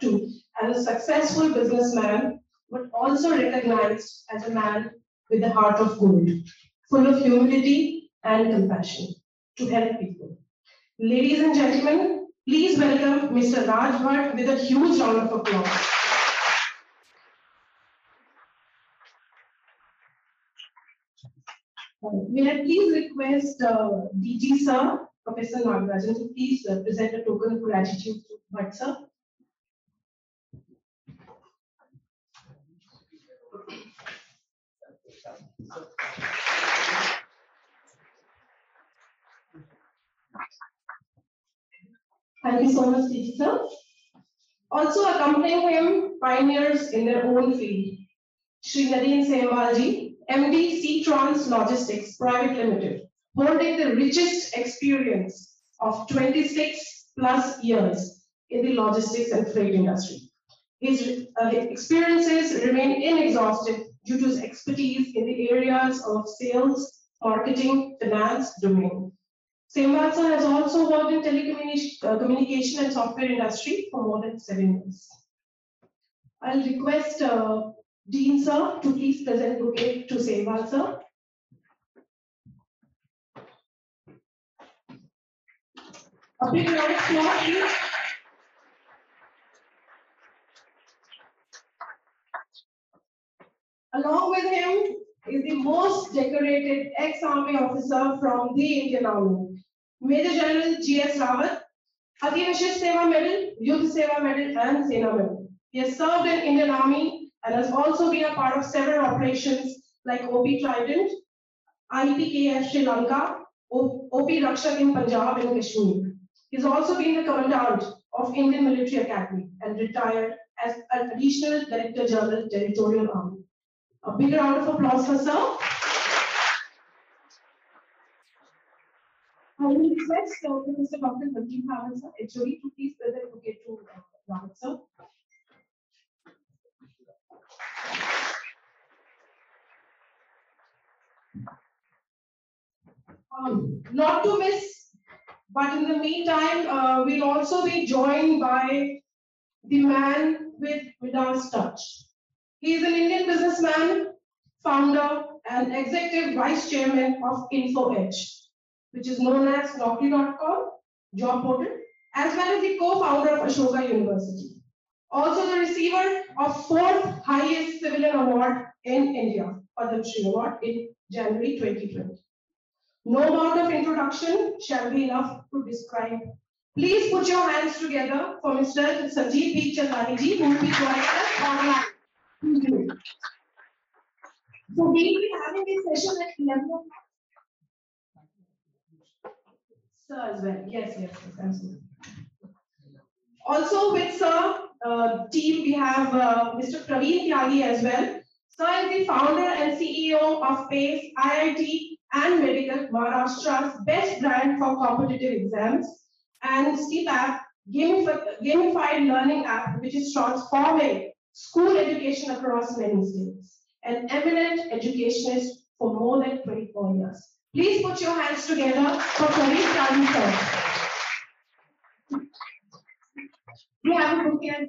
to as a successful businessman, but also recognized as a man with a heart of gold, full of humility and compassion to help people. Ladies and gentlemen, please welcome Mr. Raj Bhatt with a huge round of applause. May I please request uh, DG sir, Professor Nagarajan, to please uh, present a token of gratitude to Bhatt sir. Thank you so much, sir. Also accompanying him, pioneers in their own field. Sri Nadine Sehwalji, MD C-Trans Logistics Private Limited, holding the richest experience of 26 plus years in the logistics and freight industry. His uh, experiences remain inexhaustive due to his expertise in the areas of sales, marketing, finance domain. Srivastava has also worked in telecommunication uh, and software industry for more than seven years. I'll request uh, Dean sir to please present bouquet to sir. A big round of applause, please. Along with him is the most decorated ex-army officer from the Indian Army, Major General G.S. Rawat, Ati Vishisht Seva Medal, Yudh Seva Medal, and Sena Medal. He has served in Indian Army and has also been a part of several operations like OP Trident, IPKF Sri Lanka, OP Rakshak in Punjab and Kashmir. He's also been the commandant of Indian Military Academy and retired as an additional Director General Territorial Army. A big round of applause for sir. I will request uh, Mr. Dr. Sanjeev Bhavan sir, HOD, to please bouquet to Rawat sir. Um, not to miss, but in the meantime, uh, we'll also be joined by the man with Midas touch. He is an Indian businessman, founder, and executive vice chairman of InfoEdge, which is known as Naukri.com, job portal, as well as the co-founder of Ashoka University. Also the receiver of fourth highest civilian award in India, Padma Shri Award in January 2020. No amount of introduction shall be enough to describe. Please put your hands together for Mr. Sanjeev Bikhchandani ji, who will be joining us online. So we will be having this session at eleven o'clock. Sir as well, yes, yes, yes, absolutely. Also with sir, uh, team, we have, uh, Mr. Praveen Tyagi as well. Sir is the founder and CEO of PACE IIT and Medical Maharashtra's best brand for competitive exams and app, gamified learning app, which is transforming school education across many states. An eminent educationist for more than 24 years. Please put your hands together for Tyagi sir. We have a bouquet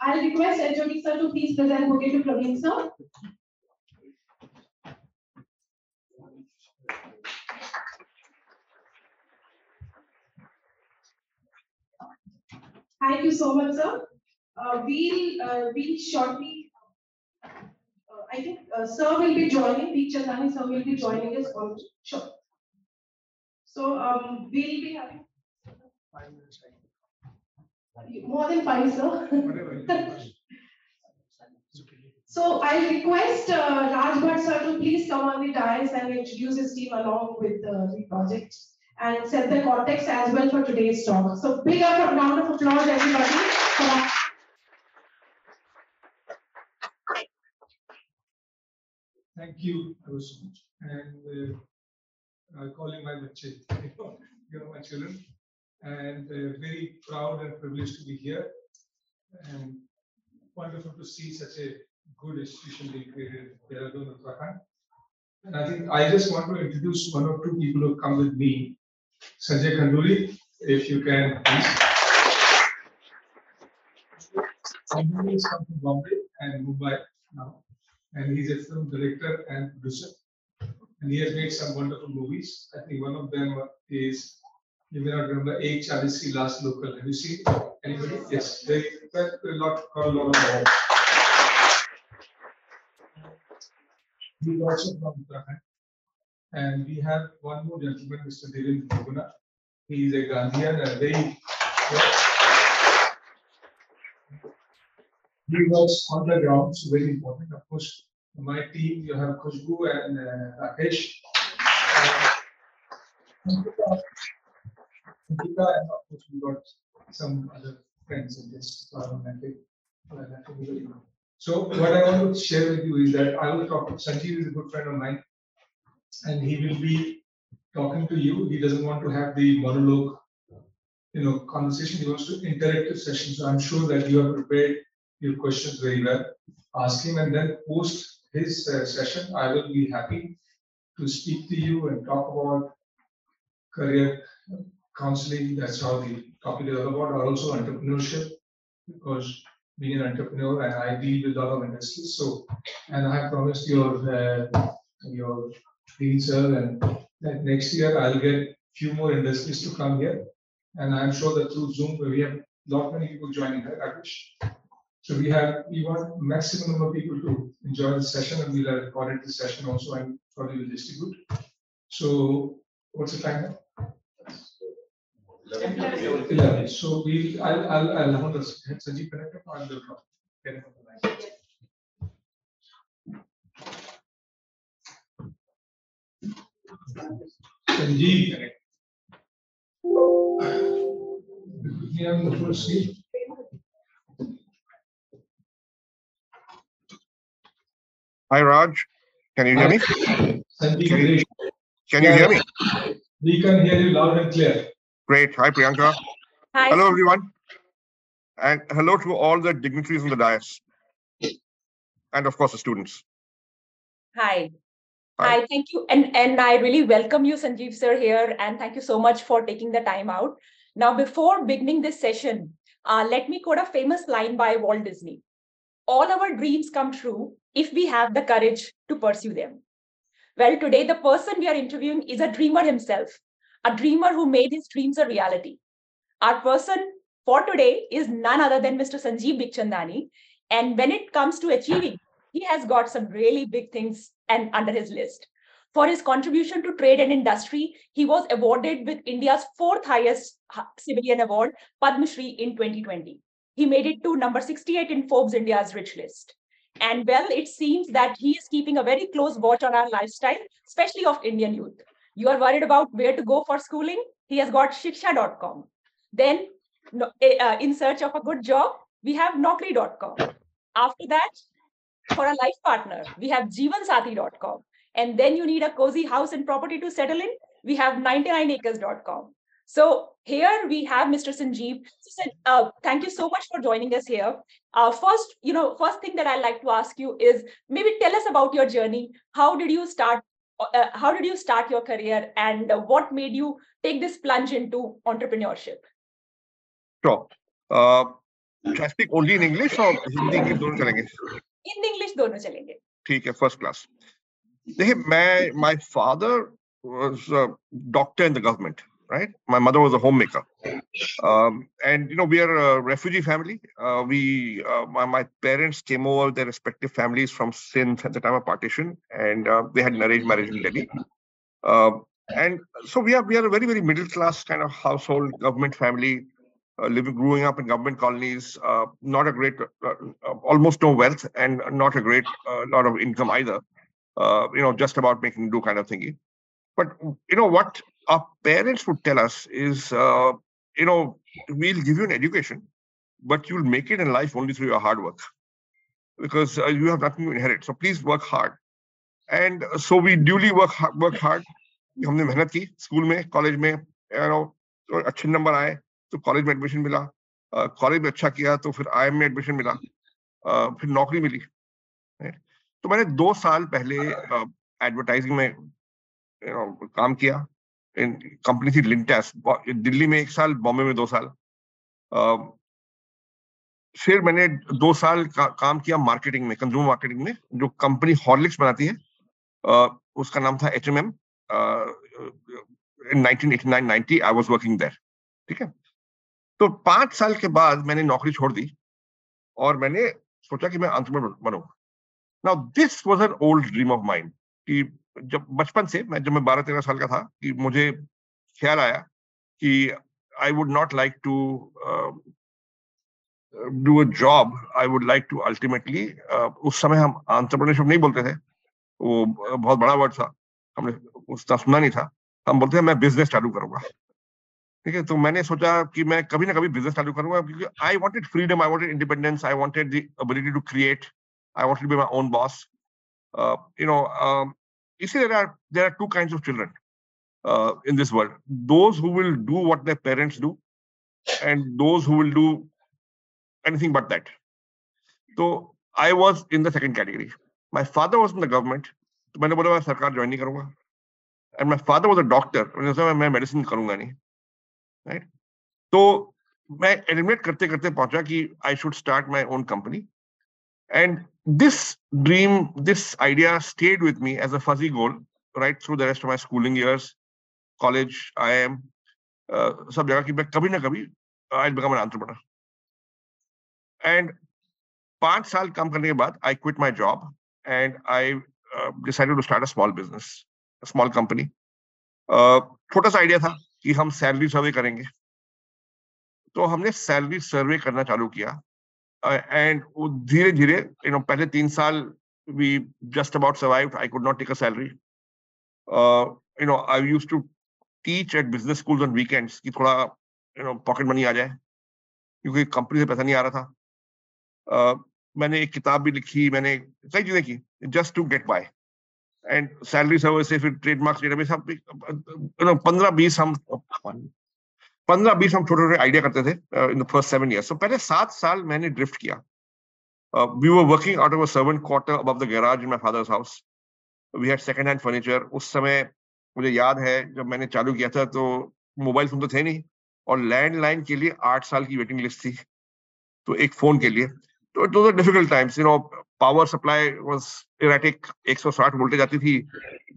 I'll request HOD sir to please present bouquet to Praveen sir. Thank you so much, sir. Uh, we'll, uh, we'll shortly, uh, I think, uh, sir will be joining, Bikhchandani sir will be joining us on, sure. So, um, we'll be having Five minutes, more than five, sir. whatever. you want. It's okay. So I request uh, Raj Bhatt sir to please come on the dais and introduce his team along with uh, the project and set the context as well for today's talk. So big up round of applause, everybody. for that. Thank you ever so much. And uh, calling my bache, you you're my children. And uh, very proud and privileged to be here. And wonderful to see such a good institution being created in Dehradun, Uttarakhand. And I think I just want to introduce one or two people who come with me. Sanjay Khanduri, if you can please. Sanjay is from Bombay and Mumbai now, and he's a film director and producer. And he has made some wonderful movies. I think one of them is, you may not remember, Ek Chalisi Last Local. Have you seen? Anybody? Yes, they got a lot, of awards. He's also from Uttarakhand. And we have one more gentleman, Mr. Devendra Bahuguna. He is a Gandhian and very. He works on the ground, so very important. Of course, my team, you have Khushbu and uh, Rakesh. Uh, and of course, we got some other friends in this parliament. So what I want to share with you is that I will talk, Sanjeev is a good friend of mine. And he will be talking to you. He doesn't want to have the monologue, you know, conversation. He wants to interactive session. So I'm sure that you are prepared your questions very well. Ask him and then post his uh, session. I will be happy to speak to you and talk about career counseling. That's how the topic is all about, or also entrepreneurship, because being an entrepreneur and I deal with a lot of industries. So, and I promised your uh, your dean sir, and that next year I'll get few more industries to come here, and I'm sure that through Zoom we have lot many people joining, right, Rakesh? So we have we want maximum number of people to enjoy the session, and we'll have recorded the session also, and probably will distribute. So what's the time now? Eleven. So we, I'll, I'll, I'll have the Sanjeev connect up and they'll. Get on the line. Sanjeev. We have the first seat. Hi, Raj. Can you hear me? Sanjeev, Girish. Can you hear me? we can hear you loud and clear. Great. Hi, Priyanka. Hi. Hello, everyone. And hello to all the dignitaries on the dais. And of course, the students. Hi. Hi. Hi, thank you. And and I really welcome you, Sanjeev sir, here. And thank you so much for taking the time out. Now, before beginning this session, uh, let me quote a famous line by Walt Disney. All our dreams come true if we have the courage to pursue them. Well, today, the person we are interviewing is a dreamer himself, a dreamer who made his dreams a reality. Our person for today is none other than Mr. Sanjeev Bikhchandani. And when it comes to achieving, he has got some really big things and under his list. For his contribution to trade and industry, he was awarded with India's fourth highest uh, civilian award, Padma Shri, in 2020. He made it to number 68 in Forbes India's rich list. And well, it seems that he is keeping a very close watch on our lifestyle, especially of Indian youth. You are worried about where to go for schooling? He has got shiksha.com. Then, eh, uh, in search of a good job, we have naukri.com. After that, for a life partner, we have jeevansathi.com. And then you need a cozy house and property to settle in, we have 99acres.com. So here we have Mr. Sanjeev. So, San- uh, thank you so much for joining us here. Uh, first, you know, first thing that I'd like to ask you is maybe tell us about your journey. How did you start? Uh, how did you start your career, and uh, what made you take this plunge into entrepreneurship? Sure. Uh, should I speak only in English or Hindi English दोनों चलेंगे? Hindi English दोनों चलेंगे ठीक है first class देखिए मैं my father was a doctor in the government right? My mother was a homemaker. Um, and you know we are a refugee family. Uh, we uh, my, my parents came over their respective families from Sindh at the time of partition and uh, they had an arranged marriage in Delhi. Uh, and so we are we are a very very middle class kind of household government family uh, living growing up in government colonies. Uh, not a great uh, almost no wealth and not a great lot of income either. You know just about making do kind of thingy but you know what our parents would tell us is uh, you know we'll give you an education but you'll make it in life only through your hard work because uh, you have nothing to inherit so please work hard and uh, so we duly work worked hard हमने मेहनत की school में college में you know, तो अच्छे number आए तो college में एडमिशन मिला कॉलेज में अच्छा किया तो फिर आईएम में एडमिशन मिला अ, फिर नौकरी मिली right? तो मैंने दो साल पहले काम किया। कंपनी थी लिंटेस दिल्ली में एक साल बॉम्बे में दो साल। फिर मैंने दो साल का, काम किया मार्केटिंग में कंज्यूमर मार्केटिंग में जो कंपनी हॉर्लिक्स बनाती है। उसका नाम था H M M in 1989-90 I was working there ठीक है? तो पाँच साल के बाद मैंने नौकरी छोड़ दी और मैंने सोचा कि मैं entrepreneur बनूँगा। Now this was an old dream of mind कि जब बचपन से मैं, जब मैं बारह तेरह साल का था कि मुझे ख्याल आया कि I would not like to do a job I would like to ultimately उस समय हम आंट्रप्रनरशिप नहीं बोलते थे। वो बहुत बड़ा वर्ड था। हमने उसका सुना नहीं था। हम बोलते हैं, मैं बिज़नेस चालू करूँगा। ठीक है? तो मैंने सोचा कि मैं कभी ना कभी बिज़नेस चालू करूँगा क्योंकि I wanted freedom I wanted independence I wanted the ability to create I wanted be my own boss you know you see there are there are two kinds of children uh, in this world those who will do what their parents do and those who will do anything but that so i was in the second category my father was in the government तो मैंने बोला मैं सरकार join नहीं करूंगा and my father was a doctor मैंने सोचा मैं मेडिसिन करूंगा नहीं राइट तो मैं एलिमिनेट करते करते पहुंचा कि I should start my own company And This dream, this idea stayed with me as a fuzzy goal right through the rest of my schooling years, college, IIM, uh, सब जगह कि मैं कभी ना कभी I'll become an entrepreneur. And पाँच साल काम करने के बाद I quit my job and I uh, decided to start a small business, a small company. Uh, छोटा सा आइडिया था कि हम सैलरी सर्वे करेंगे तो हमने सैलरी सर्वे करना चालू किया एंड धीरे धीरे यू नो पहले तीन साल we just about survive I could not take a salary you know I use to teach at business school on weekends की थोड़ा यू नो पॉकेट मनी आ जाए क्योंकि कंपनी से पैसा नहीं आ रहा था। uh, मैंने एक किताब भी लिखी मैंने कई चीज़ें की just to get by and salary service फिर ट्रेडमार्क पंद्रह बीस हम पंद्रह बीस हम छोटे छोटे आइडिया करते थे in the first seven years तो पहले सात साल मैंने ड्रिफ्ट किया। We were working out of a servant quarter above the garage in my father's house we had second hand furniture उस समय मुझे याद है, जब मैंने चालू किया था तो मोबाइल फ़ोन तो थे नहीं, और लैंडलाइन के लिए आठ साल की वेटिंग लिस्ट थी तो एक फ़ोन के लिए। तो it was difficult times you know power supply was erratic 160 voltage आती थी,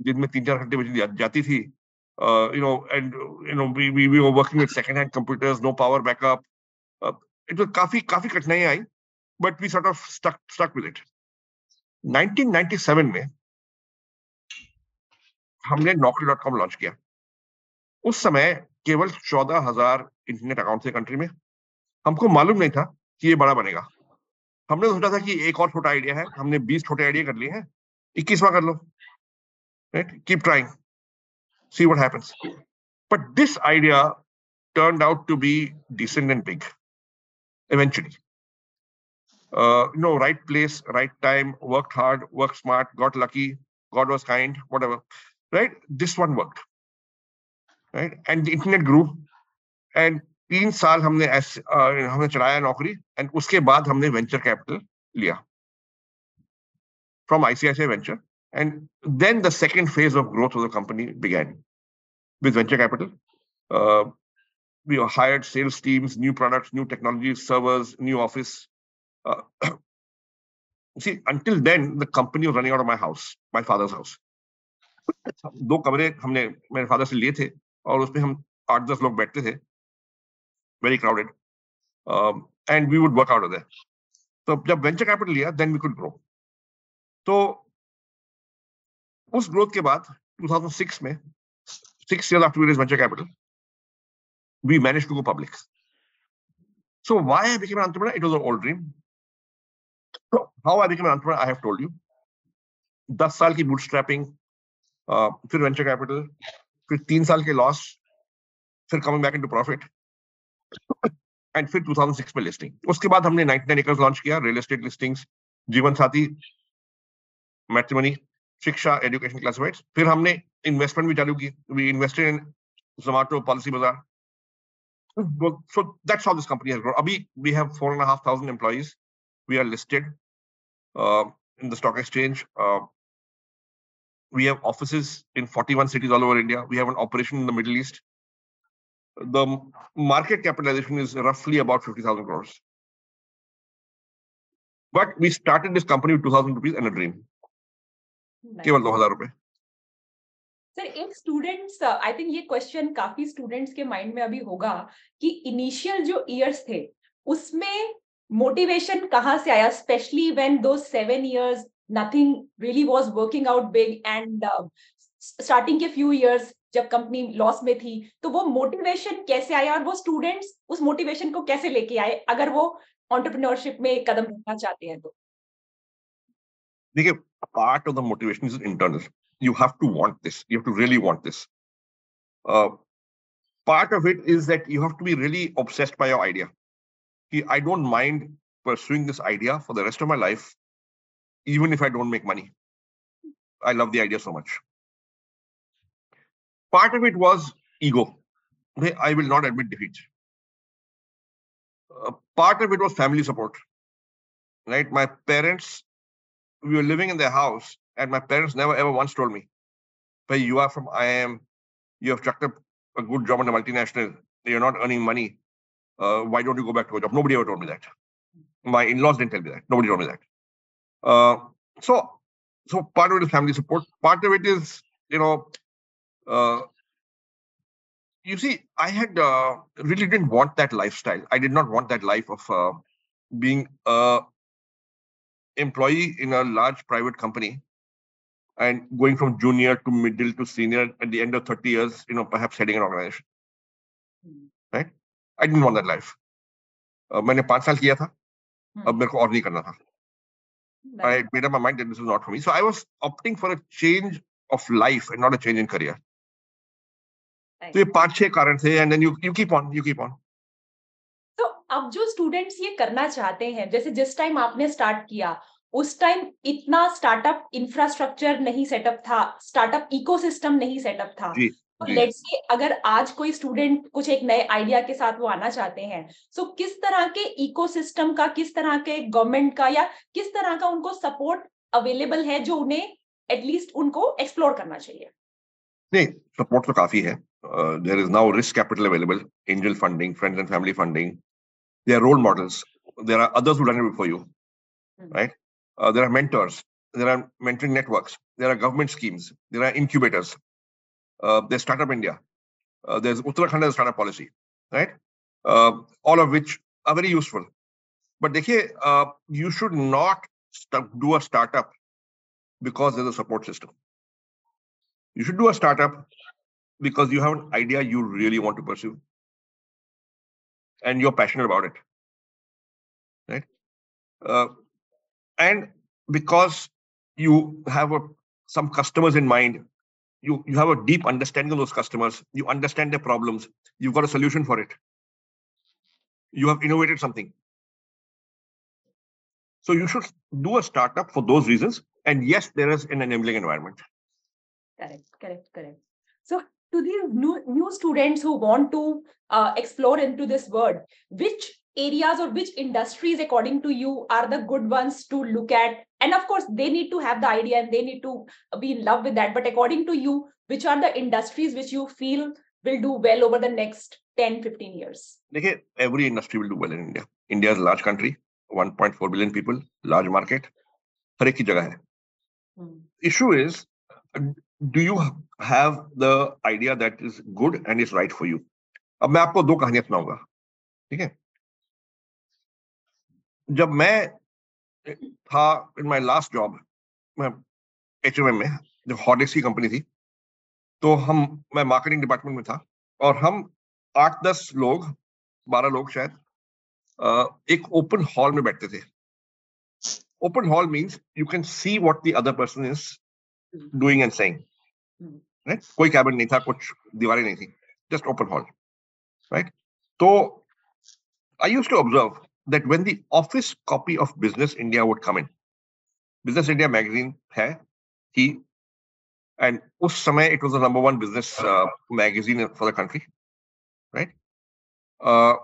दिन में तीन चार घंटे बिजली जाती थी। Uh, you know, and you know, we, we, we were working with second-hand computers, no power backup. Uh, it was काफ़ी काफ़ी कठिनाई आई, but we sort of stuck stuck with it. 1997 में हमने नौकरी डॉट कॉम लॉन्च किया उस समय केवल चौदह हज़ार इंटरनेट अकाउंट थे कंट्री में। हमको मालूम नहीं था कि ये बड़ा बनेगा। हमने सोचा था कि एक और छोटा आइडिया है हमने बीस छोटे आइडिया कर लिए हैं इक्कीसवा कर लो। Right keep trying see what happens. But this idea turned out to be decent and big eventually. Uh, you know, right place, right time, worked hard, worked smart, got lucky, God was kind, whatever. Right? This one worked. Right? And the internet grew. And तीन साल हमने ऐसे हमने चलाया नौकरी and उसके बाद हमने वेंचर कैपिटल लिया from ICICI venture and then the second phase of growth of the company began With venture capital. Uh, we hired sales teams, new products, new technologies, servers, new office. Uh, see, until then, the company was running out of my house, my father's house. दो कमरे हमने मेरे father से लिए थे और उसमें हम आठ दस लोग बैठते थे very crowded and we would work out of तो जब वेंचर कैपिटल लिया देन वी कुड ग्रो तो उस ग्रोथ के बाद 2006 में six years after we raised venture capital, we managed to go public. So why I became an entrepreneur? It was an old dream. So how I became an entrepreneur, I have told you. 10 साल bootstrapping, uh, फिर venture capital, फिर तीन साल के loss, फिर coming back into profit, and फिर 2006 में listing. उसके बाद हमने 99 acres launch किया, real estate listings, जीवन साथी, matrimony, शिक्षा एजुकेशन क्लासिफाइड्स फिर हमने इन्वेस्टमेंट भी चालू की we invested in Zomato policy बाजार so that's how this company has grown. Abhi, we have four and a half thousand employees. We are listed uh, in the stock exchange. Uh, we have offices in 41 cities all over India. We have an operation in the Middle East. The market capitalization is roughly about 50,000 crores. But we started this company with 2000 rupees and a dream. केवल 2000 रुपए। Sir एक students I think ये question काफ़ी students के mind में अभी होगा कि इनिशियल जो इयर्स थे उसमें मोटिवेशन कहाँ से आया? Specially when though seven years nothing really was working out big and starting के फ्यू इयर्स जब कंपनी लॉस में थी तो वो मोटिवेशन कैसे आया और वो स्टूडेंट्स उस मोटिवेशन को कैसे लेके आए? अगर वो एंटरप्रेन्योरशिप में कदम रखना चाहते हैं तो। देखिए part of the motivation is internal. You have to want this. You have to really want this. Uh, part of it is that you have to be really obsessed by your idea. I don't mind pursuing this idea for the rest of my life, even if I don't make money. I love the idea so much. Part of it was ego. I will not admit defeat. Uh, part of it was family support. Right, my parents we were living in their house, and my parents never ever once told me, "Hey, you are from IIM, you have chucked up a good job in a multinational, you're not earning money. Uh, why don't you go back to a job?" Nobody ever told me that. My in-laws didn't tell me that. Nobody told me that. Uh, so, so part of it is family support. Part of it is, you know, uh, you see, I had uh, really didn't want that lifestyle. I did not want that life of uh, being a employee in a large private company and going from junior to middle to senior at the end of 30 years, you know, perhaps heading an organization. Hmm. Right? I didn't want that life. Uh, मैंने पांच साल किया था Hmm. अब मेरे को और नहीं करना था I made up my mind that this is not for me. So I was opting for a change of life and not a change in career. तो ये पांच छह कारण थे and then you you keep on you keep on. अब जो students ये करना चाहते हैं जैसे जिस टाइम आपने स्टार्ट किया उस टाइम इतना स्टार्टअप इंफ्रास्ट्रक्चर नहीं सेटअप था स्टार्टअप इकोसिस्टम नहीं सेटअप था। तो लेट्स से अगर आज कोई स्टूडेंट कुछ एक नए आइडिया के साथ वो आना चाहते हैं सो so, किस तरह के इकोसिस्टम का किस तरह के गवर्नमेंट का या किस तरह का उनको सपोर्ट अवेलेबल है जो उन्हें एटलीस्ट उनको एक्सप्लोर करना चाहिए? नहीं सपोर्ट तो काफ़ी है। There is now risk capital available angel funding friends and family funding They are role models. There are others who've it before you, mm-hmm. right? Uh, there are mentors. There are mentoring networks. There are government schemes. There are incubators. Uh, there's Startup India. Uh, there's Uttarakhand Startup Policy, right? Uh, all of which are very useful. But dekhiye, uh, you should not do a startup because there's a support system. You should do a startup because you have an idea you really want to pursue and you're passionate about it. Right? Uh, and because you have a, some customers in mind you you have a deep understanding of those customers you understand their problems you've got a solution for it. You have innovated something. So you should do a startup for those reasons and yes there is an enabling environment. Correct, correct, correct. So to these new, new students who want to uh, explore into this world, which areas or which industries, according to you, are the good ones to look at? And of course, they need to have the idea and they need to be in love with that. But according to you, which are the industries which you feel will do well over the next 10, 15 years? देखिए every industry will do well in India. India is a large country, 1.4 billion people, large market. हर एक की जगह है. Hmm. Issue Do you have the idea that is good and is right for you? अब मैं आपको दो कहानियाँ सुनाऊँगा, ठीक है? जब मैं था in my last job, मैं HMM में, जब हॉर्डिक्स की कंपनी थी, तो हम मैं मार्केटिंग डिपार्टमेंट में था और हम आठ दस लोग बारह लोग शायद एक ओपन हॉल में बैठते थे open hall means you can see what the other person is doing and saying. Right कोई कैबिन नहीं था कुछ दीवारें नहीं थी जस्ट ओपन हॉल राइट तो I use to observe that when the office copy of business India would come in business India magazine है थी and उस समय it was the number one business uh, magazine for the country right? Uh,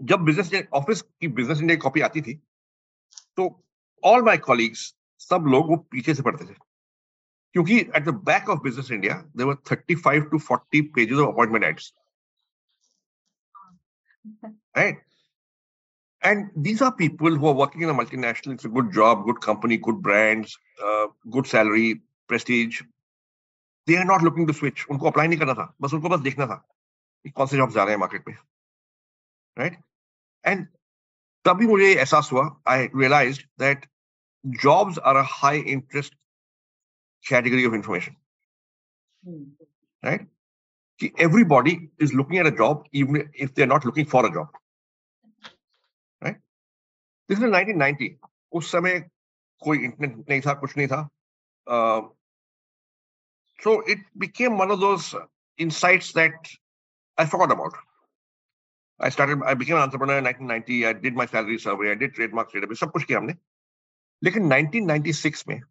जब business office की business India copy आती थी तो all my colleagues सब लोग वो पीछे से पढ़ते थे। क्योंकि at the back of business India there thirty five to forty pages of appointment ads right and these are people who are working in a multinational it's a good job good company good brand good salary prestige they are not looking to switch उनको apply नहीं करना था। बस उनको बस देखना था कि कौन से जॉब जा रहे हैं मार्केट में राइट एंड तभी मुझे एहसास हुआ। I realize that jobs are a high interest category of information Hmm. right कि everybody is looking at a job even if they're not looking for a job right this is 1990 उस समय कोई internet नहीं था कुछ नहीं था uh, so it became one of those insights that I forgot about. I started, I became an entrepreneur in 1990. I did my salary survey. I did trademark database. सब कुछ किया हमने. लेकिन 1996 में,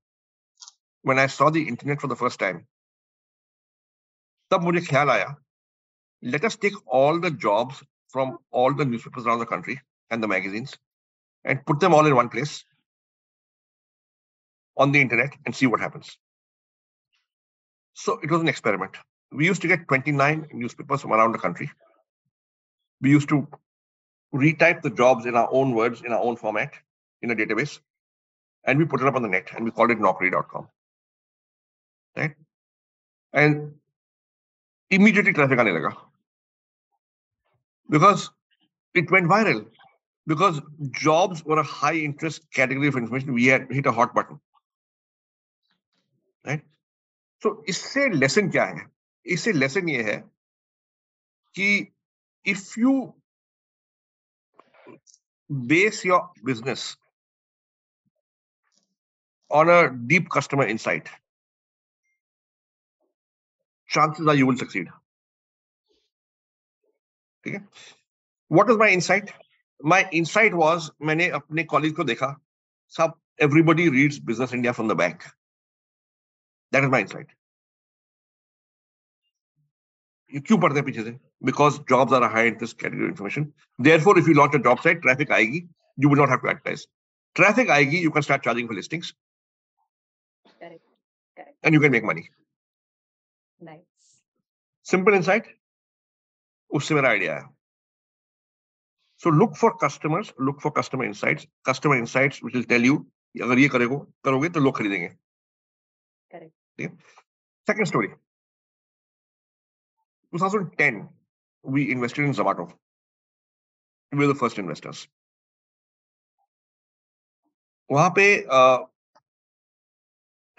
when I saw the internet for the first time, तब मुझे ख्याल आया, let us take all the jobs from all the newspapers around the country and the magazines and put them all in one place on the internet and see what happens. So it was an experiment. We used to get 29 newspapers from around the country. We used to retype the jobs in our own words, in our own format, in a database, and we put it up on the net and we called it naukri.com. Right? And immediately traffic aane laga. Because it went viral. Because jobs were a high interest category of information. We had hit a hot button. Right? So इससे lesson क्या है इससे lesson ये है कि if you base your business on a deep customer insight chances are you will succeed ठीक है what was my insight my insight was मैंने अपने कॉलेज को देखा सब everybody reads business india from the back that is my insight ये क्यों पढ़ते हैं पीछे से because jobs are a high interest category of information therefore if you launch a job site traffic आएगी you will not have to advertise traffic आएगी you can start charging for listings Correct. Correct. And you can make money Nice. simple insight उससे मेरा idea आया so look for customers look for customer insights customer insights which will tell you कि अगर ये करेगो करोगे तो लोग खरीदेंगे Correct. ठीक है second story 2010 we invested in Zomato we were the first investors वहाँ पे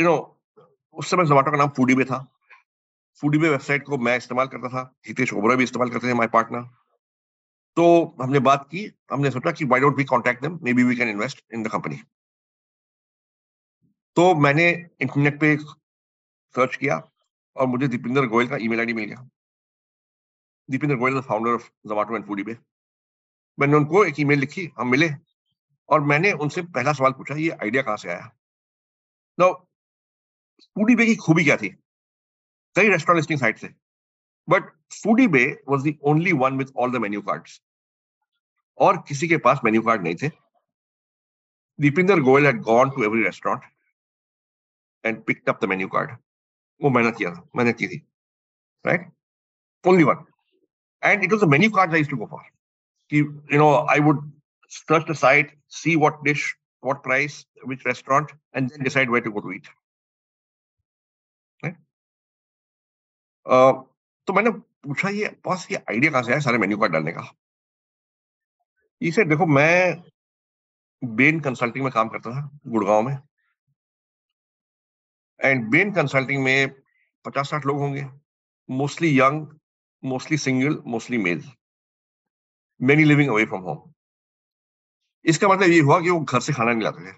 यू नो उस समय जोमेटो का नाम फूडी था। फूडी वेबसाइट को मैं इस्तेमाल करता था, हितेश ओबरा भी इस्तेमाल करते थे माय पार्टनर तो हमने बात की, हमने सोचा कि why don't we contact them maybe we can invest in the company तो मैंने इंटरनेट पे सर्च किया और मुझे दीपिंदर गोयल का ईमेल आईडी मिल गया। Deepinder Goyal founder of Zomato and Foodie मैंने उनको एक ईमेल लिखी, हम मिले और मैंने उनसे पहला सवाल पूछा, ये आइडिया कहाँ से आया? फूडी बे की खूबी क्या थी? कई रेस्टोरेंट लिस्टिंग साइट से but Foodiebay was the only one with all the menu card और किसी के पास मेन्यू कार्ड नहीं थे। Deepinder Goyal had gone to every restaurant and picked the menu card वो मेहनत किया था। मेहनत की थी। Right only one and it was a menu card to go for कि you know I would stretch site see what dish what price which restaurant and decide where to go to eat तो मैंने पूछा, ये boss, ये idea कहाँ से आया सारे मेन्यू कार्ड डालने का? इसे देखो, मैं बेन कंसल्टिंग में काम करता था, गुड़गांव में। एंड बेन कंसल्टिंग में पचास साठ लोग होंगे। Mostly young, mostly single, mostly male. Many living away from home. इसका मतलब ये हुआ कि वो घर से खाना नहीं लाते थे।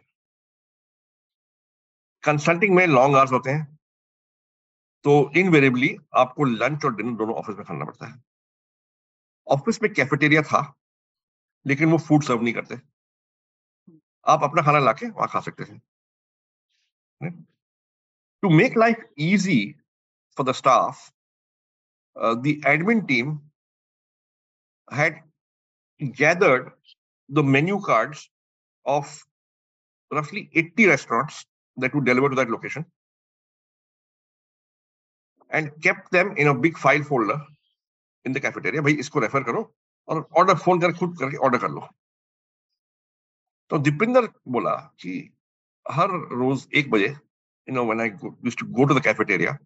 कंसल्टिंग में लॉन्ग आवर्स होते हैं। तो इनवेरिएबली आपको लंच और डिनर दोनों ऑफ़िस में खाना पड़ता है। ऑफ़िस में कैफेटेरिया था, लेकिन वो फ़ूड सर्व नहीं करते। आप अपना खाना लाके वहाँ खा सकते थे to make life easy for the staff the admin team had gathered the menu cards of roughly 80 restaurants that would deliver to that location. And kept them in a big file folder in the cafeteria. भाई, इसको refer करो और order phone कर खुद करके order कर लो। तो दीपिंदर बोला कि हर रोज एक बजे you know when I used to go to the cafeteria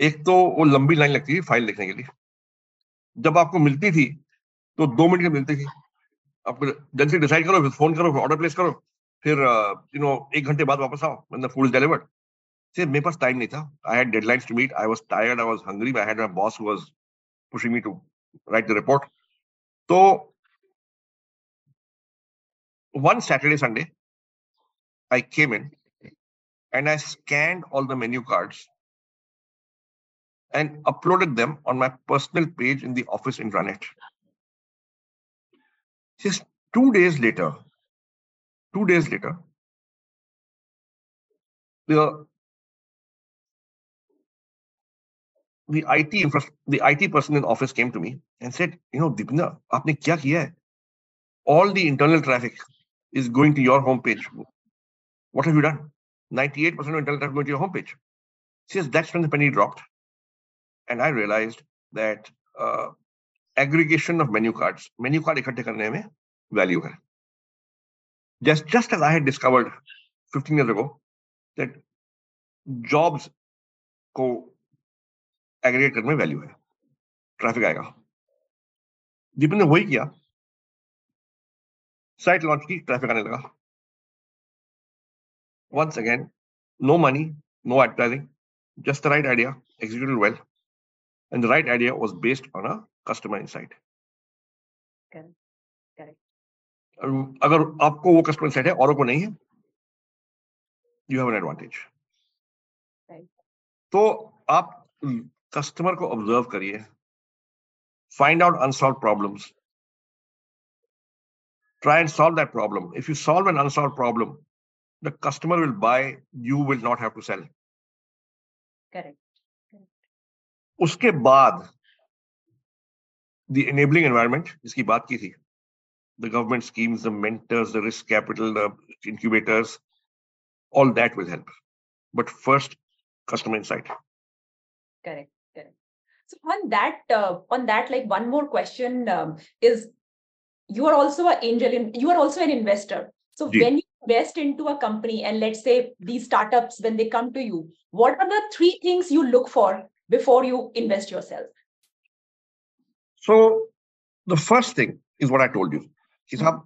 एक तो वो लंबी लाइन लगती थी फ़ाइल देखने के लिए। जब आपको मिलती थी तो दो मिनट की मिलती थी। आपको जल्दी डिसाइड करो, फिर फ़ोन करो, फिर ऑर्डर प्लेस करो, फिर यू नो एक घंटे बाद वापस आओ द फ़ूड डिलीवर्ड से मेरे पास टाइम नहीं था I had deadlines to meet I was tired I was hungry I had my boss who was pushing me to right the report तो one Saturday, Sunday, I came in and I scanned all the menu cards and uploaded them on my personal page in the office intranet. Just two days later, two days later, the the IT infra- the IT person in the office came to me and said, you know, Deepna, आपने क्या किया है? All the internal traffic is going to your homepage. What have you done? 98% of internal traffic going to your homepage. She says that's when the penny dropped. And I realized that uh, aggregation of menu cards, menu card इकट्ठे करने में value है. Just, just as I had discovered 15 years ago that jobs को aggregator में value है। Traffic आएगा। दीपन ने वही किया। साइट लॉन्च की ट्रैफ़िक आने लगा। Once again no money no advertising just the right idea executed well and the right idea was based on a customer insight अगर आपको वो कस्टमर इन साइट है और को नहीं है यू हैव एन एडवांटेज तो आप कस्टमर को ऑब्ज़र्व करिए। Find out unsolved problems try and solve that problem if you solve an unsolved problem the customer will buy you will not have to sell correct उसके बाद the enabling environment जिसकी बात की थी the government scheme the mentors the risk capital the incubators all that will help but first customer insight correct So on that, uh, on that, like one more question um, is, you are also an angel, in, you are also an investor. So Ji. when you invest into a company, and let's say these startups, when they come to you, what are the three things you look for before you invest yourself? so the first thing is what i told you कि साहब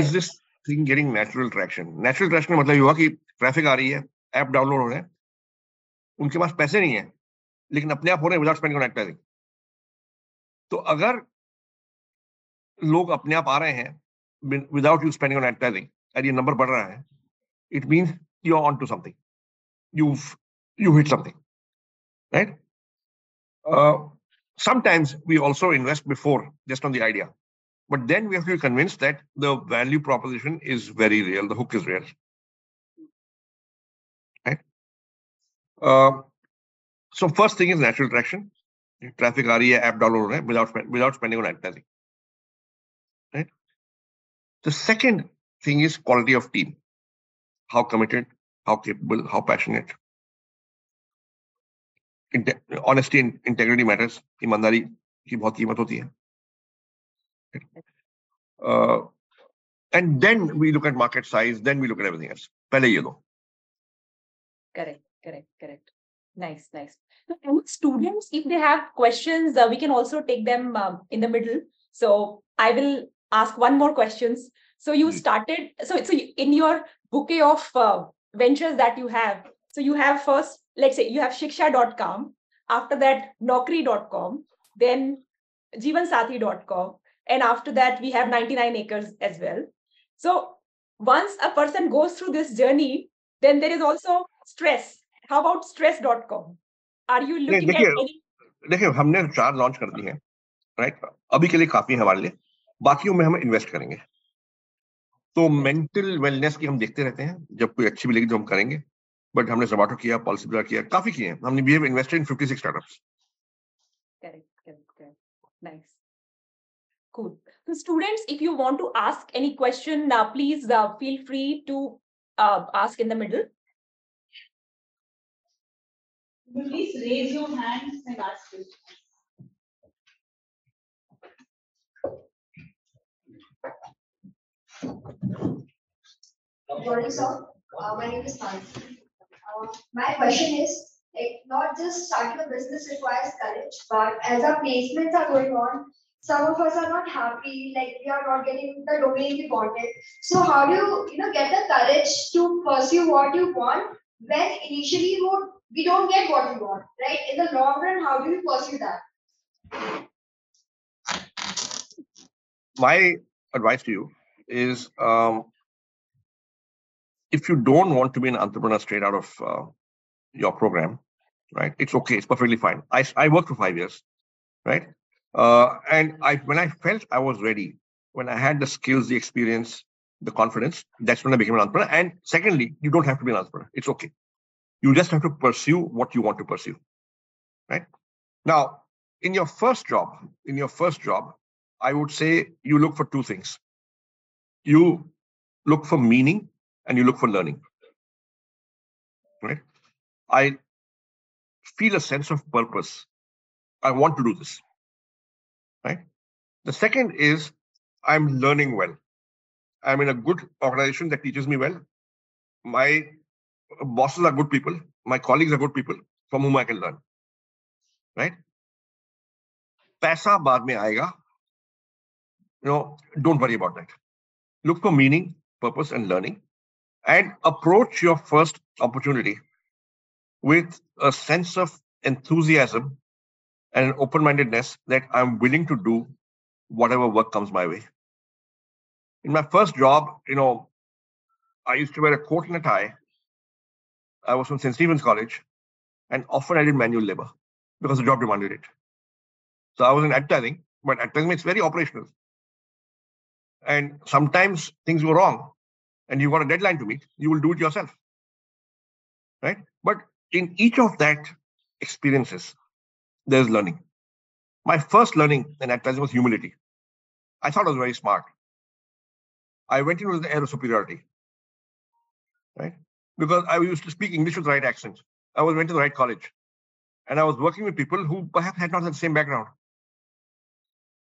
is this thing getting natural traction natural traction का मतलब ये हुआ कि traffic आ रही है app download हो रहे हैं उनके पास पैसे नहीं है लेकिन अपने आप हो रहे हैं विदाउट स्पेंडिंग एडवर्टाइजिंग तो अगर लोग अपने आप आ रहे हैं विदाउट यू स्पेंडिंग एडवर्टाइजिंग और ये नंबर बढ़ रहा है it mean you on to something you you hit something right sometimes we also invest before just on the idea but then we have convince that the value proposition is very real the hook is real right so first thing is natural traction traffic आ रही है app download हो रहे हैं without spend, without spending on advertising right the second thing is quality of team how committed how capable how passionate Inte- honesty and integrity matters ईमानदारी की बहुत कीमत होती है uh, and then we look at market size then we look at everything else पहले ये दो Correct, correct, correct. Nice, nice. And students, if they have questions, uh, we can also take them um, in the middle. So I will ask one more questions. So you Hmm. started, so, so in your bouquet of uh, ventures that you have, so you have first, let's say you have shiksha.com, after that naukri.com, then jeevansathi.com, and after that we have 99 acres as well. So once a person goes through this journey, then there is also stress. How about stress dot com are you looking at देखिए हमने चार launch कर दी हैं right अभी के लिए काफ़ी है हमारे लिए बाकी में हम इन्वेस्ट करेंगे। तो मेंटल वेलनेस की हम देखते रहते हैं जब कोई अच्छी मिलेगी तो हम करेंगे बट हमने जोमेटो किया पॉलिसी ब्लॉक किया काफ़ी किए हमने we have invested in 56 startups correct तो students if you want to ask any question please feel free to ask in the middle Please raise your hands and ask questions. Morning, sir. Uh, my name is Nancy. Uh, my question is, like, not just starting a business requires courage, but as our placements are going on, some of us are not happy, like we are not getting the domain we wanted. So how do you, you know, get the courage to pursue what you want when initially you we don't get what we want, right? In the long run, how do you pursue that? my advice to you is um, if you don't want to be an entrepreneur straight out of uh, your program, right? It's okay. It's perfectly fine. I, I worked for five years, right? Uh, and I when I felt I was ready, when I had the skills, the experience, the confidence, that's when I became an entrepreneur. And secondly, you don't have to be an entrepreneur. It's okay. You just have to pursue what you want to pursue, right? Now, in your first job, in your first job, I would say you look for two things. You look for meaning and you look for learning. Right? I feel a sense of purpose. I want to do this. Right? The second is I'm learning well. I'm in a good organization that teaches me well. My bosses are good people. My colleagues are good people from whom I can learn. Right? पैसा बाद में आएगा you know, don't worry about that. Look for meaning, purpose, and learning, and approach your first opportunity with a sense of enthusiasm and an open mindedness that I'm willing to do whatever work comes my way. In my first job, you know, I used to wear a coat and a tie. I was from St. Stephen's College, and often I did manual labor because the job demanded it. So I was in advertising, but advertising is very operational and sometimes things go wrong and you've got a deadline to meet, you will do it yourself. Right? But in each of that experiences, there's learning. My first learning in advertising was humility. I thought I was very smart. I went in with the air of superiority. Right? Because I used to speak English with the right accent. I was went to the right college. And I was working with people who perhaps had not the same background.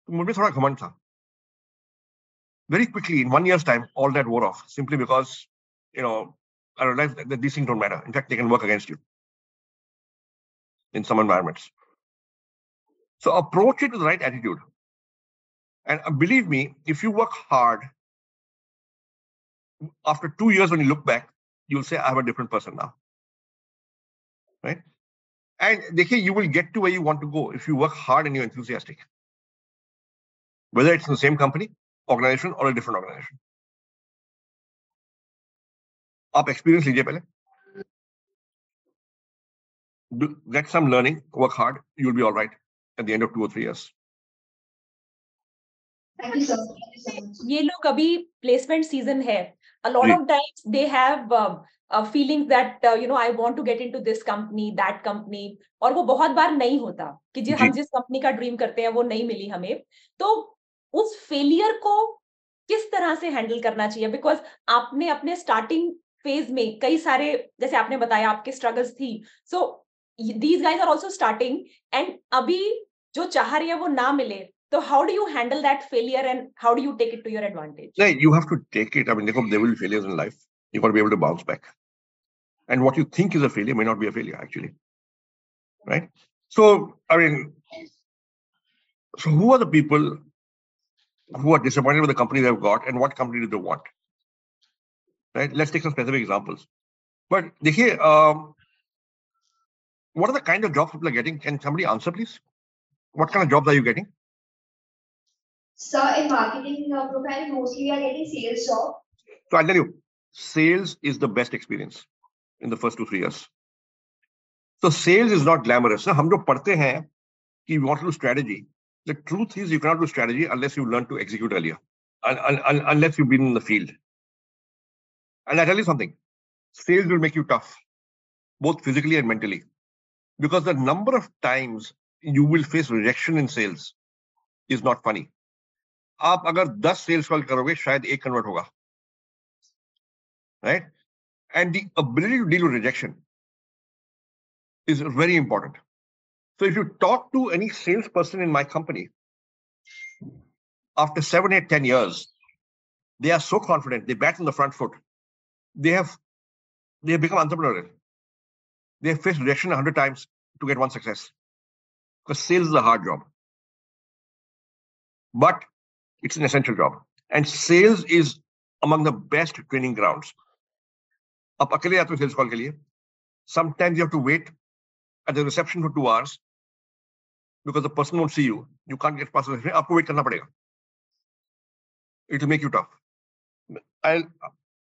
तो मुझे थोड़ा घमंड था very quickly in one year's time, all that wore off simply because, you know, I realized that, that these things don't matter. In fact, they can work against you in some environments. So approach it with the right attitude. And uh, believe me, if you work hard, after two years, when you look back, you'll say, I'm a different person now. Right? And देखिए, you will get to where you want to go if you work hard and you're enthusiastic. Whether it's in the same company organization or a different organization. आप experience लीजिए पहले Do, get some learning work hard you'll be all right at the end of two or three years Thank you, sir. Thank you so much. ये लोग अभी placement season है A lot of times they have um, uh, feelings that uh, you know I want to get into this company that company और वो बहुत बार नहीं होता कि जो जी. हम जिस कंपनी का ड्रीम करते हैं वो नहीं मिली हमें। तो उस फेलियर को किस तरह से हैंडल करना चाहिए? बिकॉज़ आपने अपने स्टार्टिंग फ़ेज़ में कई सारे जैसे आपने बताया आपके स्ट्रगल्स थी। So these guys are also starting and अभी जो चाह रही है वो ना मिले। So how do you handle that failure and how do you take it to your advantage? Yeah, you have to take it. I mean, there will be failures in life. You've got to be able to bounce back. And what you think is a failure may not be a failure, actually. Right? So, I mean, so who are the people who are disappointed with the company they've got and what company do they want? Right? Let's take some specific examples. But dekhiye, um, what are the kind of jobs people are getting? Can somebody answer, please? What kind of jobs are you getting? Sir, in marketing uh, profile, mostly we are getting sales job. So I'll tell you, sales is the best experience in the first two, three years. So sales is not glamorous. So हम जो पढ़ते हैं कि you want to do strategy. The truth is you cannot do strategy unless you learn to execute earlier, un- un- un- unless you've been in the field. And I tell you something, sales will make you tough, both physically and mentally, because the number of times you will face rejection in sales is not funny. आप अगर 10 sales call करोगे शायद एक convert होगा right? And the ability to deal with rejection is very important. So if you talk to any salesperson in my company, after seven, eight, ten years, they are so confident, they bat on the front foot. they have they have become entrepreneurial. They have faced rejection a hundred times to get one success. Because sales is a hard job. But it's an essential job. And sales is among the best training grounds. आप अकेले आते हो sales call के लिए. Sometimes you have to wait at the reception for two hours because the person won't see you. You can't get past the reception. आपको wait करना पड़ेगा. It will make you tough. I'll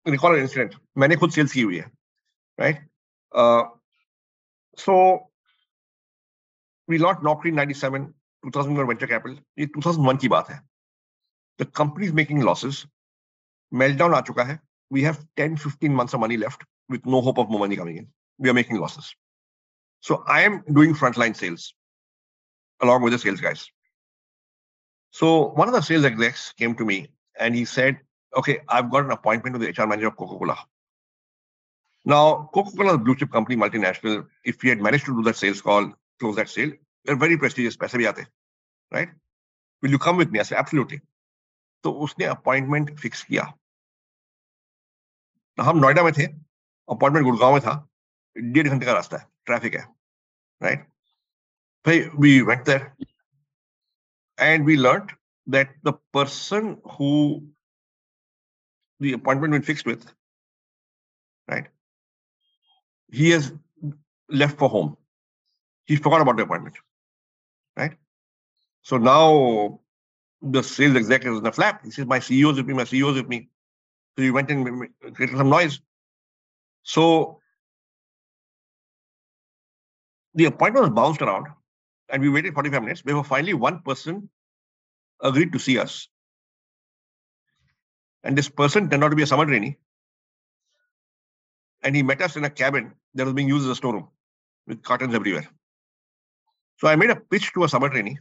recall an incident. मैंने खुद sales की हुई है. Right? Uh, so we launched Naukri in 97, 2000 venture capital. ये 2001 की बात है. The company is making losses. Meltdown aa chuka hai. We have 10, 15 months of money left with no hope of more money coming in. We are making losses. So I am doing frontline sales along with the sales guys. So one of the sales execs came to me and he said, Okay, I've got an appointment with the HR manager of Coca Cola. Now, Coca Cola is a blue chip company, multinational. If we had managed to do that sales call, close that sale, they're very prestigious, right? Will you come with me? I said, Absolutely. तो उसने appointment fix किया। हम नोएडा में थे, appointment Gurgaon में था, डेढ़ घंटे का रास्ता है, ट्रैफ़िक है राइट भाई we went there and we learn that the person who appointment been fix with right he has left for home he forgot about the appointment right so now the sales executive is in a flap. He says, My CEO's with me, my CEO's with me. So he went and created some noise. So the appointment was bounced around and we waited 45 minutes. Before finally one person agreed to see us. And this person turned out to be a summer trainee. And he met us in a cabin that was being used as a storeroom with cartons everywhere. So I made a pitch to a summer trainee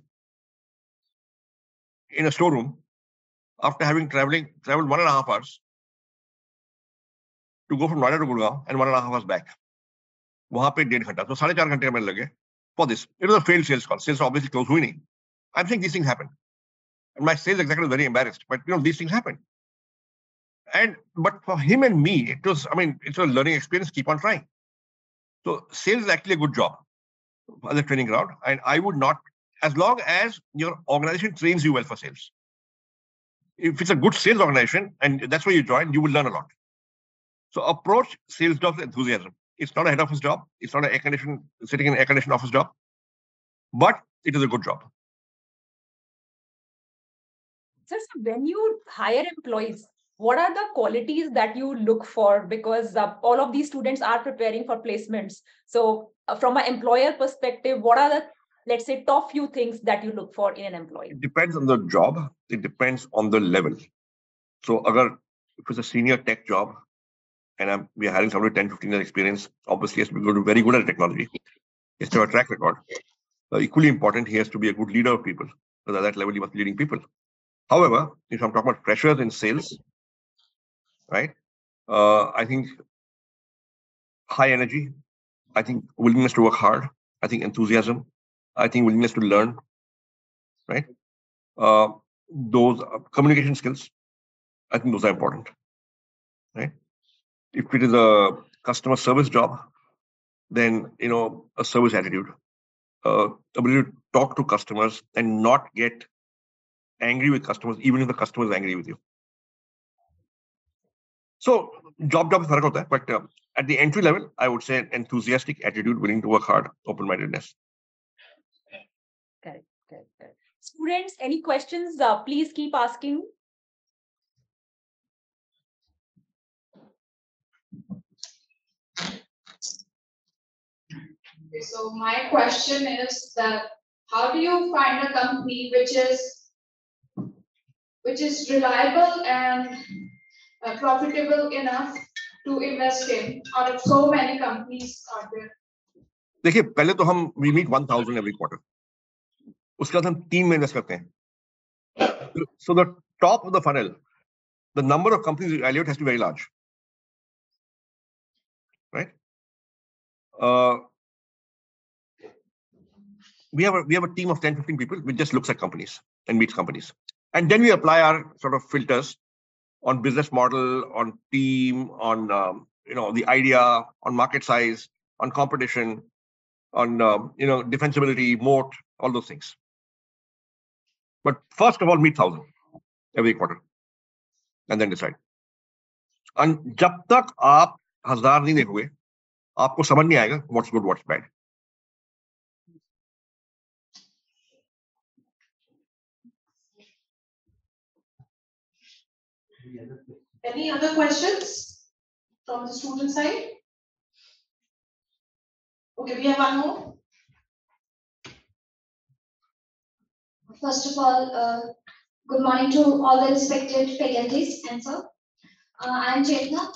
in a storeroom after having traveling traveled one and a half hours to go from Noida to Gurgaon and one and a half hours back. वहां पे डेढ़ घंटा तो साढ़े चार घंटे मेरे लगे for this. It was a failed sales call. Sales obviously closed हुई नहीं. I'm saying these things happen. And my sales executive was very embarrassed, but you know, these things happen. And but for him and me, it was, I mean, it's a learning experience, keep on trying. So sales is actually a good job as a training ground. And I would not, as long as your organization trains you well for sales. If it's a good sales organization and that's where you join, you will learn a lot. So approach sales jobs with enthusiasm. It's not a head office job. It's not an air conditioned sitting in an air conditioned office job, but it is a good job. Sir, so when you hire employees, what are the qualities that you look for? Because uh, all of these students are preparing for placements. So, uh, from an employer perspective, what are the let's say top few things that you look for in an employee? It depends on the job. It depends on the level. So, agar, if it's a senior tech job, and I'm, we are hiring somebody with 10, 15 years experience, obviously has to be very good at technology. He has to have a track record. Uh, equally important, he has to be a good leader of people. Because at that level, he must be leading people. However, if I'm talking about pressures in sales, right? Uh, I think high energy. I think willingness to work hard. I think enthusiasm. I think willingness to learn. Right? Uh, those uh, communication skills. I think those are important. Right? If it is a customer service job, then you know a service attitude, uh, ability to talk to customers and not get angry with customers, even if the customer is angry with you. So job job is hota hai, but uh, at the entry level, I would say enthusiastic attitude, willing to work hard, open-mindedness. Correct, correct, correct. Students, any questions? Uh, please keep asking. Okay, so my question is that how do you find a company which is which is reliable and uh, profitable enough to invest in out of so many companies out there? देखिए पहले तो हम we meet 1000 every quarter उसके बाद हम तीन में invest करते हैं so the top of the funnel the number of companies evaluate has to be very large right uh, we have a we have a team of 10 15 people which just looks at companies and meets companies and then we apply our sort of filters on business model, on team, on um, you know the idea, on market size, on competition, on um, you know defensibility, moat, all those things. But first of all, meet thousand every quarter, and then decide. And जब तक आप हज़ार नहीं देखोगे, आपको समझ नहीं आएगा what's good, what's bad. Any other questions from the student side? Okay, we have one more. First of all, uh, good morning to all the respected faculties and sir. Uh, I am Chetna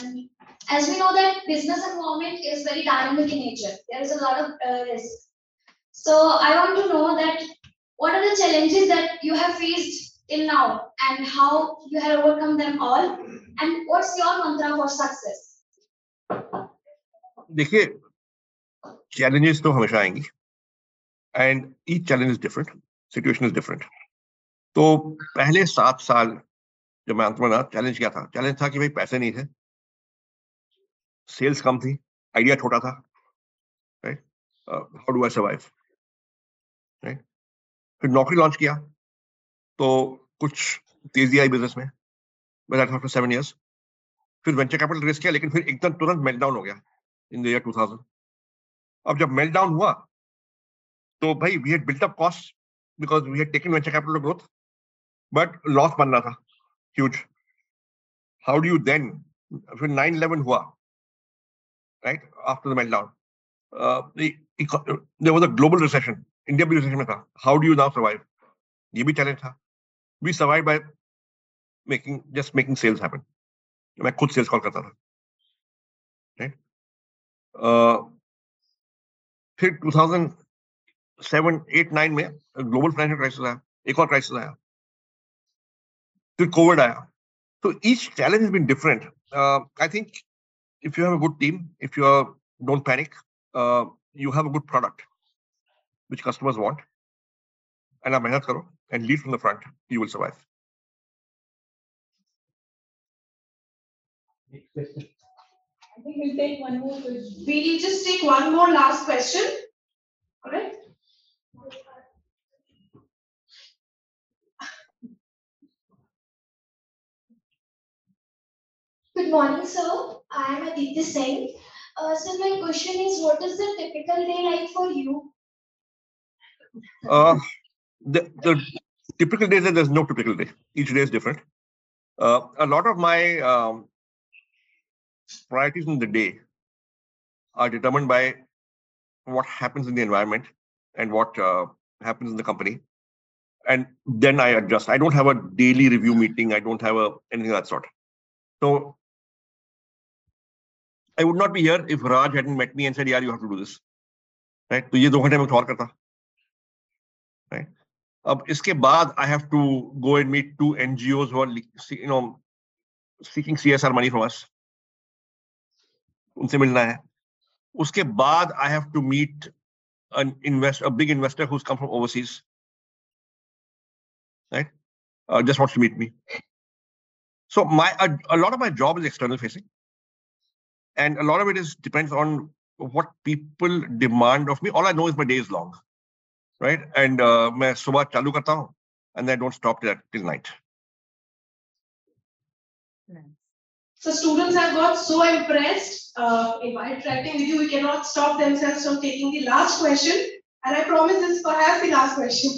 and as we know that business environment is very dynamic in nature. There is a lot of uh, risk. So I want to know that what are the challenges that you have faced till now and how you have overcome them all and what's your mantra for success? देखिए challenges तो हमेशा आएंगी and each challenge is different situation is different तो पहले सात साल जब मैं अंत चैलेंज क्या था? चैलेंज था कि भाई पैसे नहीं थे। सेल्स कम थी आइडिया छोटा था right how do I survive right फिर नौकरी लॉन्च किया तो कुछ तेज़ी आई बिज़नेस में मैं सेवन इयर्स फिर वेंचर कैपिटल रेस किया, लेकिन फिर एकदम तुरंत मेल्टडाउन हो गया इन द ईयर 2000 अब जब मेल्टडाउन हुआ तो भाई we had built up cost because we had taken venture capital growth but loss बन रहा था huge how do you then फिर 9 11 हुआ right after the meltdown there was a global recession India भी रिसेशन में था how do you now survive ये भी चैलेंज था we survive by making just making sales happen मैं खुद सेल्स कॉल करता था राइट फिर 2007 8 9 में ग्लोबल फाइनेंशियल क्राइसिस आया एक और क्राइसिस आया फिर कोविड आया तो each challenge has been different I think if you have a good team if you are don't panic uh, you have a good product which customers want and आप मेहनत करो and lead from the front you will survive I think we'll take one more question. We'll just take one more last question. Alright? Good morning, sir. I am Aditi Singh. Uh, so my question is, what is the typical day like for you? uh, the, the typical day, there's no typical day each day is different uh, a lot of my um, priorities in the day are determined by what happens in the environment and what uh, happens in the company and then i adjust i don't have a daily review meeting i don't have a anything of that sort so i would not be here if raj hadn't met me and said yeah you have to do this right तो ये दो घंटे में कुछ और करता right अब इसके बाद i have to go and meet two ngos who are le- you know seeking csr money from us उनसे मिलना है उसके बाद i have to meet an invest a big investor who's come from overseas right uh, just wants to meet me so my a, a lot of my job is external facing and a lot of it is depends on what people demand of me all i know is my day is long right and uh, मैं सुबह चालू करता हूँ and I don't stop till, till night So students have got so impressed, uh, in my interacting with you, we cannot stop themselves from taking the last question. And I promise this is perhaps the last question.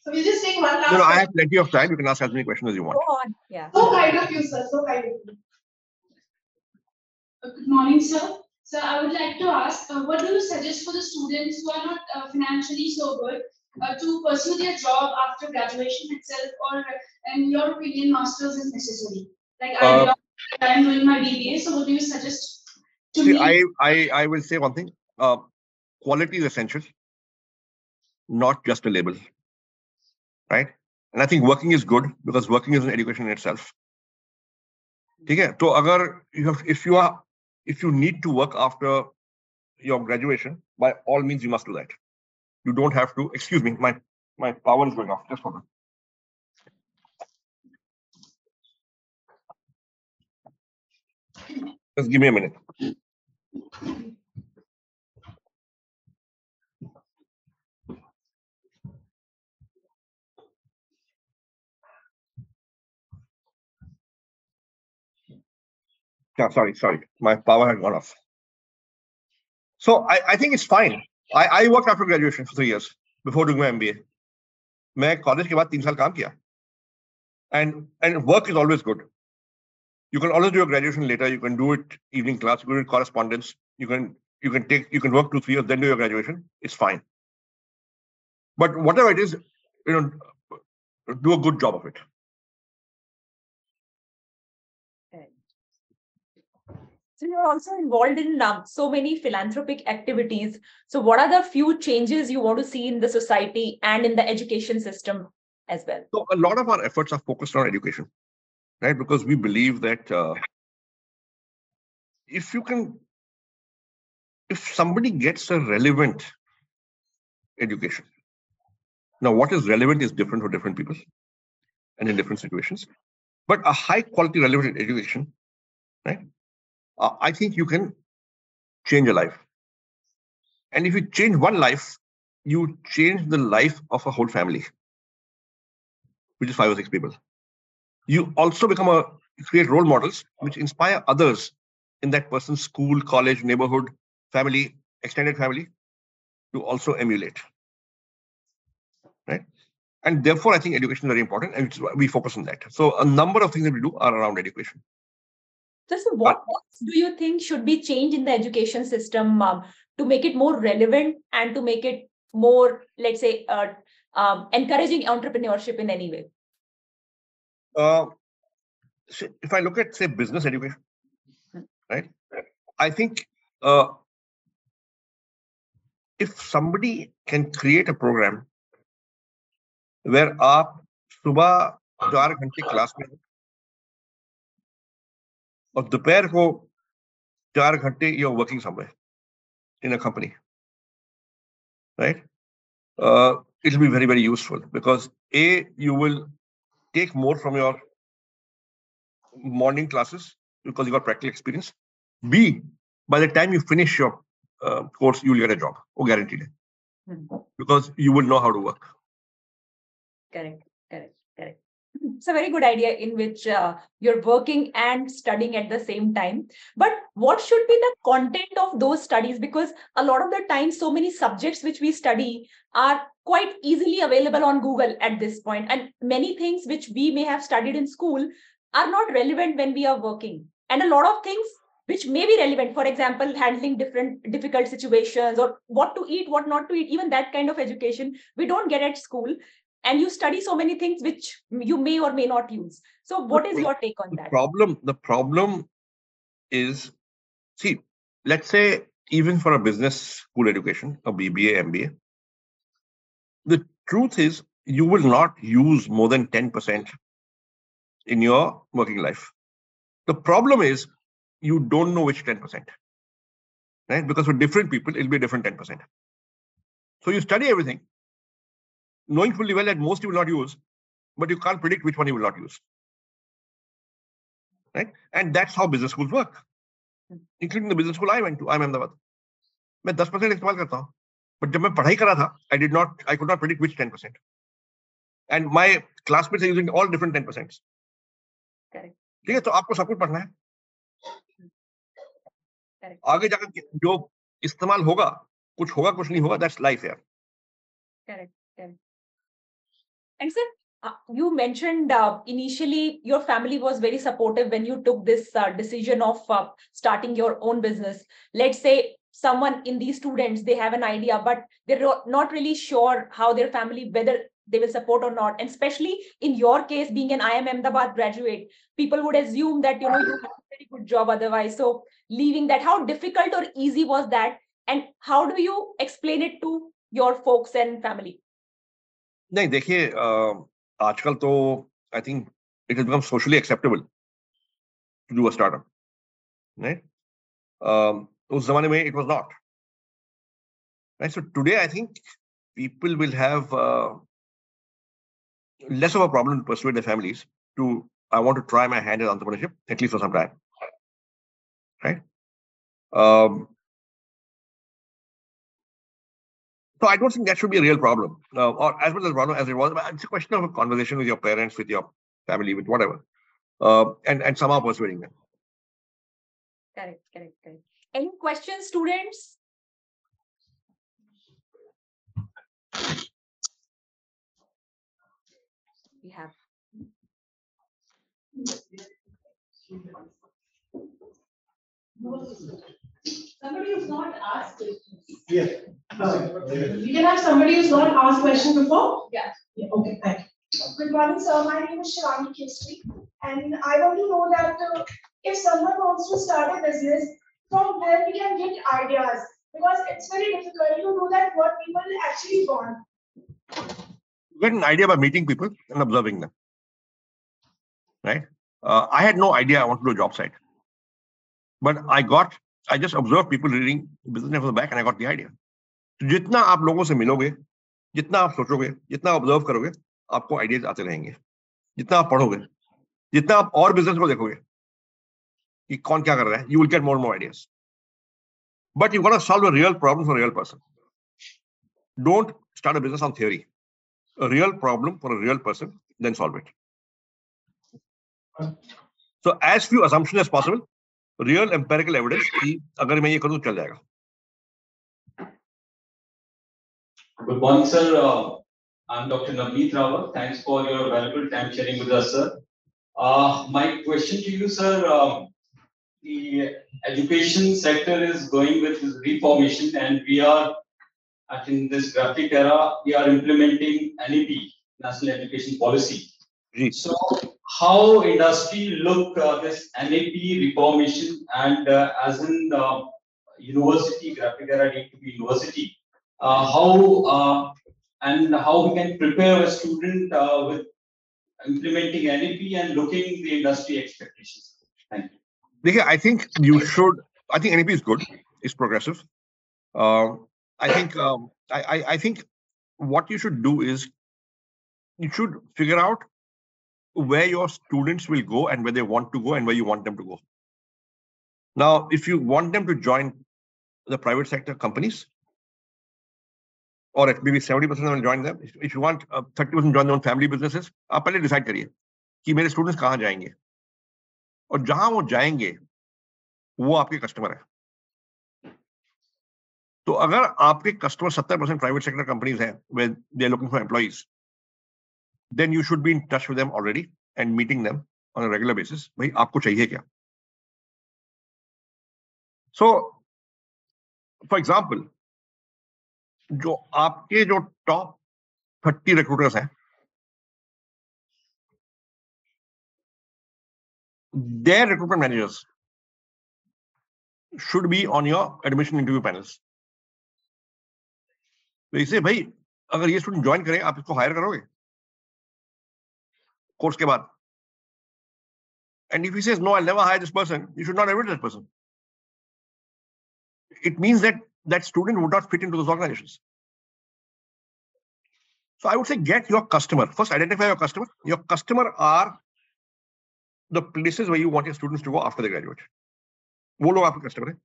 So we'll just take one last. no, no, I have plenty of time you can ask as many questions as you want Go on, yeah. So kind of you, sir, so kind of you. Good morning, sir. So I would like to ask, uh, what do you suggest for the students who are not uh, financially so good uh, to pursue their job after graduation itself, or in your opinion, masters is necessary? Like I, Uh, belong- I am doing my BBA, so what do you suggest to See, me? I, I, I will say one thing. Uh, quality is essential, not just a label, right? And I think working is good because working is an education in itself. ठीक है तो अगर you have if you are if you need to work after your graduation by all means you must do that you don't have to excuse me my my power is going off Just give me a minute. Yeah, sorry, sorry. My power had gone off. So I, I think it's fine. I, I worked after graduation for three years before doing my MBA. मैं college के बाद तीन साल काम किया and and work is always good you can always do your graduation later. You can do it evening class. You can do it correspondence. You can you can take you can work two three years then do your graduation. It's fine. But whatever it is you know do a good job of it. So you're also involved in um, so many philanthropic activities. So what are the few changes you want to see in the society and in the education system as well? so a lot of our efforts are focused on education right because we believe that uh, if you can if somebody gets a relevant education now what is relevant is different for different people and in different situations but a high quality relevant education right uh, i think you can change a life and if you change one life you change the life of a whole family which is five or six people. You also become a create role models which inspire others in that person's school, college, neighborhood, family, extended family to also emulate. Right? And therefore, I think education is very important, and we focus on that. So, a number of things that we do are around education. Just what else do you think should be changed in the education system um, to make it more relevant and to make it more, let's say, uh, um, encouraging entrepreneurship in any way? Uh, so if I look at, say, business education, Hmm. right? I think uh, if somebody can create a program where आप सुबह चार घंटे class में हो और दोपहर को चार घंटे you're working somewhere in a company, right? Uh, it'll be very very useful because a you will take more from your morning classes because you got practical experience. B, by the time you finish your uh, course, you'll get a job, or guaranteed, Hmm. because you will know how to work. Correct, correct, correct. It's a very good idea in which uh, you're working and studying at the same time. But what should be the content of those studies? Because a lot of the time, so many subjects which we study are quite easily available on Google at this point, and many things which we may have studied in school are not relevant when we are working. And a lot of things which may be relevant, for example, handling different difficult situations or what to eat, what not to eat, even that kind of education we don't get at school. And you study so many things which you may or may not use. So what is your take on The that? problem, the problem is, see, let's say even for a business school education, a BBA, MBA, the truth is you will not use more than 10% in your working life. The problem is you don't know which 10%, right? Because for different people, it'll be a different 10%. So you study everything, knowing fully well that most you will not use, but you can't predict which one you will not use. Right? And that's how business schools work. Hmm. Including the business school I went to, I'm Ahmedabad. मैं 10 percent इस्तेमाल करता हूँ but जब मैं पढ़ाई कर था I did not I could not predict which 10 percent and my classmates using all different 10 percent ठीक है तो आपको सब कुछ पढ़ना है Correct. आगे जाकर जो इस्तेमाल होगा कुछ होगा कुछ नहीं होगा दैट्स लाइफ यार correct correct and sir uh, you mentioned uh, initially your family was very supportive when you took this uh, decision of uh, starting your own business let's say someone in these students they have an idea but they're ro- not really sure how their family whether they will support or not and especially in your case being an IIM Ahmedabad graduate people would assume that you know you have a very good job otherwise so leaving that how difficult or easy was that and how do you explain it to your folks and family नहीं देखिए अ, आजकल तो I think it has become socially acceptable to do a startup right us zamane mein, it was not. Right. So today, I think people will have uh, less of a problem to persuade their families to I want to try my hand at entrepreneurship at least for some time. Right. Um, so I don't think that should be a real problem, uh, or as well as problem as it was. It's a question of a conversation with your parents, with your family, with whatever, uh, and and somehow persuading them. Correct, correct, correct. Any questions, students? We have. Somebody who's not asked questions. Yeah. We can have somebody who's not asked question before? Yeah. Yeah, okay, thank you. Good morning, sir. My name is Shivani Kistri, and I want to know that uh, if someone wants to start a business, from where we can get ideas, because it's very difficult to do that what people actually want. Get an idea by meeting people and observing them, right? Uh, I had no idea I want to do a job site, but I got I just observed people reading business from the back and I got the idea. तो जितना आप लोगों से मिलोगे जितना आप सोचोगे जितना ऑब्ज़र्व करोगे आपको आइडियाज़ आते रहेंगे जितना आप पढ़ोगे जितना आप और बिज़नेस को देखोगे कि कौन क्या कर रहा है you will get more more ideas but you got solve a real problem for real person don't start a business on theory real problem for a real person then solve it so as few assumption as possible real empirical evidence की अगर मैं ये करूँ तो चल जाएगा Good morning, sir. Uh, I'm Dr. Navneet Rawat. Thanks for your valuable time sharing with us, sir. Uh, my question to you, sir, uh, the education sector is going with this reformation and we are, I think this graphic era, we are implementing NEP, National Education Policy. जी. So how industry look uh, this NAP reformation and uh, as in uh, university, graphic era need to be university. Uh, how uh, and how we can prepare a student uh, with implementing NAP and looking the industry expectations. Thank you. देखिए, I think you should. I think NEP is good. It's progressive. Uh, I think. Um, I, I I think what you should do is you should figure out where your students will go and where they want to go and where you want them to go. Now, if you want them to join the private sector companies, or at maybe 70% will join them. If- If you want uh, 30% join their own family businesses, आप पहले decide करिए कि मेरे students कहाँ जाएंगे और जहाँ वो जाएँगे, वो आपके कस्टमर है। तो अगर आपके कस्टमर सत्तर परसेंट प्राइवेट सेक्टर कंपनीज़ हैं with they looking for employees then you should be in touch with them already and meeting them on regular basis भाई, आपको चाहिए क्या? सो फॉर एग्ज़ाम्पल जो आपके जो टॉप थर्टी रिक्रूटर्स हैं their recruitment managers should be on your admission interview panels. वैसे भाई अगर ये स्टूडेंट ज्वाइन करें आप इसको हायर करोगे कोर्स के बाद and if he says no i'll never hire this person you should not admit that person it means that that student would not fit into those organizations so i would say get your customer first identify your customer your customer are the places where you want your students to go after they graduate. वो लोग आपके customer हैं.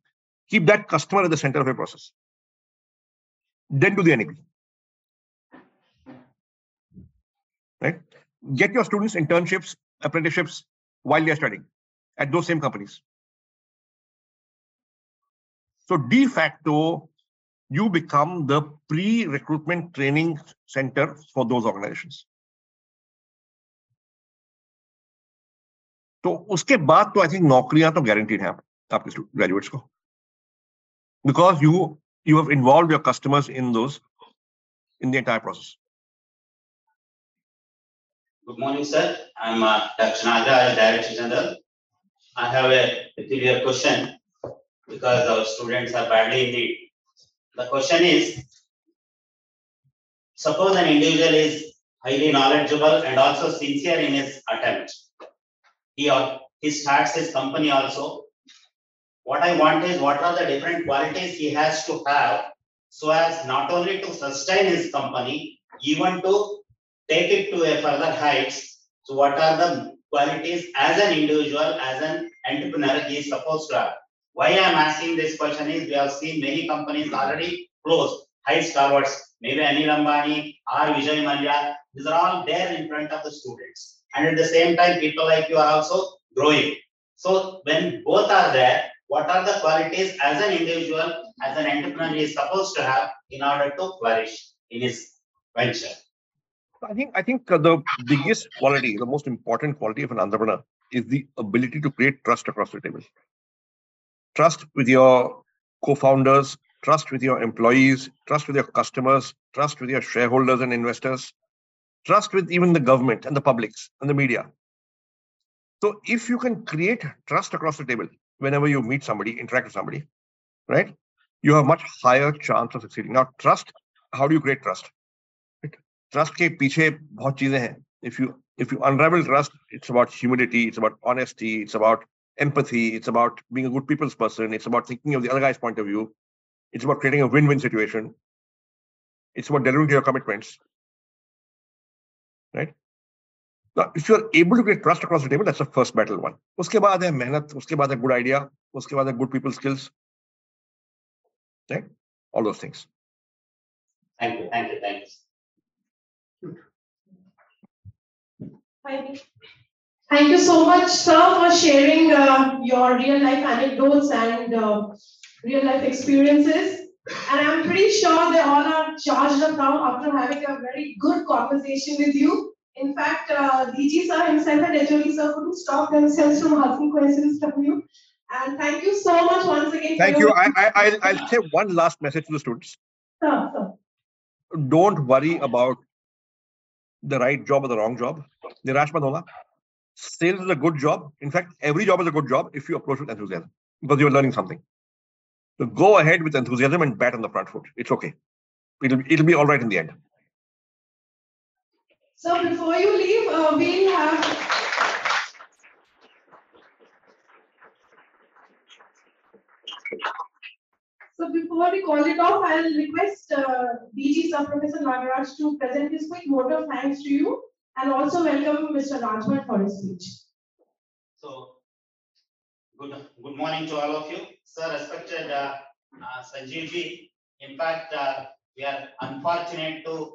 Keep that customer at the center of your process. Then do the NEP. Right? Get your students internships, apprenticeships while they're studying at those same companies. So de facto, you become the pre-recruitment training center for those organizations. तो उसके बाद तो I think नौकरियाँ तो guaranteed हैं आपके graduates को because you you have involve your customers in those in the process Good morning, sir. I'm uh, Dr. Director General. I have a peculiar question because our students are badly in need. The question is, suppose an individual is highly knowledgeable and also sincere in his attempt. He he starts his company also. What I want is what are the different qualities he has to have so as not only to sustain his company, even to take it to a further heights. So what are the qualities as an individual, as an entrepreneur he is supposed to have? Why I am asking this question is we have seen many companies already closed, high stalwarts, maybe Anil Ambani or Vijay Mallya, these are all there in front of the students. And at the same time, people like you are also growing. So when both are there, what are the qualities as an individual, as an entrepreneur is supposed to have in order to flourish in his venture? I think I think uh, the biggest quality, the most important quality of an entrepreneur is the ability to create trust across the table. Trust with your co-founders, trust with your employees, trust with your customers, trust with your shareholders and investors, trust with even the government and the publics and the media. So if you can create trust across the table whenever you meet somebody, interact with somebody, right? You have much higher chance of succeeding. Now, trust, how do you create trust? Trust ke piche bahut cheeze hain. If you if you unravel trust, it's about humility, it's about honesty, it's about empathy, it's about being a good people's person, it's about thinking of the other guy's point of view, it's about creating a win-win situation, it's about delivering to your commitments, right now if you're able to create trust across the table that's the first battle one uske baad hai mehnat uske baad hai good idea uske baad hai good people skills right all those things Thank you, thank you, thank you. Thank you so much, sir, for sharing uh, your real life anecdotes and uh, real life experiences. And I'm pretty sure they all are charged up now after having a very good conversation with you. In fact, uh, DG sir himself and HOD sir couldn't stop themselves from asking questions from you. And thank you so much once again. thank you I, I I'll, I'll say one last message to the students Sir, sir. don't worry about the right job or the wrong job. Nirash mat hona. Sales is a good job. In fact, every job is a good job if you approach it with enthusiasm because you're learning something. So go ahead with enthusiasm and bat on the front foot. It's okay. It'll, it'll be all right in the end. So before you leave, uh, we'll have. So before we call it off, I'll request uh, DG Sir Professor Nagaraj to present his quick vote of thanks to you and also welcome Mr. Rajbhat for his speech. So, good, good morning to all of you. Sir, respected uh, uh, Sanjeev ji, in fact, uh, we are unfortunate to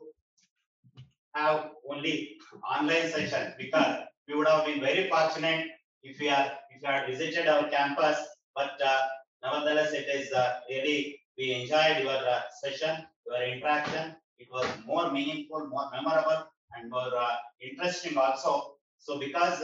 have only online session because we would have been very fortunate if we are, if you had visited our campus. But uh, nevertheless, it is uh, really, we enjoyed your uh, session, your interaction. It was more meaningful, more memorable and more uh, interesting also. So because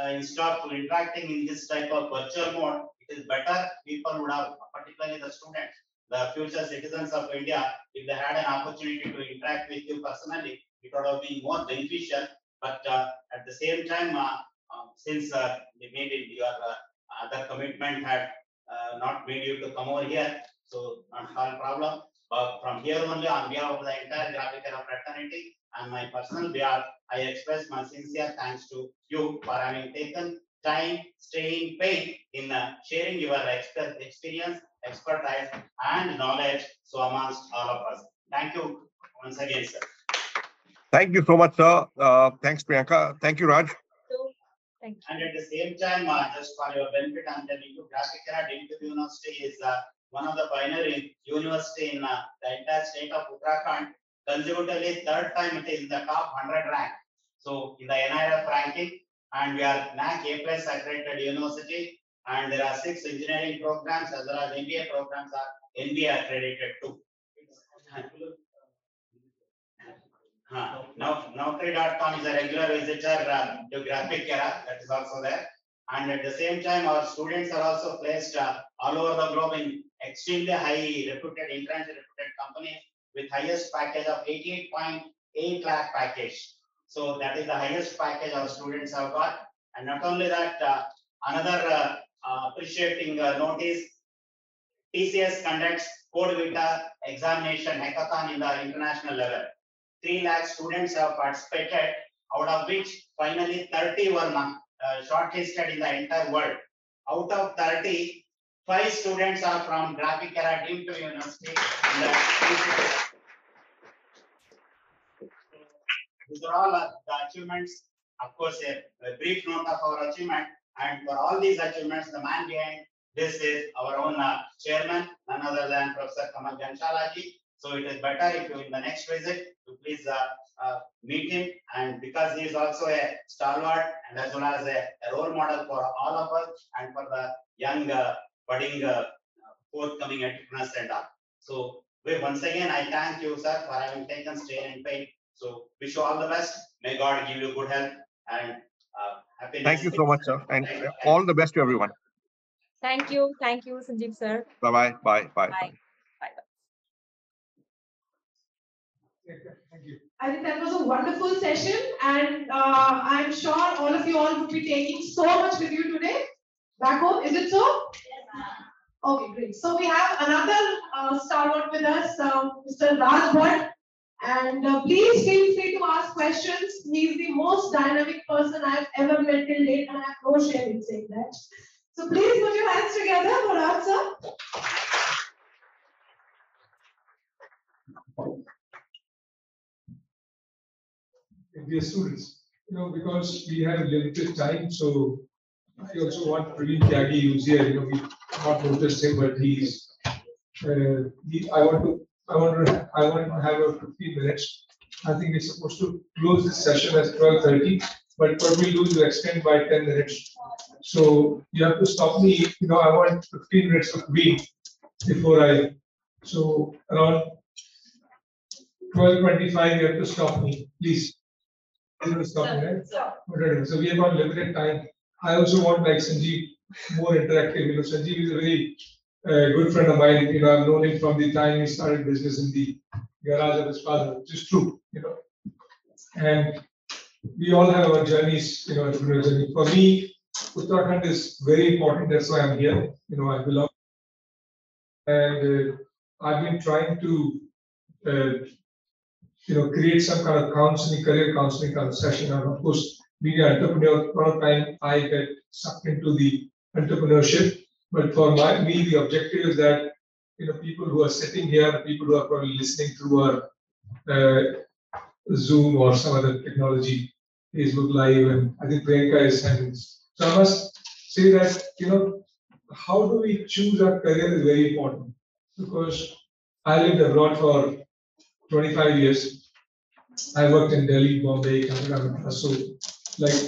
uh, instead of interacting in this type of virtual mode, it is better people would have, particularly the students, the future citizens of India, if they had an opportunity to interact with you personally, it would have been more beneficial. But uh, at the same time, uh, um, since uh, your uh, other commitment had uh, not made you to come over here, so not all problem. But from here only, on behalf of the entire Graphic Era fraternity and my personal behalf, I express my sincere thanks to you for having taken time, staying pain in uh, sharing your exper- experience, expertise, and knowledge so amongst all of us. Thank you once again, sir. Thank you so much, sir. Uh, thanks, Priyanka. Thank you, Raj. Thank you. And at the same time, uh, just for your benefit, I'm telling you, Graphic Era University is uh, one of the pioneering university in uh, the entire state of Uttarakhand. Consecutively, third time it is in the top 100 rank. So in the NIRF ranking, and we are NAAC A plus accredited university, and there are six engineering programs as well as MBA programs are NBA accredited too. Huh. Now, Naukri.com is a regular visitor uh, to Graphic Era, that is also there. And at the same time, our students are also placed uh, all over the globe in extremely high reputed, international reputed companies with highest package of eighty-eight point eight lakh package. So that is the highest package our students have got. And not only that, uh, another uh, uh, appreciating uh, note is TCS conducts CodeVita examination hackathon in the international level. Three lakh students have participated, out of which finally thirty were uh, shortlisted in the entire world. Out of 30, five students are from Graphic Era deemed university. in the- These are all the achievements, of course, a, a brief note of our achievement. And for all these achievements, the man behind this is our own uh, chairman, none other than Professor Kamal Ghanshala ji. So it is better if you in the next visit, to please uh, uh, meet him. And because he is also a stalwart and as well as a, a role model for all of us and for the young uh, budding uh, forthcoming entrepreneurs and all. So we, once again, I thank you, sir, for having taken strain and pain. So wish you all the best. May God give you good health and uh, happiness. Thank you so much, sir. And all the best to everyone. Thank you. Thank you, Sanjeev sir. Bye-bye. Bye. Bye. Bye. Bye. Thank you. I think that was a wonderful session and uh, I'm sure all of you all would be taking so much with you today. Back home, is it so? Yes, okay, great. So we have another uh, stalwart with us, uh, Mr. Raj Bhatt. And uh, please feel free to ask questions. He's the most dynamic person I've ever met till date and I have no shame in saying that. So please put your hands together for Raj sir. dear students, you know, because we have limited time, so I also want Praveen Tyagi, who's here, you know, we not noticed him, but he's, uh, he, I want to, I want to, I want to have a fifteen minutes. I think we're supposed to close this session at twelve thirty, but what we'll do is extend by ten minutes. So you have to stop me, you know, I want fifteen minutes of Praveen before I, so around twelve twenty-five, you have to stop me, please. You will stop me, right? So we have got limited time. I also want like Sanjeev more interactive. You know, Sanjeev is a very uh, good friend of mine. You know, I've known him from the time he started business in the garage of his father, which is true. You know, and we all have our journeys. You know, entrepreneurial journey. For me, Uttarakhand is very important. That's why I'm here. You know, I belong, and uh, I've been trying to. Uh, you know, create some kind of counseling, career counseling kind of session. And of course, being an entrepreneur, a lot of time I get sucked into the entrepreneurship. But for my me, the objective is that you know people who are sitting here, people who are probably listening through our uh, Zoom or some other technology, Facebook Live, and I think Priyanka is handling. So I must say that you know how do we choose our career is very important because I lived abroad for 25 years. I worked in Delhi, Bombay, Calcutta, so like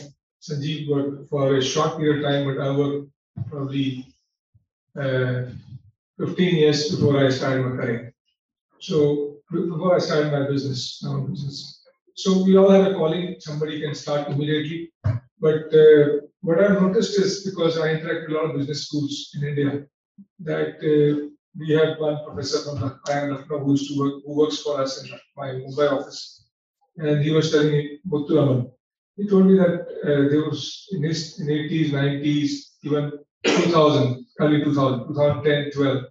Sanjeev worked for a short period of time, but I worked probably 15 years before I started my career. So before I started my business, business. So we all have a calling. Somebody can start immediately. But uh, what I've noticed is because I interact with a lot of business schools in India, that uh, we had one professor from the IIM Lucknow who work, who works for us in my Mumbai office, and he was telling me Mutturaman. He told me that uh, there was in his in 80s, 90s, even 2000, early 2000, 2010, 12.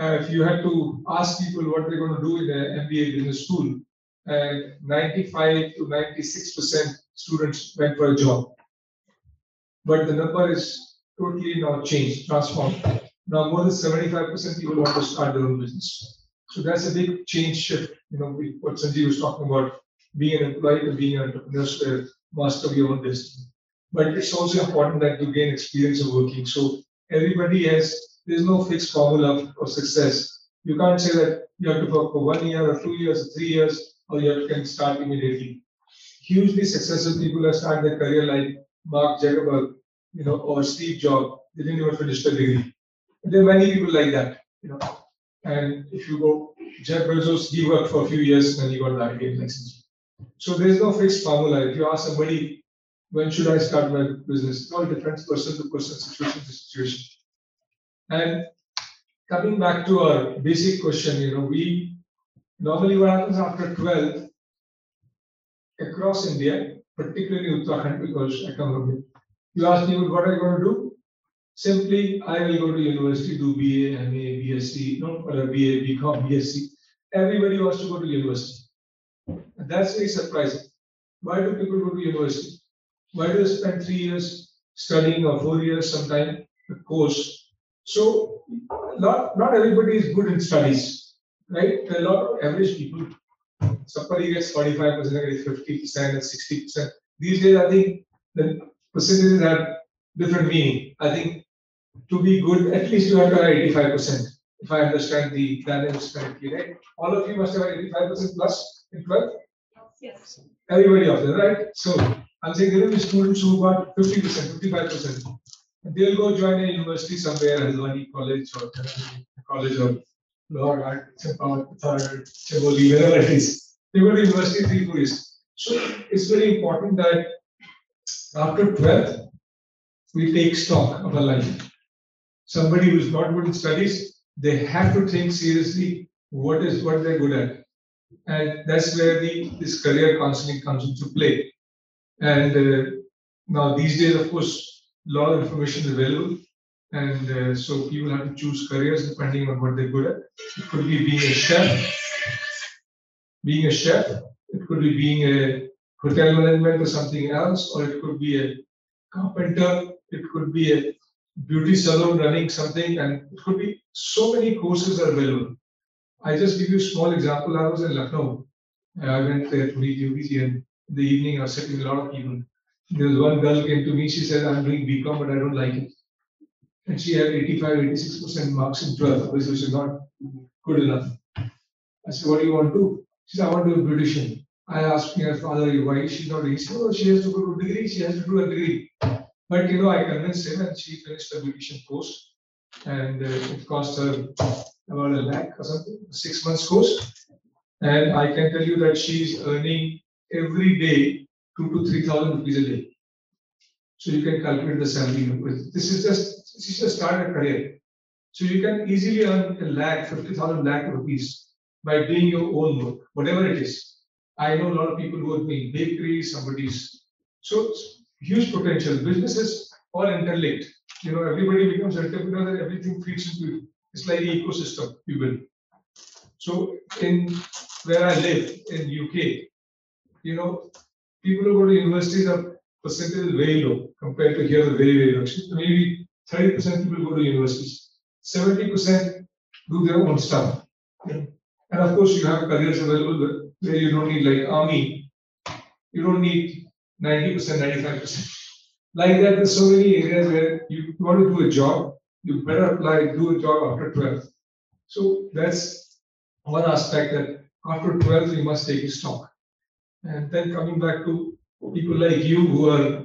Uh, if you had to ask people what they're going to do in the MBA business school, and 95 to 96 percent students went for a job. But the number is totally now changed, transformed. Now more than 75% people want to start their own business. So that's a big change shift. You know, what Sanjeev was talking about, being an employee to being an entrepreneur, master of your own destiny. But it's also important that you gain experience of working. So everybody has, there's no fixed formula of success. You can't say that you have to work for one year or two years or three years, or you can start immediately. Hugely successful people have started their career like Mark Zuckerberg, you know, or Steve Jobs. They didn't even finish the degree. There are many people like that, you know. And if you go, Jeff Bezos, he worked for a few years and then he got the idea license. So there's no fixed formula. If you ask somebody, when should I start my business? It all depends person to person, situation to situation. And coming back to our basic question, you know, we normally what happens after 12 across India, particularly Uttarakhand, because I come from here, you ask me what are you going to do? Simply, I will go to university, do BA, MA, BSc, no, uh, BA, BCom, BSc. Everybody wants to go to university. And that's very surprising. Why do people go to university? Why do they spend three years studying or four years sometime a course? So, not, not everybody is good in studies, right? A lot of average people. Somebody gets 45%, gets 50% and 60%. These days, I think the percentages have different meaning. I think to be good, at least you have to have eighty-five percent, if I understand the dynamics correctly, right? All of you must have eighty-five percent plus in twelfth? Yes. Everybody of them, right? So I'm saying there will be students who got fifty percent, fifty-five percent. They'll go join a university somewhere, Haldwani College or College or Lahore Art, Chamoli, wherever it is. They go to university three, four years. So it's very important that after twelfth, we take stock of our life. Somebody who's not good in studies, they have to think seriously what is what they're good at. And that's where the this career counseling comes into play. And uh, now these days, of course, a lot of information is available. And uh, so people have to choose careers depending on what they're good at. It could be being a chef, being a chef. It could be being a hotel management or something else, or it could be a carpenter. It could be a beauty salon running something, and it could be so many courses are available. I just give you a small example. I was in Lucknow. I went there to meet UBC, and in the evening I was sitting with a lot of people. There was one girl came to me. She said, "I'm doing BCom, but I don't like it." And she had 85, 86 percent marks in 12th, which was not good enough. I said, "What do you want to do?" She said, "I want to do a beautician." I asked her father, "Why is she not?" Said, "Oh, she has to go to a degree. She has to do a degree." But you know, I convinced him, and she finished the beautician course, and uh, it cost her about a lakh or something, six months course. And I can tell you that she's earning every day two to three thousand rupees a day. So you can calculate the salary. This is just this is just start a career. So you can easily earn a lakh, fifty thousand lakh rupees by doing your own work, whatever it is. I know a lot of people who work in bakery, somebody's. So huge potential. Businesses all interlinked. You know, everybody becomes entrepreneur and everything feeds into it. It's like the ecosystem you build. So in where I live in UK, you know, people who go to university, the percentage is very low compared to here, the very, very low. Maybe thirty percent people go to universities, seventy percent do their own stuff. know. And of course, you have careers available where- you don't need like army, you don't need ninety percent, ninety-five percent. Like that, there's so many areas where you want to do a job, you better apply, do a job after twelve. So that's one aspect that after twelve, you must take stock. And then coming back to people like you who are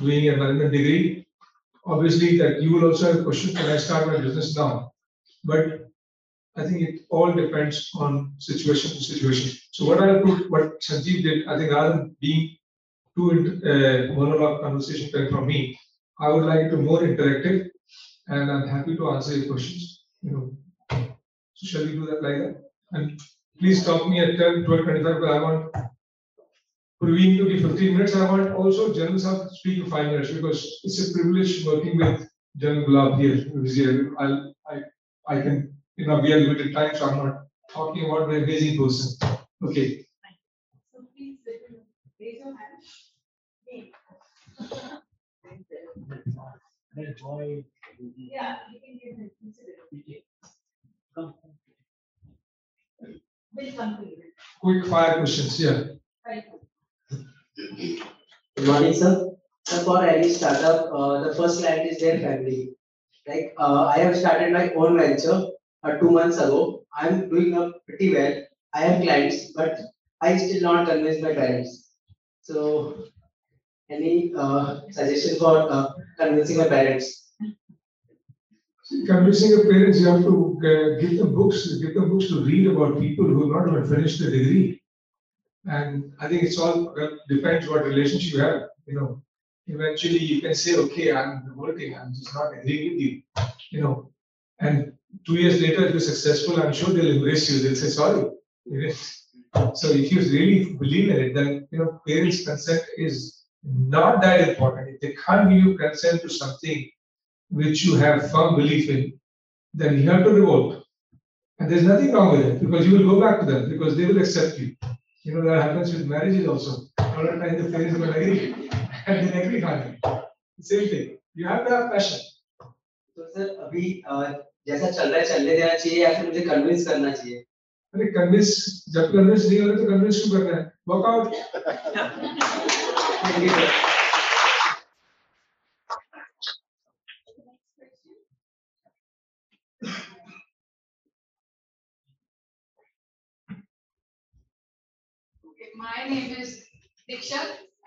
doing a management degree, obviously that you will also have questions, can I start my business now? But I think it all depends on situation to situation. So what I put, what Sanjeev did, I think rather than being too uh, monologue conversation from me, I would like to more interactive, and I'm happy to answer your questions. You know, so shall we do that like that? And please stop me at 10, 12, 25, but I want Praveen to be 15 minutes. I want also General Saab to speak for five minutes because it's a privilege working with General Gulab here. who is here. I'll, I, I can, you know, we are limited time, so I'm not talking about the amazing person. Okay. So please raise your hand. Yeah, you can give it, consider it. Will complete it. Quick fire questions, yeah. Right. Good morning, sir. So for any startup, uh, the first client is their family. Like, uh, I have started my own venture, uh, two months ago. I'm doing up pretty well. I have clients, but I still not convince my parents. So, any, uh, suggestion for, uh, convincing my parents? Convincing your parents, you have to uh, give them books, give them books to read about people who have not even finished the degree. And I think it's all depends what relationship you have, you know. Eventually you can say, okay, I'm revolting, I'm just not agreeing with you, you know. And two years later, if you're successful, I'm sure they'll embrace you, they'll say, sorry. So if you really believe in it, then, you know, parents' consent is not that important. If they can't give you consent to something which you have firm belief in, then you have to revolt. And there's nothing wrong with it because you will go back to them because they will accept you. You know, that happens with marriages also. A lot of times the parents will agree and they agree finally. Same thing. You have to have passion. तो sir अभी uh, जैसा चल रहा है चलने देना चाहिए या फिर मुझे कन्विंस करना चाहिए अरे कन्विंस जब कन्विंस नहीं हो रहे तो कन्विंस क्यों करना है workout My name is Diksha,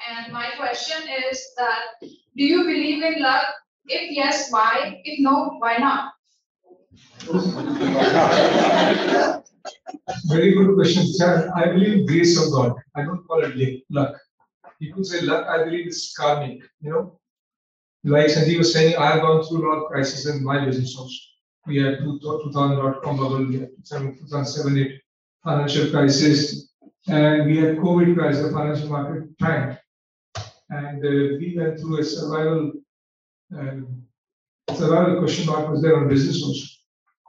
and my question is that do you believe in luck? If yes, why? If no, why not? Very good question, sir. I believe grace of God. I don't call it luck. People say luck, I believe it's karmic, you know. Like Sanjeev was saying, I have gone through a lot of crises in my business also. We had 2000.com bubble, we had 2007, 8 financial crisis, and we had COVID crisis, the financial market tanked. And uh, we went through a survival, um, survival question mark was there on business also.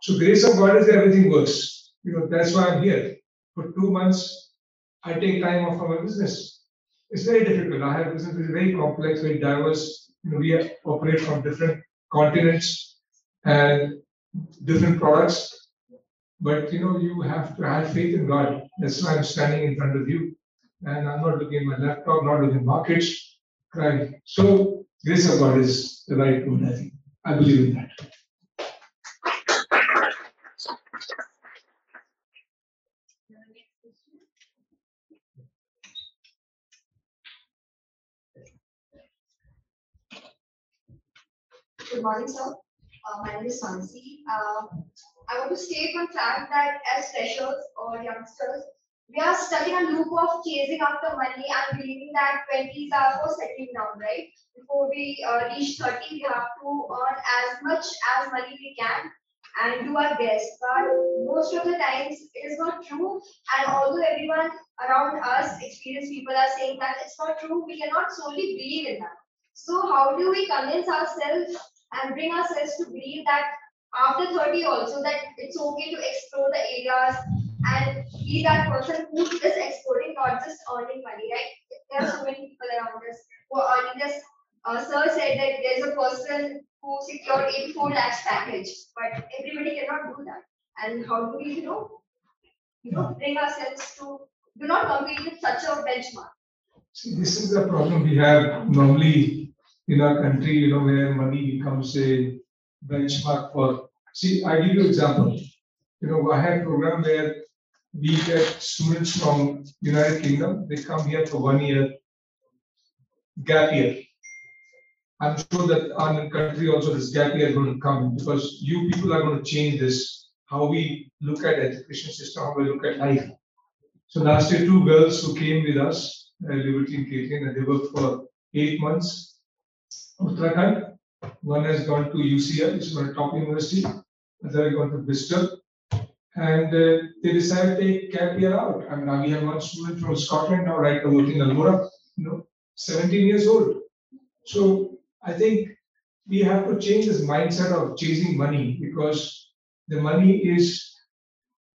So grace of God is everything works. You know, that's why I'm here. For two months, I take time off from my business. It's very difficult. I have business which is very complex, very diverse. You know, we operate from different continents and different products. But you know, you have to have faith in God. That's why I'm standing in front of you. And I'm not looking at my laptop, not looking at markets. Right. So grace of God is the right word, I think. I believe in that. Good morning, sir. Uh, my name is Sansi. Uh, I want to state one fact that as freshers or youngsters, we are stuck in a loop of chasing after money and believing that 20s are for settling down, right? Before we uh, reach 30, we have to earn as much as money we can and do our best. But most of the times, it is not true. And although everyone around us, experienced people, are saying that it's not true, we cannot solely believe in that. So, how do we convince ourselves and bring ourselves to believe that after 30 also that it's okay to explore the areas and be that person who is exploring, not just earning money, right? There are so many people around us who are earning this. Uh, sir said that there's a person who secured 84 lakhs package, but everybody cannot do that. And how do we, you know, you know, bring ourselves to do not compete with such a benchmark? See, this is the problem we have normally in our country, you know, where money becomes a benchmark for. See, I give you example. You know, I had program where we get students from United Kingdom. They come here for one year gap year. I'm sure that our country also this gap year is going to come because you people are going to change this how we look at education system, how we look at life. So last year, two girls who came with us, uh, Liberty and Caitlin, and they worked for eight months. Uttarakhand. One has gone to UCL, which is a top university. Another gone to Bristol. And uh, they decided to take gap year out. I mean, now we have one student from Scotland now, right now working in Almora, you know, 17 years old. So I think we have to change this mindset of chasing money because the money is,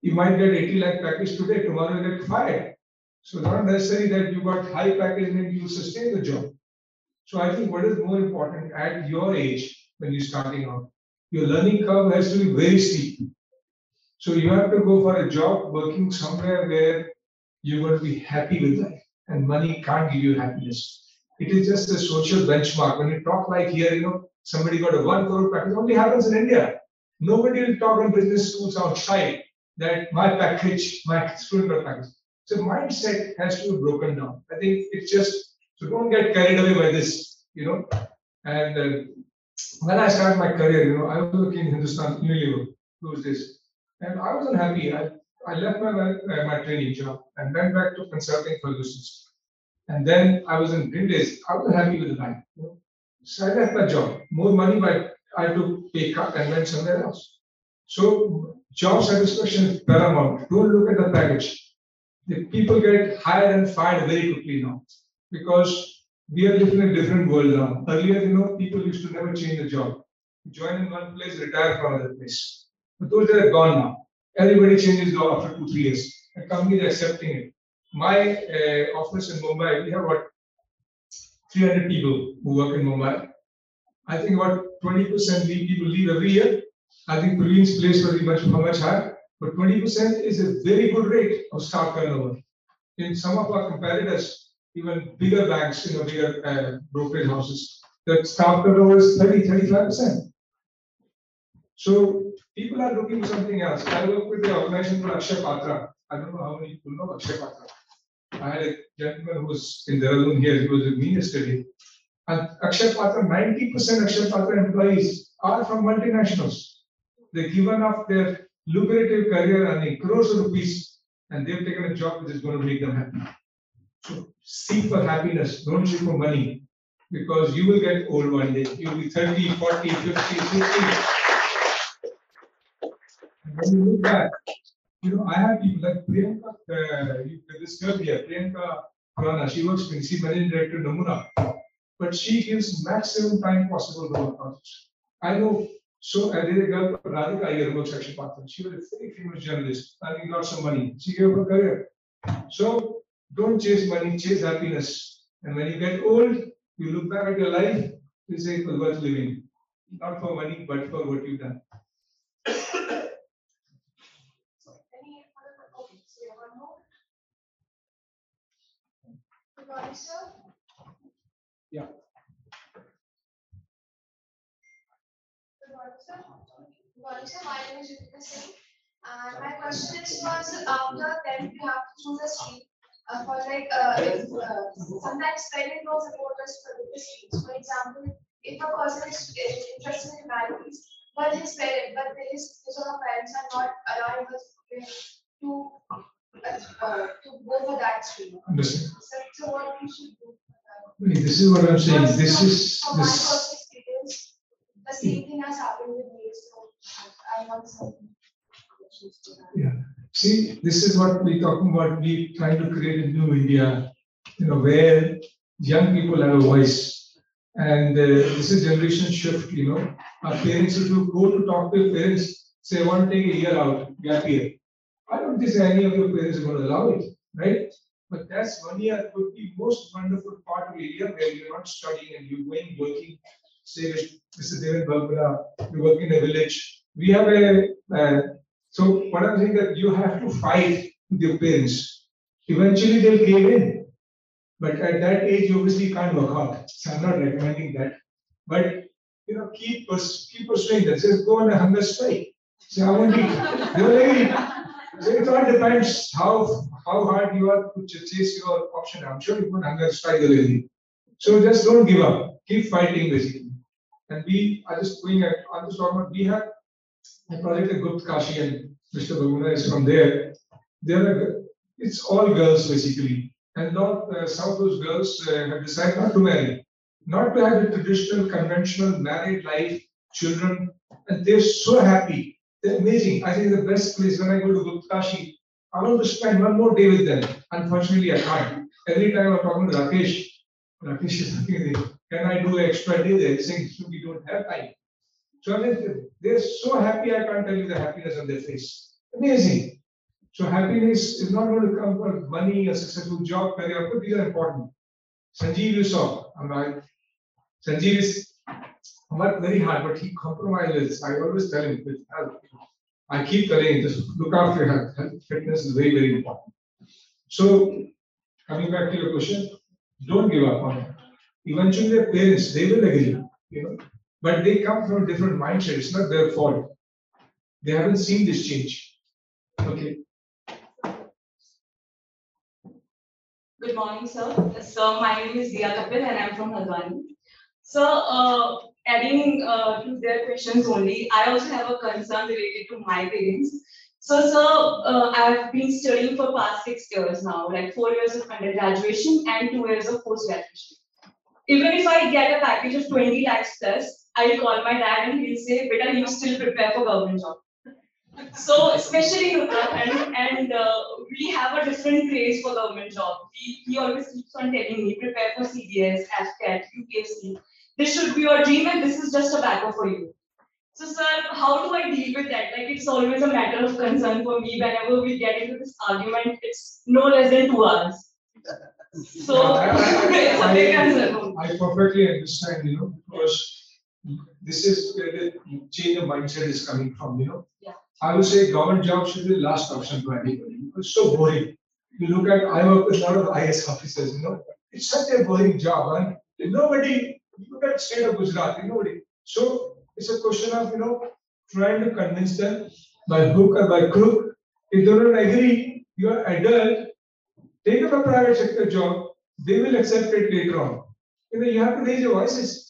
you might get 80 lakh package today, tomorrow you get fired. So not necessary that you got high package and you sustain the job. So I think what is more important at your age when you're starting out, your learning curve has to be very steep. So you have to go for a job working somewhere where you're going to be happy with life, and money can't give you happiness. It is just a social benchmark. When you talk like here, you know, somebody got a one crore package, only happens in India. Nobody will talk in business schools outside that my package, my student package. So mindset has to be broken down. I think it's just so don't get carried away by this, you know. And uh, when I started my career, you know, I was working in Hindustan Unilever those days, and I wasn't happy. I, I left my uh, my training job and went back to consulting Ferguson's. And then I was in Grindlays. I wasn't happy with the bank. You know? So I left my job. More money, but I took pay cut and went somewhere else. So job satisfaction is paramount. Don't look at the package. The people get hired and fired very quickly now because we are living in a different world now. Earlier, you know, people used to never change the job. Join in one place, retire from another place. But those days are gone now. Everybody changes job after two, three years. The company is accepting it. My uh, office in Mumbai, we have what 300 people who work in Mumbai. I think about 20% leave, people leave every year. I think Praveen's place be much, much higher. But 20% is a very good rate of staff turnover. In some of our competitors, even bigger banks, you know, bigger uh, brokerage houses, the staff turnover is 30, 35%. So people are looking for something else. I work with the organization called Akshay Patra. I don't know how many people know Akshay Patra. I had a gentleman who was in Dehradun here, he was with me yesterday. And Akshay Patra, 90% Akshay Patra employees are from multinationals. They've given up their lucrative career earning crores of rupees and they've taken a job which is going to make them happy. Seek for happiness, don't seek for money because you will get old one day. You'll be 30, 40, 50, 60. And when you look back, you know, I have people like Priyanka, uh, this girl here, Priyanka Rana, she works Principal Managing Director Namuna. But she gives maximum time possible to her projects. I know, so uh, there's a girl, Radhika Iyer, works at Shipatan. She was a very famous journalist, earning lots of money. She gave her career. So don't chase money, chase happiness. And when you get old, you look back at your life, you say it was worth living. Not for money, but for what you've done. Any other, okay, so you have one more? Good morning, sir. Yeah. Good morning, sir. Good morning, sir. My name is Yutika Singh. And my question is was after then we have to choose a stream. Uh, for like, uh, if, uh, sometimes knows about us for the streams. For example, if a person is interested in humanities, but his parent, but his, his or her parents are not allowing us to, uh, to go for that stream. Understand? So, so what we should do? Wait, This is what I'm saying. Because This from- is, From my this, experience, the same thing has happened with me, so I want some. that. See, this is what we're talking about. We trying to create a new India, you know, where young people have a voice. And uh, this is generation shift, you know. Our parents, if you go to talk to your parents, say, I want to take a year out, gap year. I don't think any of your parents are going to allow it, right? But that's one year could be most wonderful part of India where you're not studying and you're going working. Say, Mr. David Balbara, you work in a village. We have a, uh, so what I'm saying that you have to fight with your parents. Eventually they'll cave in. But at that age, you obviously can't work out. So I'm not recommending that. But you know, keep pers- keep pursuing that. Says go on a hunger strike. So I won't be. They. So it all depends how how hard you are to chase your option. I'm sure you put hunger strike already. So just don't give up. Keep fighting basically. And we are just going at on this talking about we have a project at Gupt Kashi and Mr. Bahuguna is from there. There it's all girls basically. And not uh, some of those girls uh, have decided not to marry, not to have a traditional, conventional married life, children, and they're so happy. They're amazing. I think the best place when I go to Gupt Kashi, I want to spend one more day with them. Unfortunately, I can't. Every time I'm talking to Rakesh, Rakesh is looking at me, can I do an extra day there? He's saying, we don't have time. So they're so happy, I can't tell you the happiness on their face. Amazing. So happiness is not going to come from money, a successful job, career, but these are important. Sanjeev you saw, I? Sanjeev is worked very hard, but he compromises. I always tell him with. I keep telling him, just look after your health. Health fitness is very, very important. So coming back to your question, don't give up on it. Eventually, their parents, they will agree, you know, but they come from a different mindset. It's not their fault. They haven't seen this change. Okay. Good morning, sir. So my name is Dia Kapil and I'm from Haldwani. So, uh, adding uh, to their questions only, I also have a concern related to my parents. So, sir, uh, I've been studying for past six years now, like four years of undergraduation and two years of post-graduation. Even if I get a package of 20 lakhs plus, I'll call my dad and he'll say, beta, you still prepare for government job. So especially in Uttarakhand, and uh, we have a different craze for government job. He, he always keeps on telling me, prepare for CDS, AFCAT, UPSC. This should be your dream and this is just a backup for you. So sir, how do I deal with that? Like it's always a matter of concern for me whenever we get into this argument, it's no less than two hours. So I- I- it's a big I- concern. I perfectly understand, you know, because this is where the change of mindset is coming from, you know. Yeah. I would say government job should be the last option for anybody. It's so boring. You look at, I work with a lot of IS officers, you know, it's such a boring job, and nobody, you look at state of Gujarat, nobody. So it's a question of, you know, trying to convince them by hook or by crook. If they don't agree, you are adult, take up a private sector job, they will accept it later on. You know, you have to raise your voices.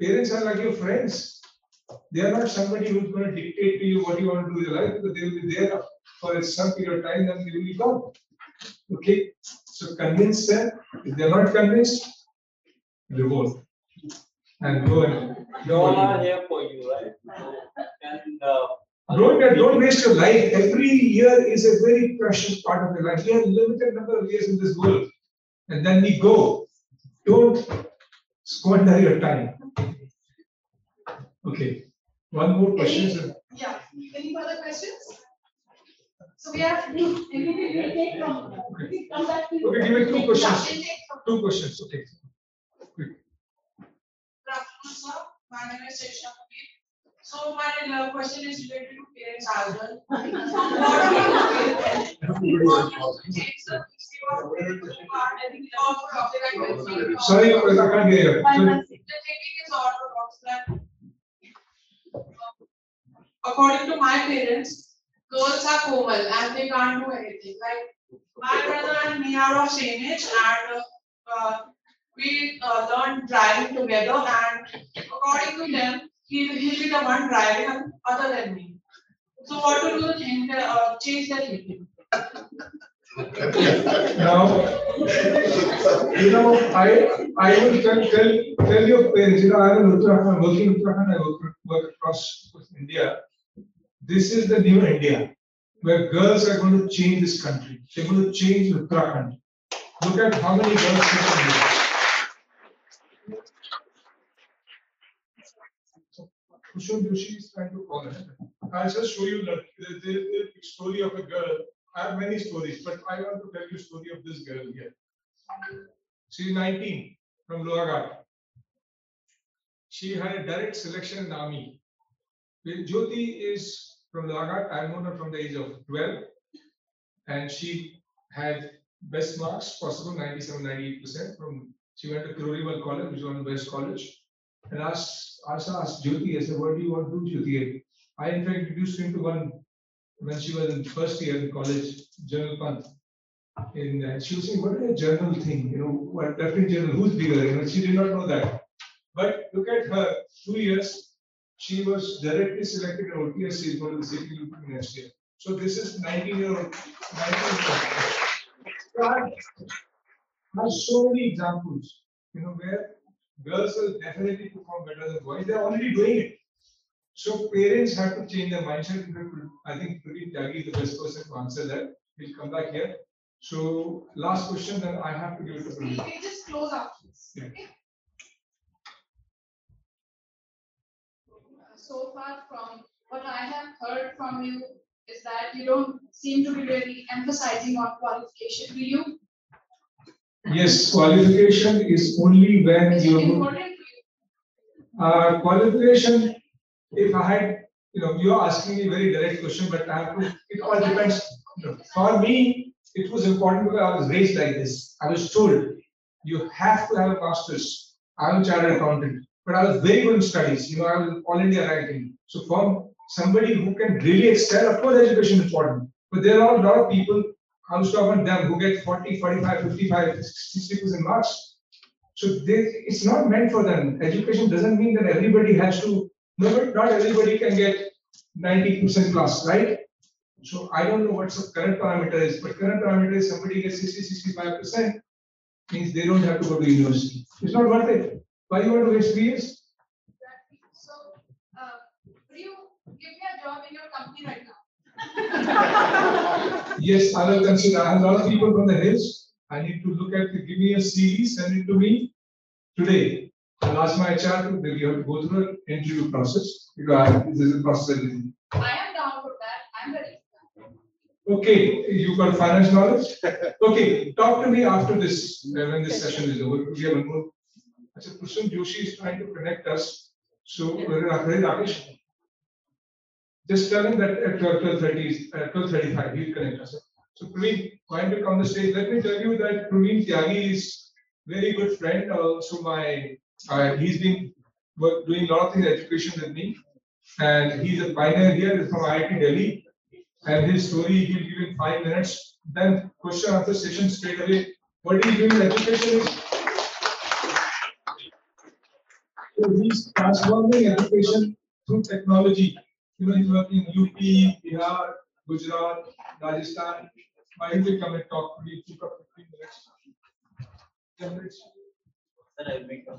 Parents are like your friends. They are not somebody who's going to dictate to you what you want to do with your life, because they will be there for some period of time, then they will be gone. Okay, so convince them. If they're not convinced, revolt and go and. All are here for you, right? And, uh. Don't, get- don't waste your life. Every year is a very precious part of your life. We have limited number of years in this world. And then we go. Don't squander your time. Okay, one more question. sir. Yeah, any further questions? So we have, we'll take from, we come back to. Okay, give me two Yeah, questions. we'll take Two questions, okay. Good afternoon, sir. My name is Sesha Kabir. So my uh, question is related to parents as well. What do you parents? What do you think, sir, if you are parents who are having orthodox, like, Sorry, I can't hear you. My So- message, the thinking is orthodox that according to my parents, girls are komal and they can't do anything. Like my brother and me are of same age and uh, we uh, learned driving together and according to them, he he'll be the one driving other than me. So what to do you think, uh, change their thinking? Now, you know, I, I will tell, tell, tell your parents, you know, I'm in Uttarakhand, working in Uttarakhand, I work, work across India. This is the new India, where girls are going to change this country. They're going to change Uttarakhand. Look at how many girls in here. Kushal Joshi is trying to call it. I'll just show you the, the, the story of a girl. I have many stories, but I want to tell you story of this girl here. She's 19 from Lohaghat. She had a direct selection in army. Jyoti is from. I've known her from the age of 12. And she had best marks possible, 97, 98% from, she went to Kirori Mal College, which of the best college. And asked, Asha asked Jyoti, I said, what do you want to do, Jyoti? I in fact introduced him to one when she was in first year in college, General Pant. In she was saying, what is a journal thing? You know, what reference journal? Who's bigger? You know, she did not know that. But look at her, two years, she was directly selected in OTS. for the city UP next year. So this is 19 year old. 19 year old. So I have so many examples, you know, where girls will definitely perform better than boys. They're already doing it. So parents have to change their mindset. I think Praveen Tyagi is the best person to answer that. He'll come back here. So last question, then I have to give it to We Praveen. can just close this. Yeah. So far from what I have heard from you is that you don't seem to be really emphasizing on qualification. Do you? Yes, qualification is only when Is you important you? uh, qualification. If I had, you know, you're asking me a very direct question, but I have to. It all depends. you. For me, it was important because I was raised like this. I was told you have to have a master's. I'm a chartered accountant, but I was very good in studies. You know, I was all India ranking. So for somebody who can really excel, of course, education is important. But there are a lot of people, stop on them, who get 40, 45, 55, 60 percent marks. So they, it's not meant for them. Education doesn't mean that everybody has to, no, not everybody can get 90% plus, right? So I don't know what the current parameter is, but current parameter is somebody gets 60, 65%, means they don't have to go to university. It's not worth it. Why you want to waste three years? Exactly. So, uh, could you give me a job in your company right now? Yes, I will consider. I have a lot of people from the hills. I need to look at, give me a CV, send it to me today. I'll ask my HR to, you have to go through an interview process. Because I- this is a process. I am down for that. I'm ready. Okay, you got finance knowledge? Okay, talk to me after this, when this session is over. We have one more. Achha, Kushal Joshi is trying to connect us. So, where are where is Rakesh? Just tell him that at twelve thirty, uh, twelve thirty-five, he'll connect us. So Praveen, why don't you come the stage? Let me tell you that Praveen Tyagi is very good friend, also my, uh, he's been work, doing a lot of things education with me. And he's a pioneer here, from IIT Delhi. And his story, he'll give in five minutes. then question answer session straight away. What he's doing in education is so he's transforming education through technology. You know, he's working in UP, Bihar, Gujarat, Rajasthan. Why he will come and talk to me for 15 minutes. 10 minutes. Sir, I'll make a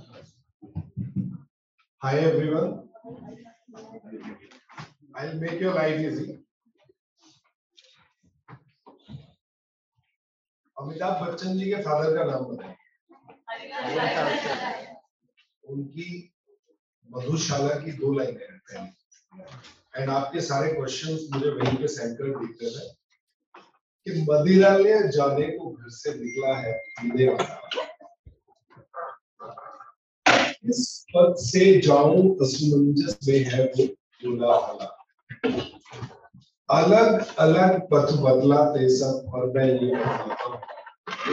Hi everyone. I'll make your life easy. Amitabh Bachchan ji के father का नाम बताएँ उनकी मधुशाला की दो लाइनें हैं पहली। एंड आपके सारे क्वेश्चंस मुझे वहीं पे सेंड कर दिखते थे कि मदिरा ले जाने को घर से निकला है वाला इस पद से जाऊँ, असमंजस में है वो दूल्हा वाला अलग अलग पथ बदलाते सब, और मैं ये बताता हूँ,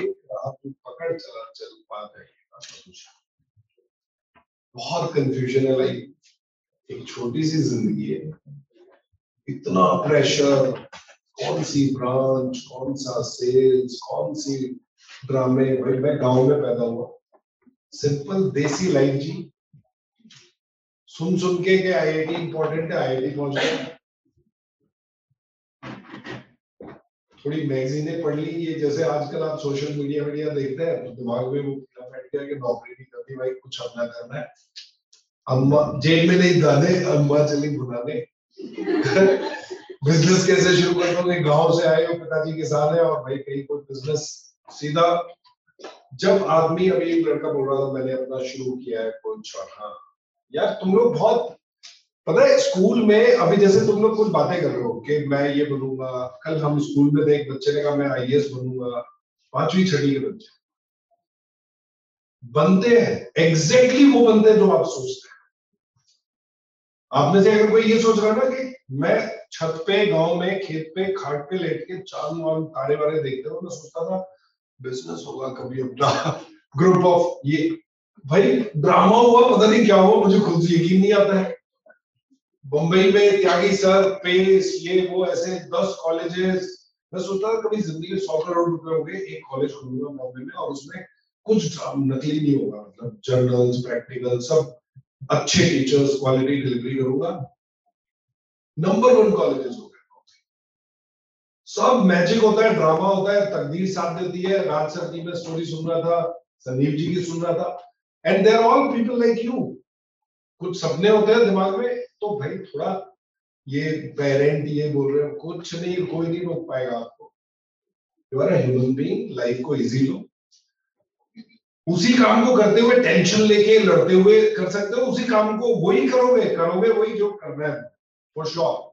एक राह तू पकड़ चला, चल पा गई बहुत कंफ्यूजन है लाइक एक छोटी सी ज़िंदगी है। इतना प्रेशर कौन सी ब्रांच कौन सा सेल्स कौन सी ड्रामे भाई, मैं गाँव में पैदा हुआ। सिंपल देसी लाइफ जी। सुन सुन के के आईआईटी इंपॉर्टेंट है आईआईटी पहुँच थोड़ी मैगजीनें पढ़ ली, ये जैसे आजकल आप सोशल मीडिया मीडिया देखते हैं तो दिमाग में वो बैठ गया कि नौकरी नहीं करती भाई, कुछ अपना करना है अम्मा, जेल में नहीं दाने अम्मा चली बुलाने। बिज़नेस कैसे शुरू कर दोगे गाँव से आए हो, पिताजी किसान है, और भाई कहीं कोई बिज़नेस सीधा। जब आदमी, अभी एक लड़का बोल रहा था, मैंने अपना शुरू किया है कुछ और हाँ। यार, तुम लोग बहुत, पता है स्कूल में, अभी जैसे तुम लोग कुछ बातें कर रहे हो, कि मैं ये बनूँगा, कल हम स्कूल में थे, एक बच्चे ने कहा, मैं आईएएस बनूँगा। पांचवी, छठी के बच्चे। बनते हैं एग्जैक्टली वो बनते हैं जो आप सोचते हैं। आप में से अगर कोई ये सोच रहा ना कि मैं छत पे, गाँव में, खेत पे, खाट पे लेट के चाँद वांद तारे वारे देखते हो मैं सोचता था बिज़नेस होगा कभी अपना ग्रुप ऑफ़ ये, भाई ड्रामा हुआ, पता नहीं क्या हुआ, मुझे खुद यकीन नहीं आता है। बम्बई में त्यागी सर पेस ये, वो, ऐसे दस कॉलेजेस मैं सोचता था कभी ज़िंदगी सौ करोड़ रुपए होंगे, एक कॉलेज खोलूँगा बॉम्बे में, और उसमें कुछ नकली नहीं होगा मतलब जर्नल्स प्रैक्टिकल सब अच्छे टीचर्स क्वालिटी डिलीवरी करूँगा। नंबर वन कॉलेजेस हो गए। सब मैजिक होता है ड्रामा होता है, तकदीर साथ देती है। राज सर की मैं स्टोरी सुन रहा था, संदीप जी की सुन रहा था। And there all people like you कुछ सपने होते हैं दिमाग में तो भाई थोड़ा ये पेरेंट ये बोल रहे हो, कुछ नहीं, कोई नहीं रोक पाएगा आपको। You are human being life को इजी लो। उसी काम को करते हुए टेंशन लेके लड़ते हुए कर सकते हो, उसी काम को वही करोगे करोगे वही जो करना है फॉर श्योर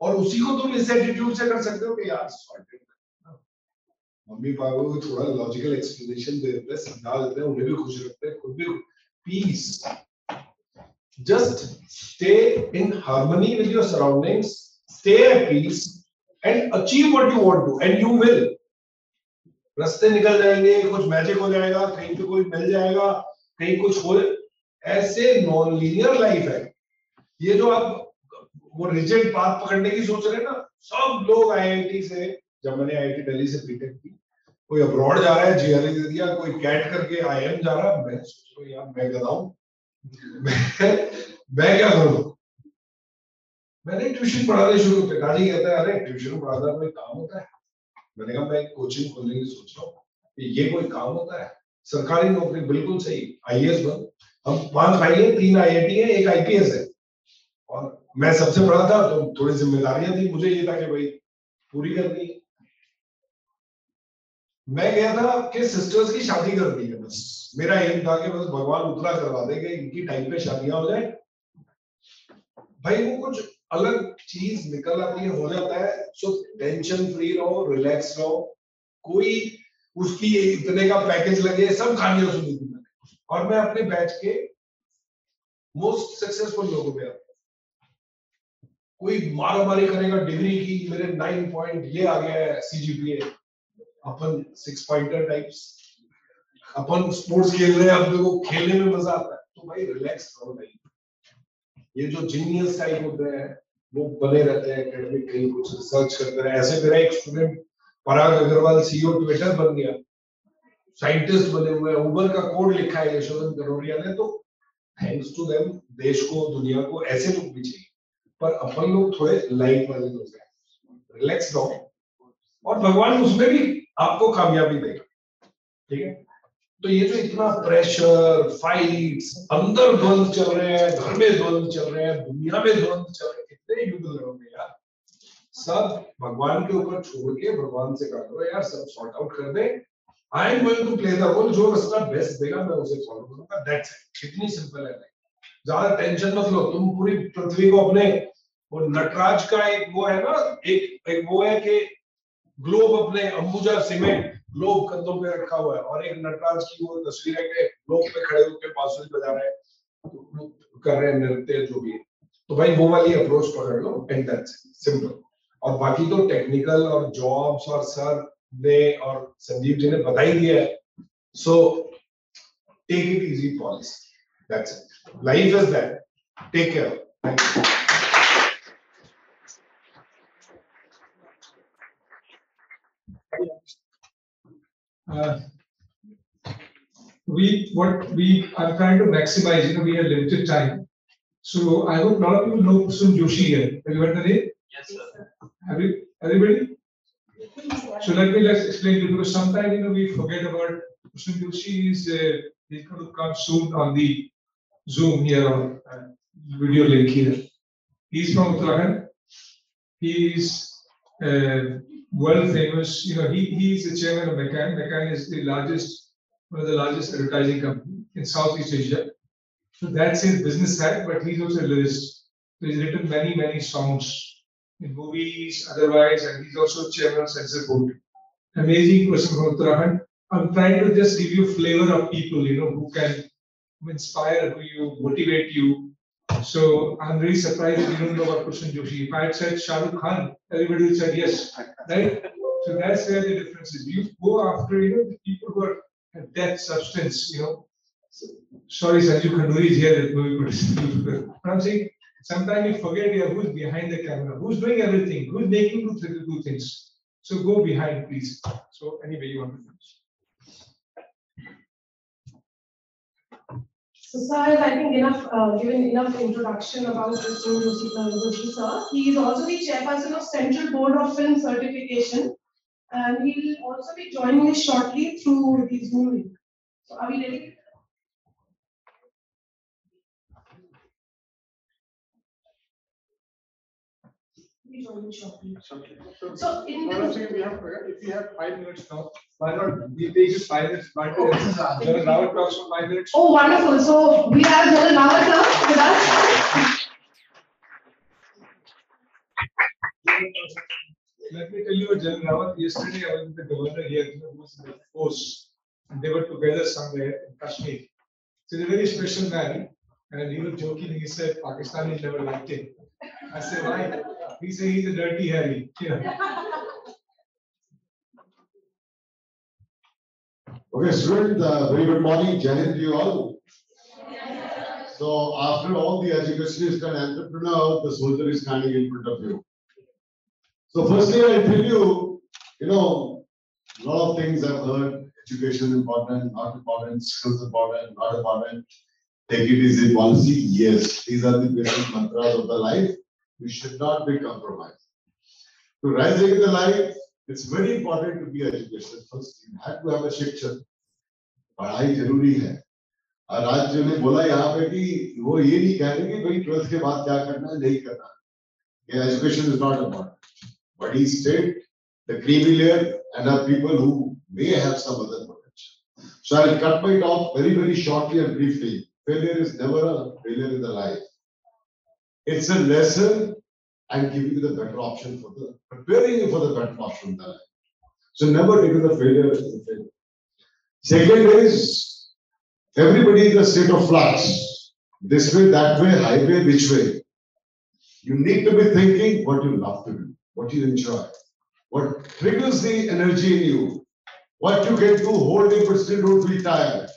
और उसी को तुम इस एटीट्यूड से कर सकते हो कि यार सॉर्टेड मम्मी पापा को थोड़ा लॉजिकल एक्सप्लेनेशन दे देते हैं, समझा देते हैं, उन्हें भी खुश रखते हैं, खुद भी peace just stay in harmony with your surroundings, stay at peace, and achieve what you want to, and you will. रास्ते निकल जाएँगे, कुछ मैजिक हो जाएगा, कहीं पे कोई मिल जाएगा, कहीं कुछ हो ऐसे नॉन लीनियर लाइफ है। ये जो आप वो रिजिड पाथ पकड़ने की सोच रहे हैं ना, सब लोग आईआईटी से, जब मैंने आईआईटी दिल्ली से बीटेक की, कोई अब्रॉड जा रहा है जीआरई दे दिया, कोई कैट करके आईएम जा रहा है, मैं सोच रहा यार, मैं गदाऊं मैं क्या करूँ? मैंने ट्यूशन पढ़ाने शुरू पिताजी कहते हैं, अरे, ट्यूशन पढ़ाना कोई काम होता है? मैंने कहा, मैं कोचिंग खोलने की सोच रहा हूँ। ये कोई काम होता है? सरकारी नौकरी बिल्कुल सही आईएएस बन। हम पाँच भाई हैं, तीन आईआईटी है, एक आईपीएस है। और मैं सबसे बड़ा था तो थोड़ी जिम्मेदारियाँ थी मुझे ये था कि भाई, पूरी करनी मैं गया था कि सिस्टर्स की शादी करनी है बस। मेरा एम था कि बस भगवान उतरा करवा दे कि इनकी टाइम पे शादियाँ हो जाए। भाई वो कुछ अलग चीज़ निकल आती है, हो जाता है सो टेंशन फ्री रहो रिलैक्स रहो। कोई उसकी इतने का पैकेज लगे, सब कहानियाँ सुनी थी मैंने। और मैं अपने बैच के मोस्ट सक्सेसफुल लोगों में आता कोई मारा मारी करेगा डिग्री की, मेरे नाइन पॉइंट ये आ गया है सीजीपीए अपन सिक्स पॉइंटर टाइप्स अपन स्पोर्ट्स खेल रहे हैं अपने को खेलने में मज़ा आता है। तो भाई रिलैक्स करो भाई। ये जो जीनियस टाइप होते हैं, वो बने रहते हैं एकेडमिक कहीं कुछ रिसर्च करते हैं। ऐसे मेरा एक student Parag Agrawal CEO Twitter बन गया। साइंटिस्ट बने हुए हैं। उबर का कोड लिखा है यशोधन करोड़िया ने तो थैंक्स टू देम देश को, दुनिया को ऐसे लोग भी चाहिए। पर अपन लोग थोड़े लाइट वाले लोग हैं। रिलैक्स रहो। और भगवान उसमें भी आपको कामयाबी देगा। ठीक है? तो ये जो इतना प्रेशर फाइट्स अंदर द्वंद चल रहे हैं, घर में द्वंद चल रहे हैं, दुनिया में द्वंद चल रहे हैं, कितने युद्ध लड़ोगे यार। सब भगवान के ऊपर छोड़ के भगवान से कर दो यार, सब सॉर्ट आउट कर दे। I am going to play the role जो रास्ता बेस्ट देगा, मैं उसे फॉलो करूँगा। दैट्स इट इतनी सिंपल है ज़्यादा टेंशन मत लो। तुम पूरी पृथ्वी को अपने वो नटराज का एक वो है ना, एक एक वो है कि ग्लोब अपने अंबुजा सीमेंट ग्लोब कंधों पे रखा हुआ है और एक नटराज की वो तस्वीर है कि ग्लोब पे खड़े होकर बांसुरी बजा रहे हैं कर रहे हैं नृत्य जो भी तो भाई वो वाली अप्रोच पकड़ लो एंड सिंपल और बाकी तो टेक्निकल और जॉब्स और सर ने और संजीव जी ने बता ही दिया है। So take it easy polish that's it life is that take care thank you Uh, we what we are trying to maximize. You know, we have limited time, so I hope a lot of you know Prasoon Joshi here. Have you heard the name? Yes, sir. Have you? Everybody? So let me let's explain to you because sometimes you know we forget about Prasoon Joshi is uh, he's going to come soon on the Zoom here on uh, video link here. He's from Uttarakhand. He is uh, world famous. You know, he he is the chairman of McCann. McCann is the largest one of the largest advertising company in Southeast Asia. So that's his business hat, but he's also a lyricist. So he's written many many songs in movies, otherwise, and he's also chairman of Censor Board. Amazing person from Uttarakhand. I'm trying to just give you flavor of people, you know, who can inspire, who you motivate you. So I'm very surprised that you don't know about Prasoon Joshi. If I had said Shah Rukh Khan, everybody would say yes, right? So that's where the difference is. You go after, you know, the people who are have depth, substance, you know. So, sorry, Sanju Khanduri is here. that. But I'm saying sometimes you forget yeah, who's behind the camera, who's doing everything, who's making you do things. So go behind, please. So anyway, you want to finish. So sir I think, enough, uh, given enough introduction about Mr. Joshi sir. He is also the chairperson of Central Board of Film Certification. And he will also be joining us shortly through the Zoom link. So are we ready? He joining shortly. So in the, we have, uh, if we have five minutes now, why not, we take just five minutes, five oh. minutes. Uh, General Rawat talks for five minutes. oh, wonderful. So we have Rawat sir with us. Let me tell you, a General Rawat, yesterday I was with the governor here, who was in the force. And they were together somewhere in Kashmir. So he's a very special man. And he was joking, he said, Pakistani never liked him. I said, why? He say he's a dirty Harry. Yeah. Okay, student, uh, very good morning, Jai to you all. So after all the educationist and entrepreneur, the soldier is standing in front of you. So firstly, I tell you, you know, a lot of things I've heard, education important, not important, skills important, not important. Take it easy policy, yes, these are the basic mantras of the life. We should not be compromised. To rise in the life, it's very important to be educated. First, you have to have a शिक्षण पढ़ाई जरूरी है और आज जो ने बोला यहाँ पे कि वो ये नहीं कह रहे कि भाई ट्वेल्थ के बाद क्या करना है नहीं करना है ये education is not important but he state the creamy layer and are people who may have some other potential so i'll cut my talk very very shortly and briefly failure is never a failure in the life it's a lesson and giving you the better option for the preparing you for the better option life. So never take the failure as a failure. Second is everybody in a state of flux. This way, that way, highway, which way. You need to be thinking what you love to do, what you enjoy, what triggers the energy in you, what you get to holding but still don't feel tired.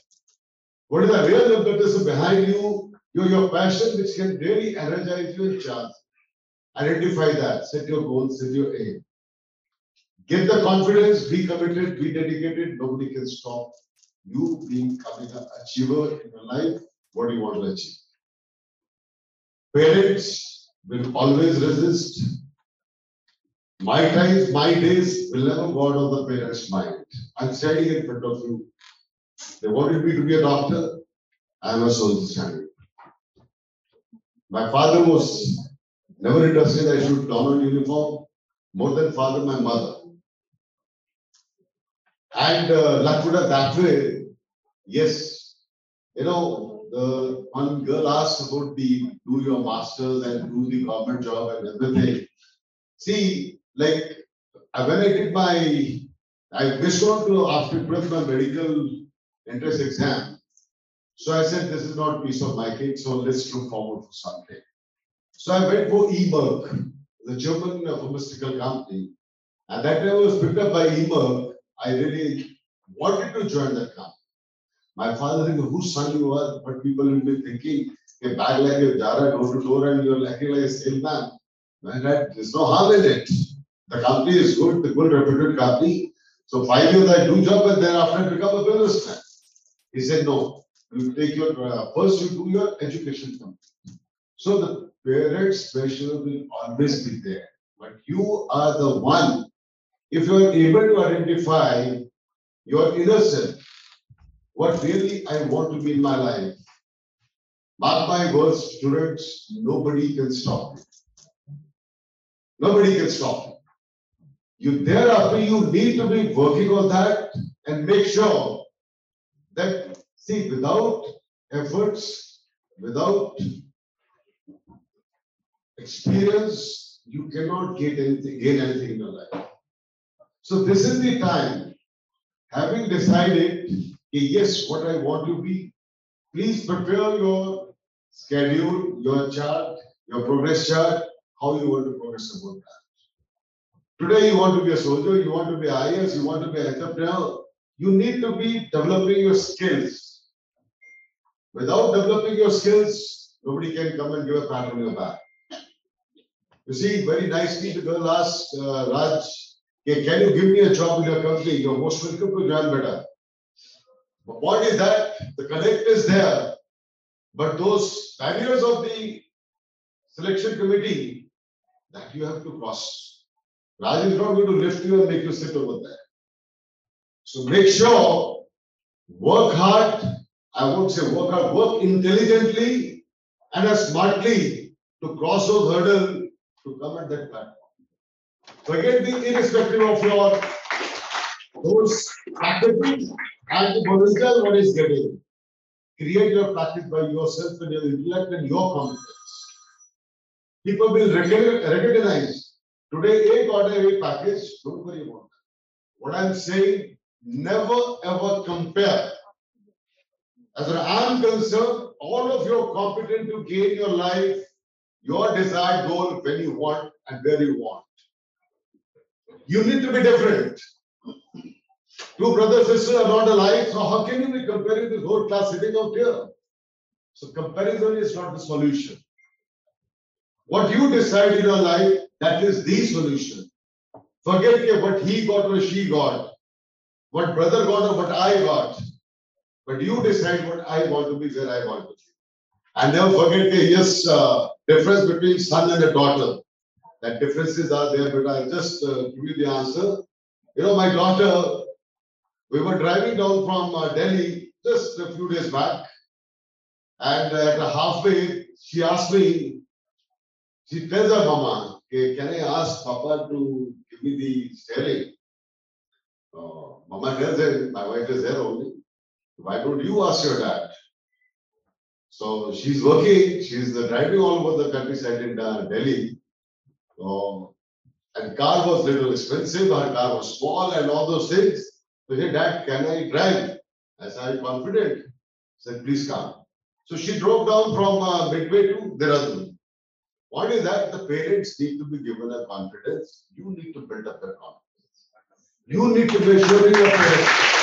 What is the real impetus behind you, your, your passion which can really energize you and charge. Identify that, set your goals, set your aim. Get the confidence, be committed, be dedicated. Nobody can stop you being becoming an achiever in your life, what do you want to achieve. Parents will always resist. My times, my days will never go out of the parents' mind. I'm standing in front of you. They wanted me to be a doctor. I am a soldier. My father was never interested I should don on uniform. More than father, my mother. And uh, have that way. Yes, you know, the one girl asked about the do your masters and do the government job and everything. See, like uh, when I did my, I missed on to after prep my medical entrance exam. So I said, this is not piece of my cake, so let's look forward for something. So I went for eMerck, the German pharmaceutical company. And that time I was picked up by eMerck. I really wanted to join that company. My father said, whose son you are? But people will be thinking, a bag like a Jara door to door and you're acting like a salesman. Man, that- there's no harm in it. The company is good, the good reputed company. So five years I do job and then after I become a businessman. He said, no, you take your, uh, first you do your education. So the parents' pressure will always be there. But you are the one, if you are able to identify your inner self, what really I want to be in my life. Mark my words, students, nobody can stop you. Nobody can stop you. You thereafter, you need to be working on that and make sure see, without efforts, without experience, you cannot get anything, gain anything in your life. So this is the time, having decided, "Okay, yes, what I want to be, please prepare your schedule, your chart, your progress chart, how you want to progress about that. Today you want to be a soldier, you want to be IAS, you want to be an entrepreneur, you need to be developing your skills. Without developing your skills, nobody can come and give a pat on your back. You see, very nicely, the girl asked uh, Raj, "Okay, can you give me a job in your company? You're most welcome to join better. But what is that? The connect is there. But those barriers of the selection committee, that you have to cross. Raj is not going to lift you and make you sit over there. So make sure, work hard. I won't say work hard, work intelligently and as smartly to cross those hurdles to come at that platform. Forget the irrespective of your those practices and the potential what is getting. Create your practice by yourself and your intellect and your competence. People will recognize today A got package, don't worry about that. What I'm saying, never ever compare. As far as I'm concerned, all of you are competent to gain your life, your desired goal when you want and where you want. You need to be different. Two brothers, sisters are not alike, so how can you be comparing this whole class sitting out here? So comparison is not the solution. What you decide in your life, that is the solution. Forget what he got or she got, what brother got or what I got. But you decide what I want to be, where I want to be. And never forget ke yes, uh, difference between son and a daughter. That differences are there, but I'll just uh, give you the answer. You know, my daughter, we were driving down from uh, Delhi just a few days back. And at halfway, she asked me, she tells her mama, "Okay, can I ask Papa to give me the steering? Uh, mama tells her, my wife is there only. Why don't you ask your dad? So she's working, she's driving all over the countryside in uh, Delhi. So, and car was little expensive, her car was small and all those things. So he said, Dad, can I drive? I said, I'm confident. Said, please come. So she drove down from uh, Midway to Dehradun. What is that? The parents need to be given a confidence. You need to build up that confidence. You need to be assuring your parents.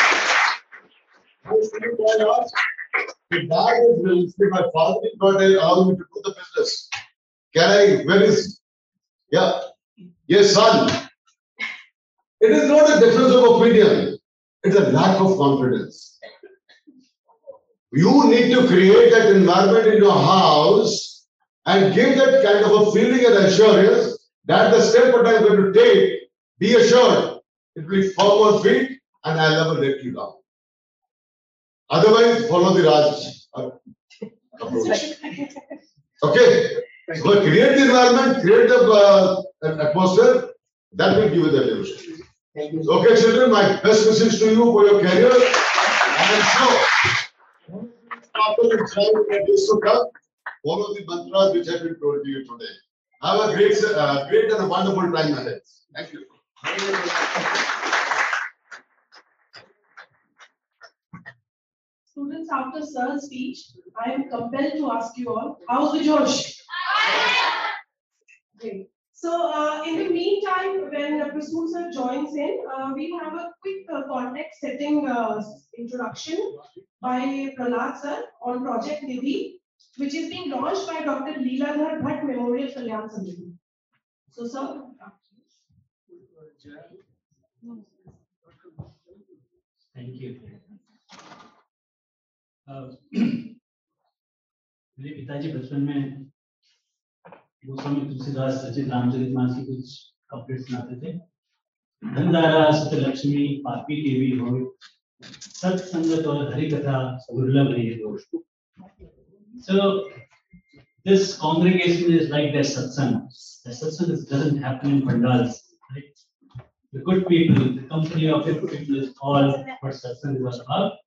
The dad is my father did not allow me to do the business. Can I, where is, yeah, yes, son. It is not a difference of opinion. It's a lack of confidence. You need to create that environment in your house and give that kind of a feeling and assurance that the step what I'm going to take, be assured, it will be on feet and I'll never let you down. Otherwise, follow the Raj approach. Okay? So create the environment, create the uh, atmosphere, that will give you the illusion. Thank you. Okay, children, my best wishes to you for your career. And sure after the time that is to come, follow the mantras which have been told to you today. Have a great, uh, great and a wonderful time ahead. Thank you. Students, after Sir's speech, I am compelled to ask you all, how's the Josh? Great. So, uh, in the meantime, when uh, Prasoon sir joins in, uh, we have a quick uh, context setting uh, introduction by Prahlad sir on Project Nidhi, which is being launched by Dr. Leeladhar Bhatt Memorial Kalyan Samiti. So, sir. Thank you. Uh, मेरे पिताजी बचपन में तुलसीदास सचित रामचरित मानस की कुछ कपड़े सुनाते थे धनदारा सत लक्ष्मी पापी देवी हो सत्संगत और हरि कथा दुर्लभ है ये दोष this congregation is like their satsang. The satsang is- doesn't happen in pandals. Right? The good people, the company of good people is all what satsang is all about.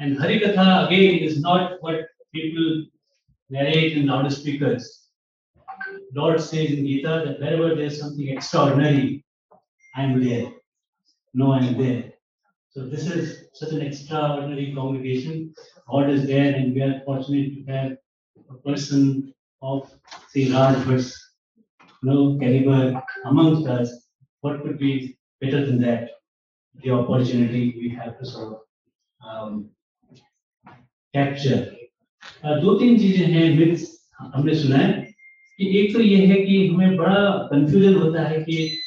And Hari Katha again is not what people narrate in loudspeakers. Lord says in Gita that wherever there's something extraordinary, I'm there. No, I'm there. So this is such an extraordinary congregation. God is there, and we are fortunate to have a person of say Raj Bhatt's no caliber amongst us. What could be better than that? The opportunity we have to sort of um, Uh, दो तीन चीज़ें हैं myths हमने सुना है कि एक तो ये है कि हमें बड़ा कंफ्यूजन होता है कि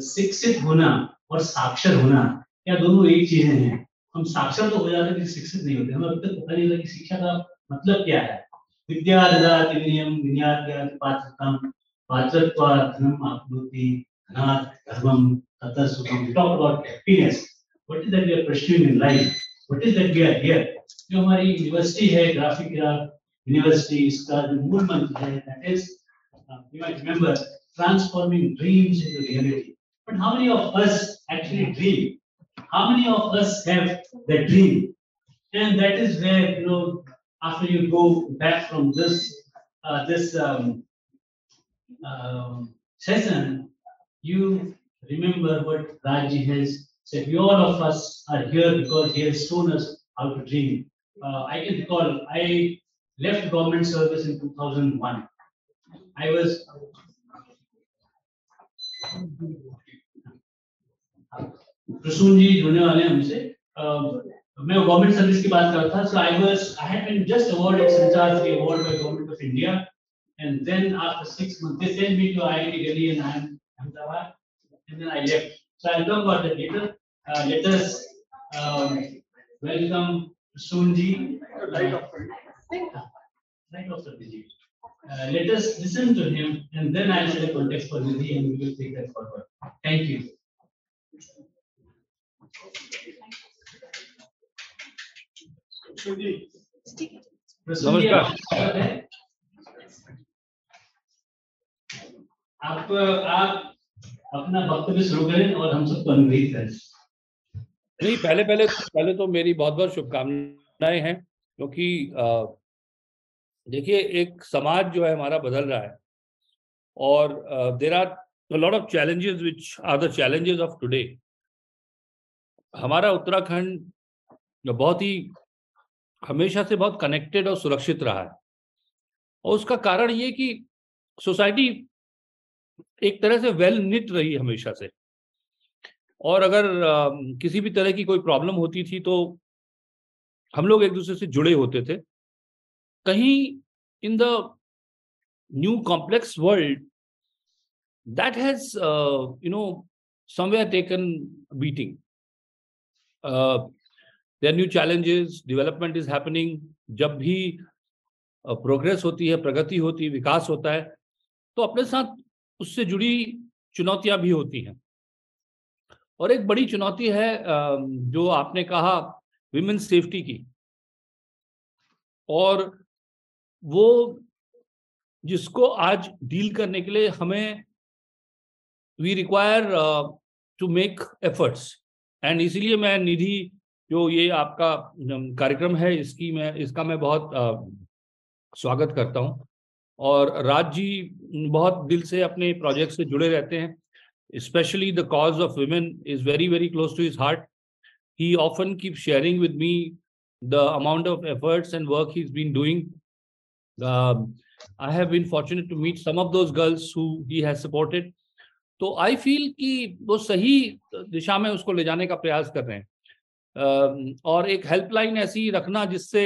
शिक्षित होना और साक्षर होना क्या दोनों एक चीज़ें हैं? हम साक्षर तो हो जाते हैं शिक्षित नहीं होते। हमें अभी तक पता नहीं लगा शिक्षा का मतलब क्या है। विद्या पात्रताम धनम ततः सुखम we talk about happiness. What is that we are pursuing in life what is that we are here जो हमारी यूनिवर्सिटी है ग्राफिक यूनिवर्सिटी इसका जो मूल मंत्र है that is uh, you might remember transforming dreams into reality but how many of us actually dream how many of us have that dream and that is where you know after you go back from this uh, this um, um, session you remember what Raji has said we all of us are here because he has shown us how to dream uh, I can recall I left government service in 2001 I was Prasoon जी जुड़ने वाले हैं हमसे अ, मैं government service की बात कर रहा था सो I was I had been just awarded संचार Shri award by government of India and then after 6 months they sent me to IIT Delhi and I am Ahmedabad and then I left so I'll talk about that later uh, let us um, welcome Prasoon ji right of right of Ji uh, let us listen to him and then I'll say the context for Nidhi and we will take that forward thank you Prasoon जी, नमस्कार। आपका स्वागत है। आप आप अपना वक्तव्य शुरू करें और हम सबको अनुग्रहित करें। नहीं पहले पहले पहले तो मेरी बहुत बहुत शुभकामनाएँ हैं क्योंकि अ, देखिए एक समाज जो है हमारा बदल रहा है। और there are lot of challenges which are the challenges of today हमारा उत्तराखंड बहुत ही हमेशा से बहुत कनेक्टेड और सुरक्षित रहा है। और उसका कारण ये कि सोसाइटी एक तरह से वेल निट रही हमेशा से और अगर अ, किसी भी तरह की कोई प्रॉब्लम होती थी तो हम लोग एक दूसरे से जुड़े होते थे कहीं in the new complex world that has uh, you know somewhere taken a beating. Uh, there are is happening. जब भी प्रोग्रेस होती है प्रगति होती है विकास होता है तो अपने साथ उससे जुड़ी चुनौतियाँ भी होती हैं। और एक बड़ी चुनौती है जो आपने कहा विमेन सेफ्टी की। और वो जिसको आज डील करने के लिए हमें we require to make efforts and इसीलिए मैं निधि, जो ये आपका कार्यक्रम है, इसकी मैं, इसका मैं बहुत स्वागत करता हूँ। और राज जी बहुत दिल से अपने प्रोजेक्ट से जुड़े रहते हैं। Specially the cause of women is very very close to his heart he often keep sharing with me the amount of efforts and work he is been doing I have been fortunate to meet some of those girls who he has supported तो I feel कि वो सही दिशा में उसको ले जाने का प्रयास कर रहे हैं। um, और एक हेल्पलाइन ऐसी रखना जिससे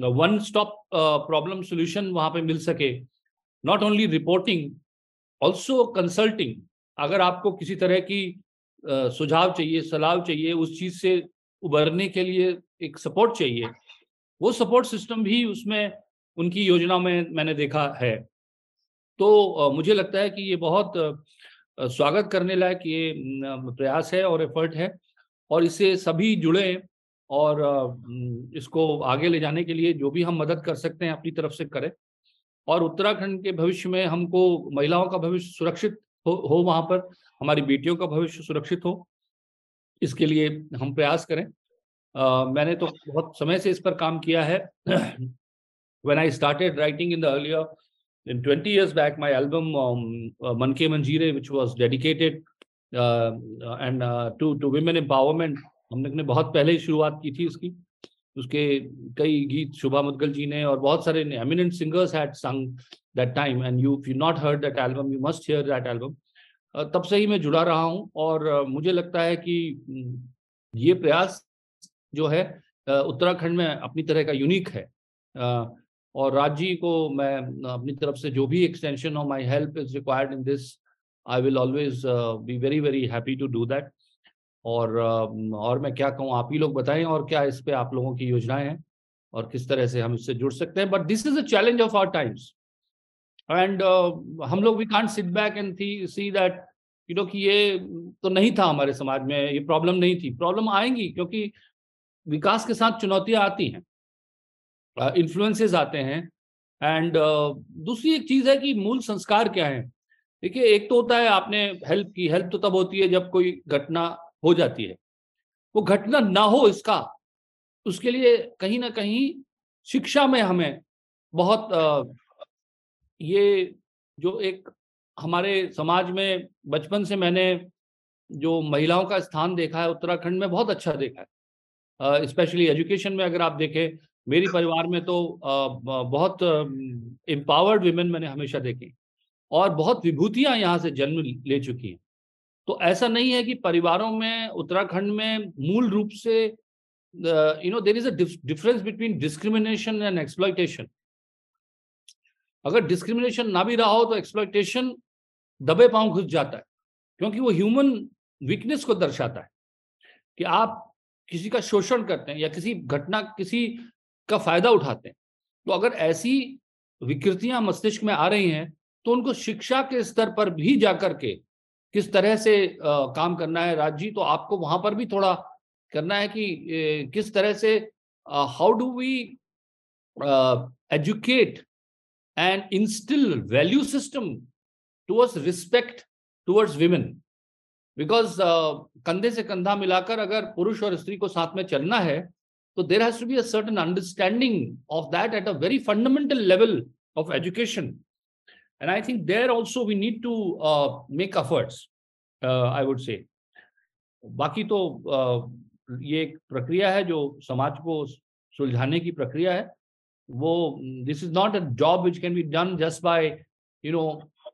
वन स्टॉप प्रॉब्लम सॉल्यूशन वहाँ पे मिल सके। Not only reporting also consulting अगर आपको किसी तरह की uh, सुझाव चाहिए सलाह चाहिए उस चीज़ से उभरने के लिए एक सपोर्ट चाहिए वो सपोर्ट सिस्टम भी उसमें उनकी योजना में मैंने देखा है। तो मुझे लगता है कि ये बहुत स्वागत करने लायक ये प्रयास है और एफर्ट है। और इससे सभी जुड़े और इसको आगे ले जाने के लिए जो भी हम मदद कर सकते हैं अपनी तरफ़ से करें। और उत्तराखंड के भविष्य में हमको महिलाओं का भविष्य सुरक्षित हो, हो वहाँ पर हमारी बेटियों का भविष्य सुरक्षित हो इसके लिए हम प्रयास करें। uh, मैंने तो बहुत समय से इस पर काम किया है। When I started writing in the earlier in 20 years back my album um, uh, Manke Manjire which was dedicated uh, and uh, to to women empowerment हमने बहुत पहले ही शुरुआत की थी उसकी। उसके कई गीत शुभा मुदगल जी ने और बहुत सारे eminent singers had sung that time and you you not heard that album you must hear that album तब से ही मैं जुड़ा रहा हूँ और मुझे लगता है कि ये प्रयास जो है उत्तराखंड में अपनी तरह का यूनिक है। और राज्य को मैं अपनी तरफ़ से जो भी extension of my help is required in this I will always be very very happy to do that और और मैं क्या कहूँ आप ही लोग बताएँ और क्या इस पे आप लोगों की योजनाएँ हैं और किस तरह से हम इससे जुड़ सकते हैं। But this is a challenge of our times and हम लोग we can't sit back and see that you know कि ये तो नहीं था हमारे समाज में ये प्रॉब्लम नहीं थी। प्रॉब्लम आएँगी क्योंकि विकास के साथ चुनौतियाँ आती हैं। इन्फ्लुएंसेस uh, आते हैं। एंड uh, दूसरी एक चीज़ है कि मूल संस्कार क्या है? देखिए एक तो होता है आपने हेल्प की हेल्प तो तब होती है जब कोई घटना हो जाती है। वो घटना ना हो इसका, उसके लिए कहीं ना कहीं शिक्षा में हमें बहुत ये जो एक हमारे समाज में बचपन से मैंने जो महिलाओं का स्थान देखा है, उत्तराखंड में बहुत अच्छा देखा है। स्पेशली एजुकेशन में अगर आप देखें, मेरी परिवार में तो बहुत एम्पावर्ड विमेन मैंने हमेशा देखी और बहुत विभूतियाँ यहाँ से जन्म ले चुकी हैं। तो ऐसा नहीं है कि परिवारों में, उत्तराखंड में मूल रूप से you know there is a difference between discrimination and exploitation अगर डिस्क्रिमिनेशन ना भी रहा हो तो एक्सप्लॉयटेशन दबे पाँव घुस जाता है, क्योंकि वो ह्यूमन वीकनेस को दर्शाता है कि आप किसी का शोषण करते हैं या किसी घटना, किसी का फ़ायदा उठाते हैं। तो अगर ऐसी विकृतियाँ मस्तिष्क में आ रही हैं तो उनको शिक्षा के स्तर पर भी जाकर के किस तरह से काम करना है राज़ी तो आपको वहाँ पर भी थोड़ा करना है कि किस तरह से how do we educate and instil value system towards respect towards women because कंधे से कंधा मिलाकर अगर पुरुष और स्त्री को साथ में चलना है तो there has be a certain understanding of that at a very fundamental level of education And I think there also we need to uh, make efforts, uh, I would say. बाकी तो uh, ये एक प्रक्रिया है जो समाज को सुलझाने की प्रक्रिया है वो this is not a job which can be done just by you know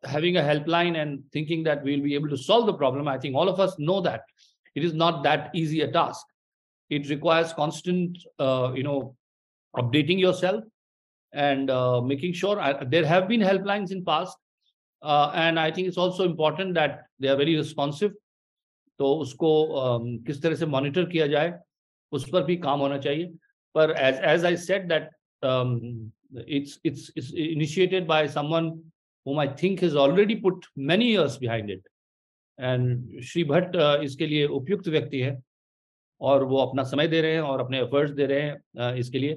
having a helpline and thinking that we'll be able to solve the problem i think all of us know that it is not that easy a task it requires constant uh, you know updating yourself And uh, making sure I, there have been helplines in past uh, and I think it's also important that they are very responsive. तो उसको um, किस तरह से monitor किया जाए उस पर भी काम होना चाहिए पर as I said that um, it's it's it's initiated by someone whom I think has already put many years behind it and Shri Bhatt uh, इसके लिए उपयुक्त व्यक्ति है और वो अपना समय दे रहे हैं और अपने एफर्ट्स दे रहे हैं uh, इसके लिए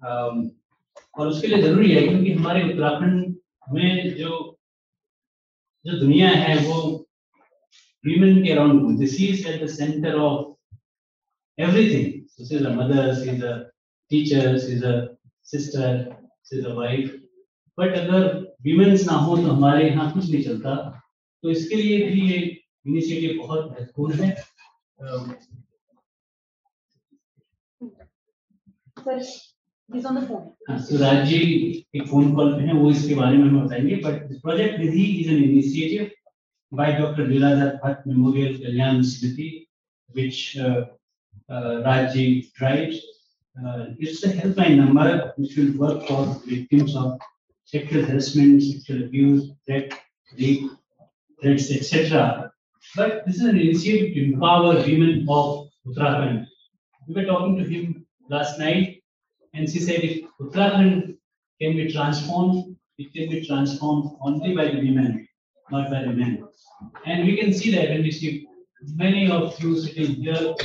Um, और उसके लिए ज़रूरी है क्योंकि हमारे उत्तराखंड में जो जो दुनिया है वो ह्यूमन के around the centre of everything this is a mother is a teacher is a sister is a wife but अगर वीमेंस ना हो तो हमारे यहाँ कुछ नहीं चलता। तो इसके लिए भी ये इनिशिएटिव बहुत महत्वपूर्ण है। Uh, He's on the phone. Suraj ji a phone call पे हैं वो इसके बारे में हमें बताएंगे but this project Nidhi is an initiative by Dr. Leeladhar Bhatt Memorial Kalyan which uh, uh, Raj ji drives. Uh, it's a helpline number which will work for victims of sexual harassment, sexual abuse, threat, rape, threats, etc. But this is an initiative to empower women of Uttarakhand. We were talking to him last night and she said if Uttarakhand can be transformed, it can be transformed only by the women, not by the men. And we can see that when we see many of you sitting here,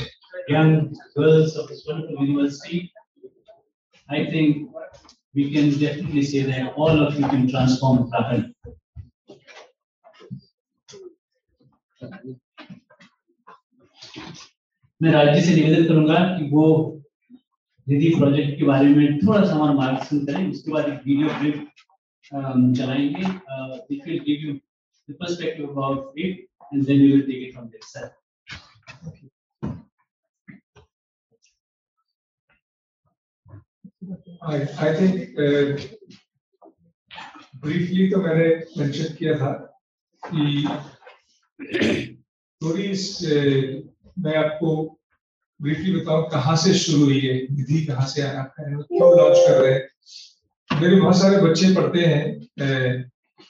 young girls of this wonderful university, I think we can definitely say that all of you can transform Uttarakhand. मैं राज्य से निवेदन करूंगा कि वो निधि project के बारे में थोड़ा सा हमारा मार्गदर्शन करें उसके बाद एक वीडियो ब्रीफ चलाएँगे। It will give you the perspective about it and then you will take it from there sir I, I think uh, तो मैंने mention किया था कि थोड़ी uh, मैं आपको briefly बताऊँ कहाँ से शुरू हुई है निधि कहाँ से आया है क्यों लॉन्च कर रहे हैं मेरे बहुत सारे बच्चे पढ़ते हैं uh,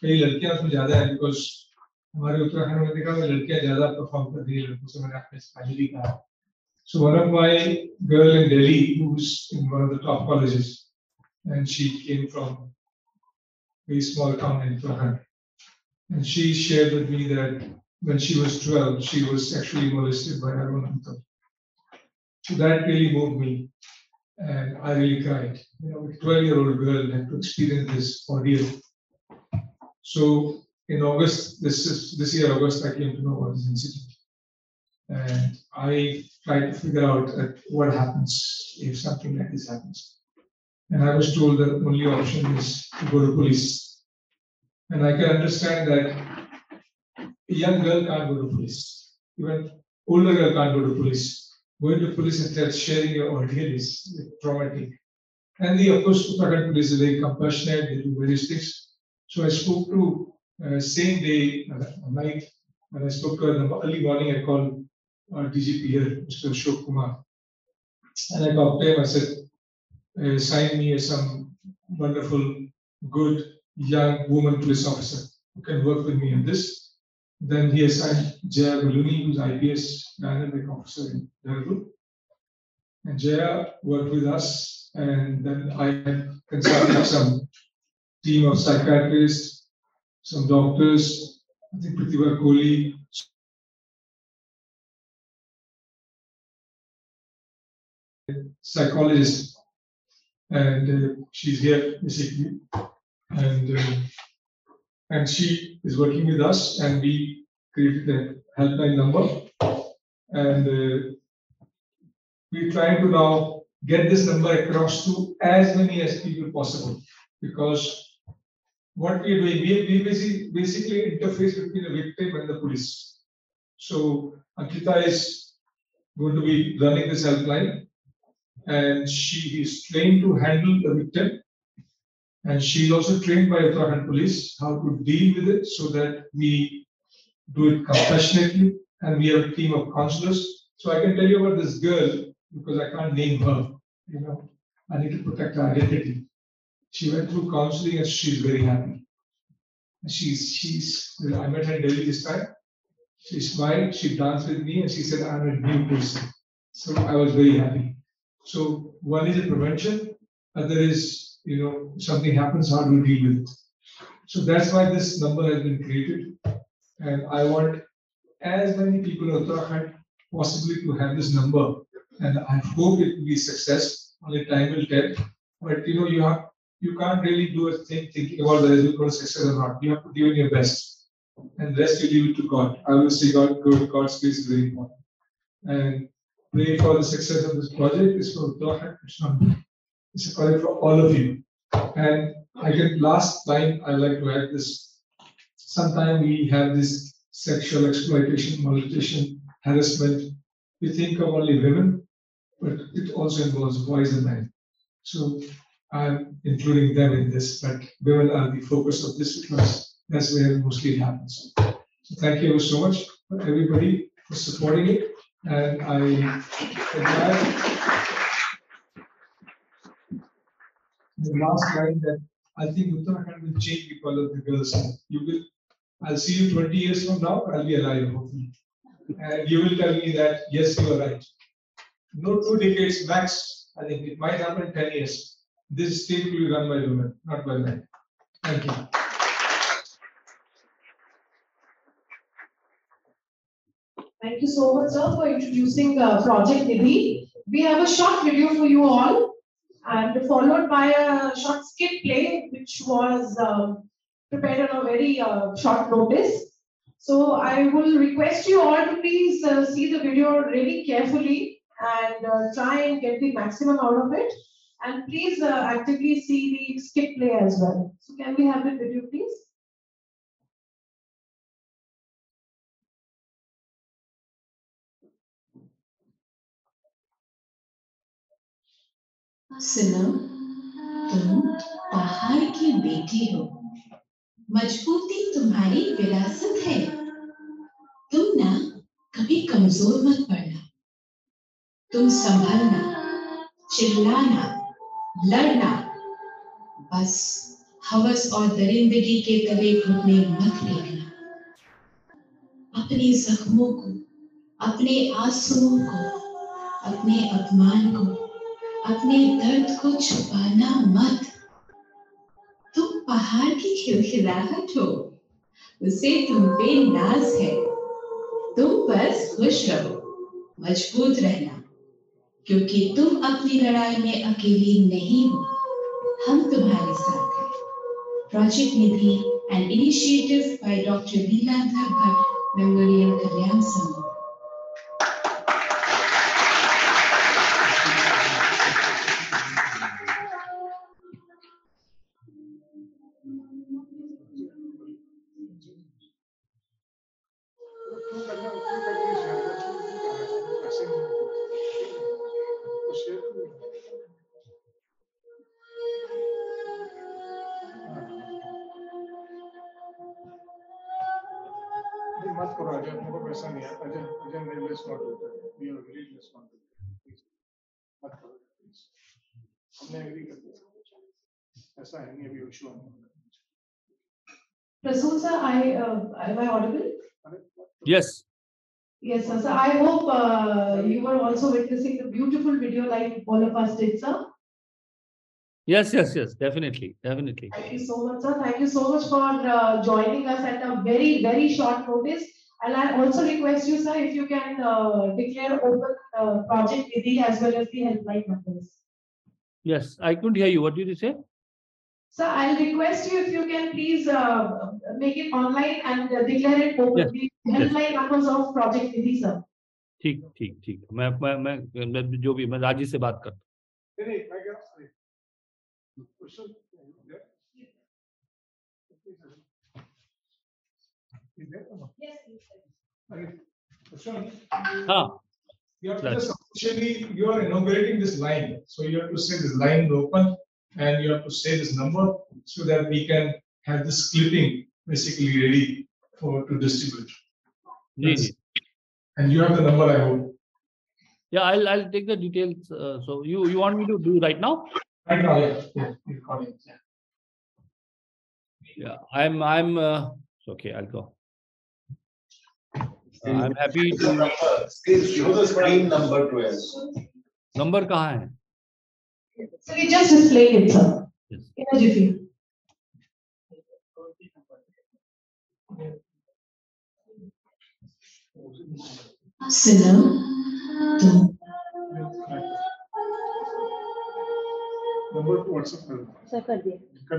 कई लड़कियाँ उसमें ज़्यादा है बिकॉज़ हमारे उत्तराखंड में देखा मैं लड़कियाँ ज़्यादा परफॉर्म कर रही है लड़कों से मैंने आपने पहले भी कहा So one of my girl in Delhi who's in one of the top colleges and she came from very small town in Uttarakhand. And she shared with me that when she was 12, she was actually molested by her own uncle. That really moved me and I really cried. You know, a 12 year old girl had to experience this ordeal. So in August, this is this year, August, I came to know about this incident. And I tried to figure out what happens if something like this happens. And I was told the only option is to go to police. And I can understand that a young girl can't go to police. Even older girl can't go to police. Going to police and tell- sharing your ordeal is traumatic. And the, of course, Uttarakhand police is very compassionate, they do various things. So I spoke to, uh, same day, uh, night, when I spoke to her in the early morning, I called our DGP here, Mr. Ashok Kumar. And I talked to him, I said, uh, sign me some wonderful, good, young woman police officer who can work with me in this. Then he assigned Jaya Baluni, who's IPS dynamic officer in Dehradun. And Jaya worked with us, and then I consulted some team of psychiatrists, some doctors, I think Pratibha Kohli, psychologist, and uh, she's here basically, and uh, and she is working with us, and we created a helpline number, and uh, we're trying to now get this number across to as many as people possible, because what we are doing, we, we basically, basically interface between the victim and the police. So Ankita is going to be running this helpline and she is trained to handle the victim. And she is also trained by Uttarakhand police how to deal with it so that we do it compassionately and we have a team of counselors. So I can tell you about this girl because I can't name her, you know, I need to protect her identity. She went through counseling and she's very happy. She's, she's, I met her in Delhi this time. She smiled, she danced with me and she said, I'm a new person. So I was very happy. So one is a prevention, other is, you know, something happens, how do we deal with it? So that's why this number has been created. And I want as many people in Uttarakhand possibly to have this number. And I hope it will be success, only time will tell. But you know, you have, you can't really do a thing thinking about whether it's going to success or not. You have to give it your best. And rest you leave it to God. I will say God, go to God's place is very important. And pray for the success of this project. It's for Uttarakhand, It's a project for all of you. And I get last line, I like to add this. Sometimes we have this sexual exploitation, molestation, harassment. We think of only women, but it also involves boys and men. So I'm including them in this, but women are the focus of this because that's where mostly happens. So thank you so much for everybody for supporting it. And I the last line that I think Uttarakhand will change because of the girls. You will, I'll see you twenty years from now, I'll be alive hopefully. And you will tell me that, yes, you are right. No two decades max, I think it might happen ten years. This state will be run by women, not by men. Thank you. Thank you so much, sir, for introducing uh, Project Nidhi. We have a short video for you all, and followed by a short skit play, which was um, prepared on a very uh, short notice. So I will request you all to please uh, see the video really carefully and uh, try and get the maximum out of it. And please uh, actively see the skit play as well. So can we have the video, please? सुनो, तुम पहाड़ की बेटी हो। मजबूती तुम्हारी विरासत है। तुम ना कभी कमज़ोर मत पड़ना। तुम संभलना, चिल्लाना, लड़ना। बस हवस और दरिंदगी के तले घुटने मत टेकना अपने जख्मों को, अपने आंसुओं को, अपने अपमान को अपने दर्द को छुपाना मत। तुम पहाड़ की खिलखिलाहट हो। उसे तुम पे नाज है। तुम बस खुश रहो। मज़बूत रहना। क्योंकि तुम अपनी लड़ाई में अकेली नहीं हो। हम तुम्हारे साथ हैं। Project Nidhi an initiative by doctor Leeladhar Bhatt memorial Kalyan Samooh Again, we are less contributor. We are very less contributor. हमने एग्री कर दिया ऐसा है नहीं अभी issue Prasoon sir, I uh, am I audible? Yes. Yes, sir. So I hope uh, you were also witnessing the beautiful video like all of us did, sir. Yes, yes, yes, definitely, definitely. Thank you so much, sir. Thank you so much for uh, joining us at a very, very short notice. And I also request you, sir, if you can uh, declare open uh, project Nidhi as well as the helpline numbers. Yes, I couldn't hear you. What did you say? Sir, I'll request you if you can please uh, make it online and declare it open. Yes. The helpline yes. numbers of project Nidhi, sir. ठीक ठीक ठीक मैं मैं मैं जो भी मैं राजी से बात करता हूँ Yes, you you are inaugurating this line. So you have to say this line open and you have to say this number so that we can have this clipping basically ready for to distribute. Yes. And you have the number, I hope. Yeah, I'll I'll take the details. Uh, so you you want me to do right now? Right now, yeah, yeah, yeah. yeah. I'm I'm uh, okay. I'll go. Uh, I'm happy to. Show the screen number to us. Number कहाँ है? So we just display it, sir. Yes. In a jiffy. सुनो तुम Number WhatsApp कर दो। Sir कर दिया कर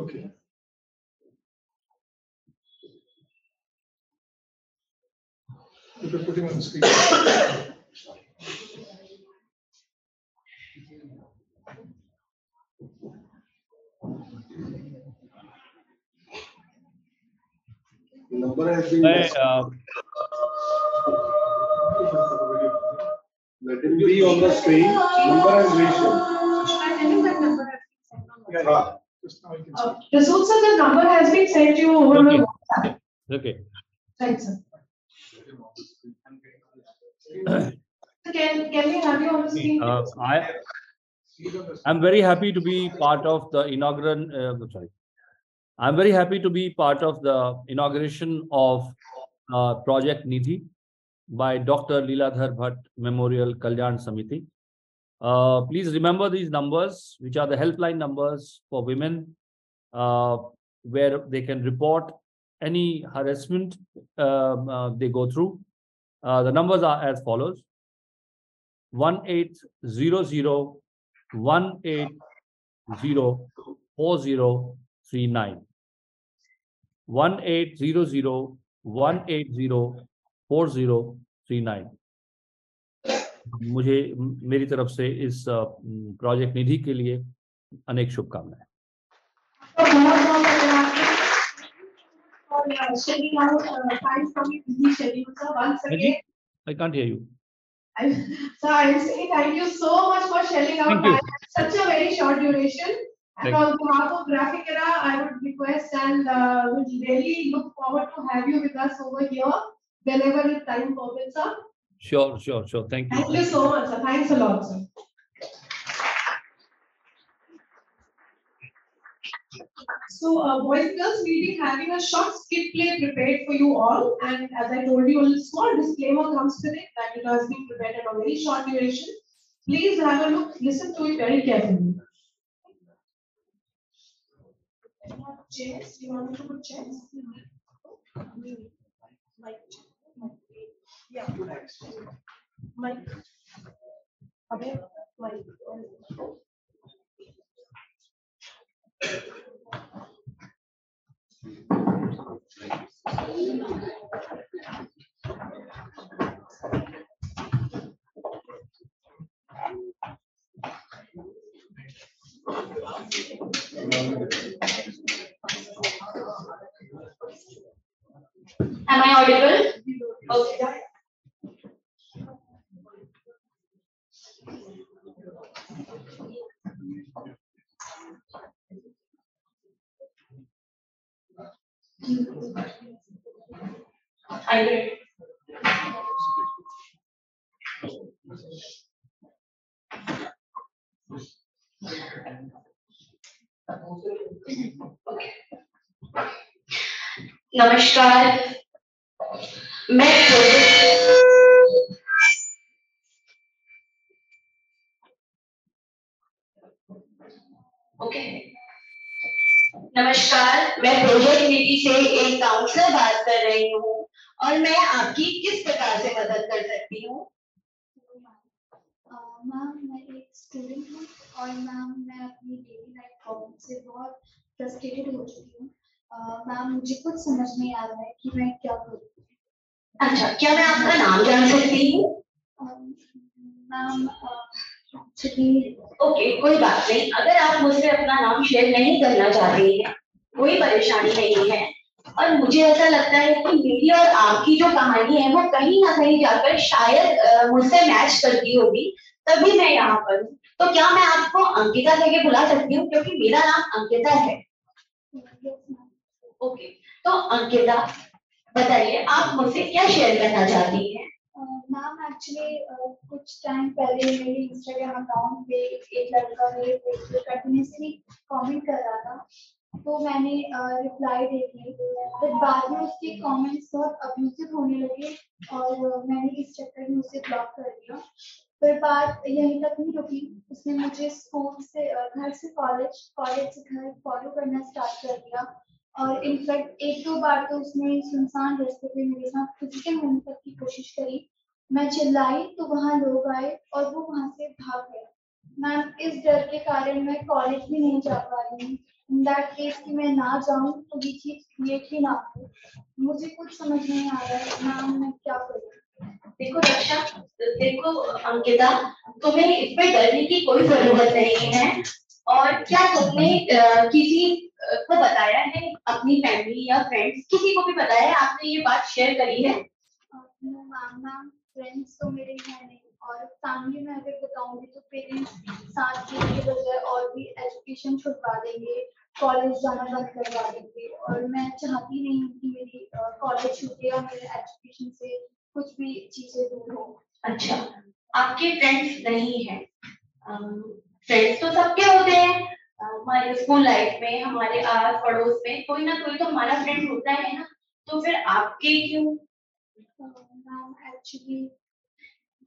Okay. You can put him on the screen. The number has been. मैं uh, Let him be on the screen. Number has reached him. I think that number has been sent on Ah. Just now you can Uh, Prasoon sir, the number has been sent to you over my Okay. WhatsApp. okay. Right, sir. So Can, can we have you on the screen? Uh, I I'm very happy to be part of the inaugural. Uh, sorry, I'm very happy to be part of the inauguration of uh, Project Nidhi by Dr. Leeladhar Bhatt Memorial Kalyan Samiti. Uh, please remember these numbers, which are the helpline numbers for women, uh, where they can report any harassment um, uh, they go through. Uh, the numbers are as follows 1800 18004039. 1800 184039. मुझे मेरी तरफ़ से इस project Nidhi के लिए अनेक शुभकामनाएँ uh, uh, from. I can't hear you. I- So I'm saying thank you so much for shelling out time such a very short duration. And Thank on behalf of Graphic Era, I would request and uh, would really look forward to have you with us over here whenever the time permits, sir. Sure, sure, sure. Thank you. Thank you so much, sir. Thanks a lot, sir. So, uh, boys and girls, we'll be having a short skit play prepared for you all. And as I told you, a small disclaimer comes with it that it has been prepared at a very short duration. Please have a look, listen to it very carefully. Chairs, you want me to put chairs? Mic. Yeah. Mic. Okay. Am नमस्कार। मैं okay नमस्कार, मैं project नीति से एक counsellor बात कर रही हूँ और मैं आपकी किस प्रकार से मदद कर सकती हूँ? मैम मैं एक स्टूडेंट हूँ और मैम मैं अपनी डेली लाइफ प्रॉब्लम से बहुत फ्रस्ट्रेटेड हो चुकी हूँ अह, मैम मुझे कुछ समझ नहीं आ रहा है कि मैं क्या करूँ अच्छा क्या मैं आपका नाम जान सकती हूँ? ओके कोई बात नहीं। अगर आप मुझसे अपना नाम शेयर नहीं करना चाहते हैं कोई परेशानी नहीं है। और मुझे ऐसा लगता है कि मेरी और आपकी जो कहानी है वो कहीं ना कहीं जाकर शायद मुझसे मैच करती होगी तभी मैं यहाँ पर हूँ। तो क्या मैं आपको अंकिता कह के बुला सकती हूँ? क्योंकि मेरा नाम अंकिता है। ओके तो अंकिता, बताइए, आप मुझसे क्या शेयर करना चाहती हैं? मैम एक्चुअली कुछ टाइम पहले मेरे इंस्टाग्राम अकाउंट पे एक लड़का मेरे पेज पे कंटिन्यूसली कमेंट कर रहा था। तो मैंने रिप्लाई दे दी। फिर बाद में उसके कमेंट्स बहुत अब्यूसिव होने लगे और मैंने इस चक्कर में उसे ब्लॉक कर दिया। फिर बात यहीं तक नहीं रुकी। उसने मुझे स्कूल से घर से कॉलेज कॉलेज से घर फॉलो करना स्टार्ट कर दिया। और इनफैक्ट एक दो बार तो उसने सुनसान रास्ते पे मेरे साथ फ़िज़िकल होने तक की कोशिश करी। मैं चिल्लाई तो वहाँ लोग आए और वो वहाँ से भाग गया मैम, इस डर के कारण मैं कॉलेज भी नहीं जा पा रही हूँ। इन दैट केस कि मैं ना जाऊँ तो ये चीज़ क्रिएट ही ना हो। मुझे कुछ समझ नहीं आ रहा है, मैम, मैं क्या करूँ? देखो, रक्षा, देखो, अंकिता, तुम्हें इस पे डरने की कोई ज़रूरत नहीं है। और क्या तुमने किसी को बताया है अपनी फैमिली या फ्रेंड्स किसी को भी बताया है? आपने ये बात शेयर करी है? मैम फ्रेंड्स तो मेरे हैं नहीं और फैमिली में अगर बताऊँगी तो पेरेंट्स साथ के बजाय और भी एजुकेशन छुड़वा देंगे कॉलेज जाना बंद करवा देंगे और मैं चाहती नहीं हूँ कि मेरी कॉलेज छूटे और मेरे एजुकेशन से कुछ भी चीज़ें दूर हो। अच्छा आपके फ्रेंड्स नहीं है। फ्रेंड्स तो सबके होते हैं? हमारे स्कूल लाइफ में हमारे आस पड़ोस में कोई ना कोई तो हमारा फ्रेंड होता है ना। तो फिर आपके क्यों? एक्चुअली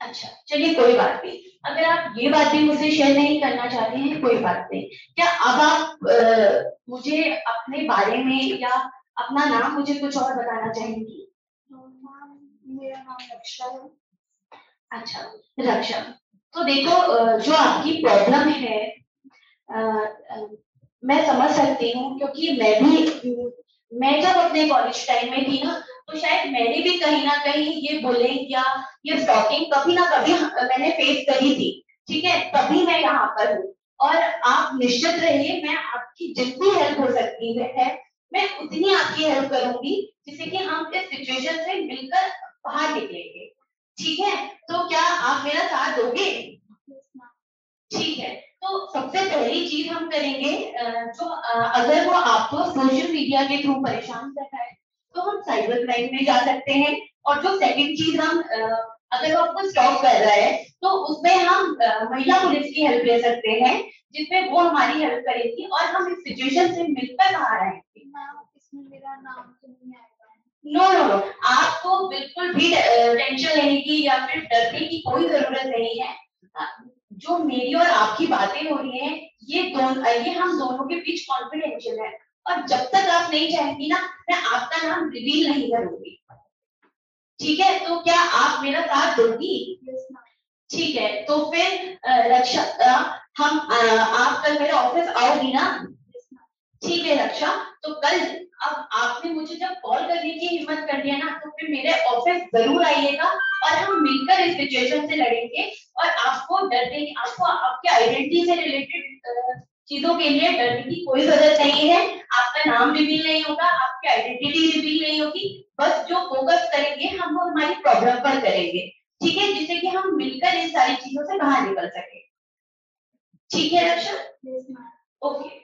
अच्छा चलिए कोई बात नहीं। अगर आप ये बात भी मुझसे शेयर नहीं करना चाहते हैं कोई बात नहीं। क्या अब आप अ, मुझे अपने बारे में या अपना नाम मुझे कुछ और बताना चाहेंगी? मेरा नाम रक्षा है। अच्छा रक्षा। तो देखो जो आपकी प्रॉब्लम है अ, मैं समझ सकती हूँ क्योंकि मैं भी मैं जब अपने कॉलेज टाइम में थी ना तो शायद मैंने भी कहीं ना कहीं ये बुलिंग या ये स्टॉकिंग कभी ना कभी मैंने फेस करी थी ठीक है? तभी मैं यहाँ पर हूँ। और आप निश्चित रहिए मैं आपकी जितनी हेल्प हो सकती है मैं उतनी आपकी हेल्प करूँगी जिससे कि हम इस सिचुएशन से मिलकर बाहर निकलेंगे। ठीक है? तो क्या आप मेरा साथ दोगे? ठीक है। तो सबसे पहली चीज़ हम करेंगे जो अगर वो आपको सोशल मीडिया के थ्रू परेशान कर रहा है तो हम साइबर क्राइम में जा सकते हैं। और जो सेकंड चीज़ हम अगर वो आपको स्टॉप कर रहा है तो उसमें हम महिला पुलिस की हेल्प ले सकते हैं, जिसमें वो हमारी हेल्प करेगी और हम इस सिचुएशन से मिलकर बाहर आएँगे। इसमें मेरा नाम तो नहीं आएगा नो नो नो आपको बिल्कुल भी टेंशन लेने की या फिर डरने की कोई ज़रूरत नहीं है। जो मेरी और आपकी बातें हो रही हैं ये दोनों ये हम दोनों के बीच कॉन्फिडेंशियल है। और जब तक आप नहीं चाहेंगी ना मैं आपका नाम रिवील नहीं करूँगी। ठीक है? तो क्या आप मेरा साथ दोगी? ठीक है तो फिर रक्षा हम आप कल मेरे ऑफ़िस आओगी ना? ठीक है रक्षा। तो कल अब आपने मुझे जब कॉल करने की हिम्मत कर दिया ना तो फिर मेरे ऑफ़िस ज़रूर आइएगा और हम मिलकर इस सिचुएशन से लड़ेंगे और आपको डरने की आपको आपके आइडेंटिटी से रिलेटेड चीज़ों के लिए डरने की कोई ज़रूरत नहीं है। आपका नाम रिवील नहीं होगा आपकी आइडेंटिटी रिवील नहीं होगी। बस जो फोकस करेंगे हम वो हमारी प्रॉब्लम पर करेंगे। ठीक है? जिससे कि हम मिलकर इन सारी चीज़ों से बाहर निकल सके। ठीक है रक्षा? ओके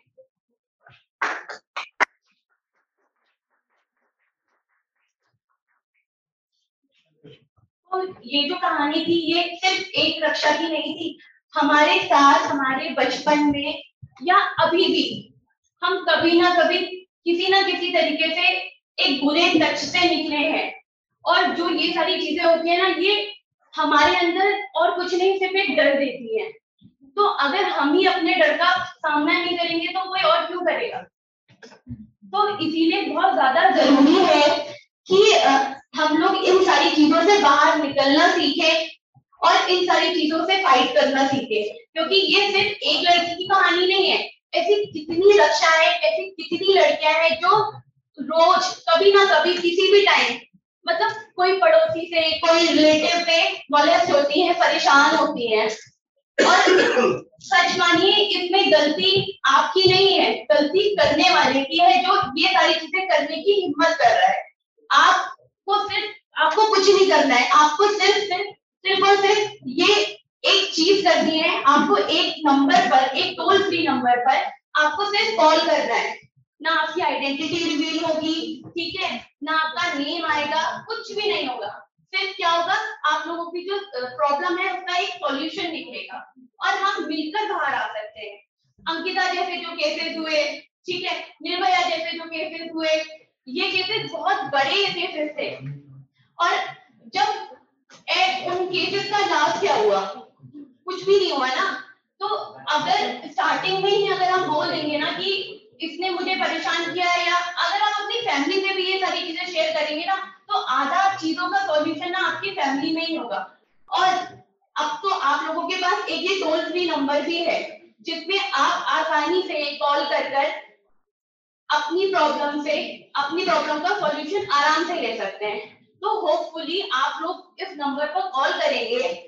तो ये जो कहानी थी, ये सिर्फ़ एक रक्षा की नहीं थी। हमारे साथ, हमारे बचपन में या अभी भी हम कभी ना कभी किसी ना किसी तरीके से एक बुरे टच से निकले हैं। और जो ये सारी चीज़ें होती है ना, ये हमारे अंदर और कुछ नहीं, सिर्फ़ एक डर देती है। तो अगर हम ही अपने डर का सामना नहीं करेंगे तो कोई और क्यों करेगा? तो इसीलिए बहुत ज़्यादा ज़रूरी है कि हम लोग इन सारी चीज़ों से बाहर निकलना सीखे और इन सारी चीज़ों से फाइट करना सीखे, क्योंकि ये सिर्फ़ एक लड़की की कहानी नहीं है। ऐसी कितनी रक्षाएँ, ऐसी कितनी लड़कियाँ हैं जो रोज, कभी ना कभी, किसी भी टाइम मतलब कोई पड़ोसी से, कोई रिलेटिव पे मॉलेस्ट होती हैं, परेशान होती है। और सच मानिए, इसमें गलती आपकी नहीं है, गलती करने वाले की है, जो ये सारी चीज़ें करने की हिम्मत कर रहा है। आपको सिर्फ़, आपको कुछ नहीं करना है, आपको सिर्फ़ सिर्फ़ सिर्फ़ और सिर्फ़ ये एक चीज़ करनी है, आपको एक नंबर पर, एक टोल फ्री नंबर पर आपको सिर्फ़ कॉल करना है। ना आपकी आइडेंटिटी रिवील होगी, ठीक है? ना आपका नेम आएगा, कुछ भी नहीं होगा। सिर्फ़ क्या होगा, आप लोगों की जो प्रॉब्लम है, उसका एक सॉल्यूशन निकलेगा और हम मिलकर बाहर आ सकते हैं। अंकिता जैसे जो केसेस हुए, ठीक है? निर्भया जैसे जो केसेस हुए ये केसेस बहुत बड़े केसेस थे और जब ए, उन केसेस का लाभ क्या हुआ? कुछ भी नहीं हुआ ना। तो अगर स्टार्टिंग में ही अगर हम बोल देंगे ना कि इसने मुझे परेशान किया है या अगर आप अपनी फैमिली से भी ये सारी चीज़ें शेयर करेंगे ना तो आधा चीज़ों का सॉल्यूशन ना आपकी फैमिली में ही होगा। और अब तो आप लोगों के पास एक ये टोल फ्री नंबर भी है जिसमें आप आसानी से कॉल कर कर अपनी प्रॉब्लम से अपनी प्रॉब्लम का सॉल्यूशन आराम से ले सकते हैं। तो होपफुली आप लोग इस नंबर पर कॉल करेंगे।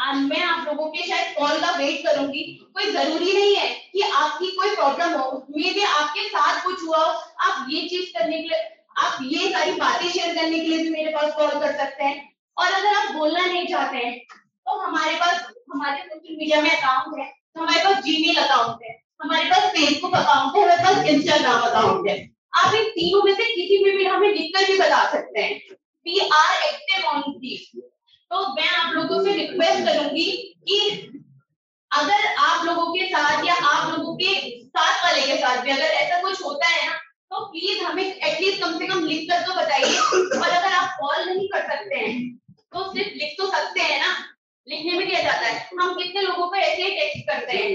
आ, मैं आप लोगों के शायद कॉल का वेट करूँगी। कोई ज़रूरी नहीं है कि आपकी कोई प्रॉब्लम हो। मे भी आपके साथ कुछ हुआ हो। आप ये चीज़ करने के लिए आप ये सारी बातें शेयर करने के लिए भी मेरे पास कॉल कर सकते हैं। और अगर आप बोलना नहीं चाहते हैं तो हमारे पास हमारे सोशल मीडिया में अकाउंट है। तो हमारे पास जीमेल अकाउंट है। हमारे पास फेसबुक अकाउंट है, हमारे पास इंस्टाग्राम अकाउंट है। आप इन तीनों में से किसी में भी हमें लिखकर भी बता सकते हैं। We are active on these तो मैं आप लोगों से रिक्वेस्ट करूँगी कि अगर आप लोगों के साथ या आप लोगों के साथ वाले के साथ भी अगर ऐसा कुछ होता है ना तो प्लीज़ हमें एटलीस्ट कम से कम लिख कर तो बताइए। और अगर आप कॉल नहीं कर सकते हैं तो सिर्फ़ लिख तो सकते हैं ना। लिखने में क्या जाता है? हम कितने लोगों को ऐसे ही टेक्स्ट करते हैं?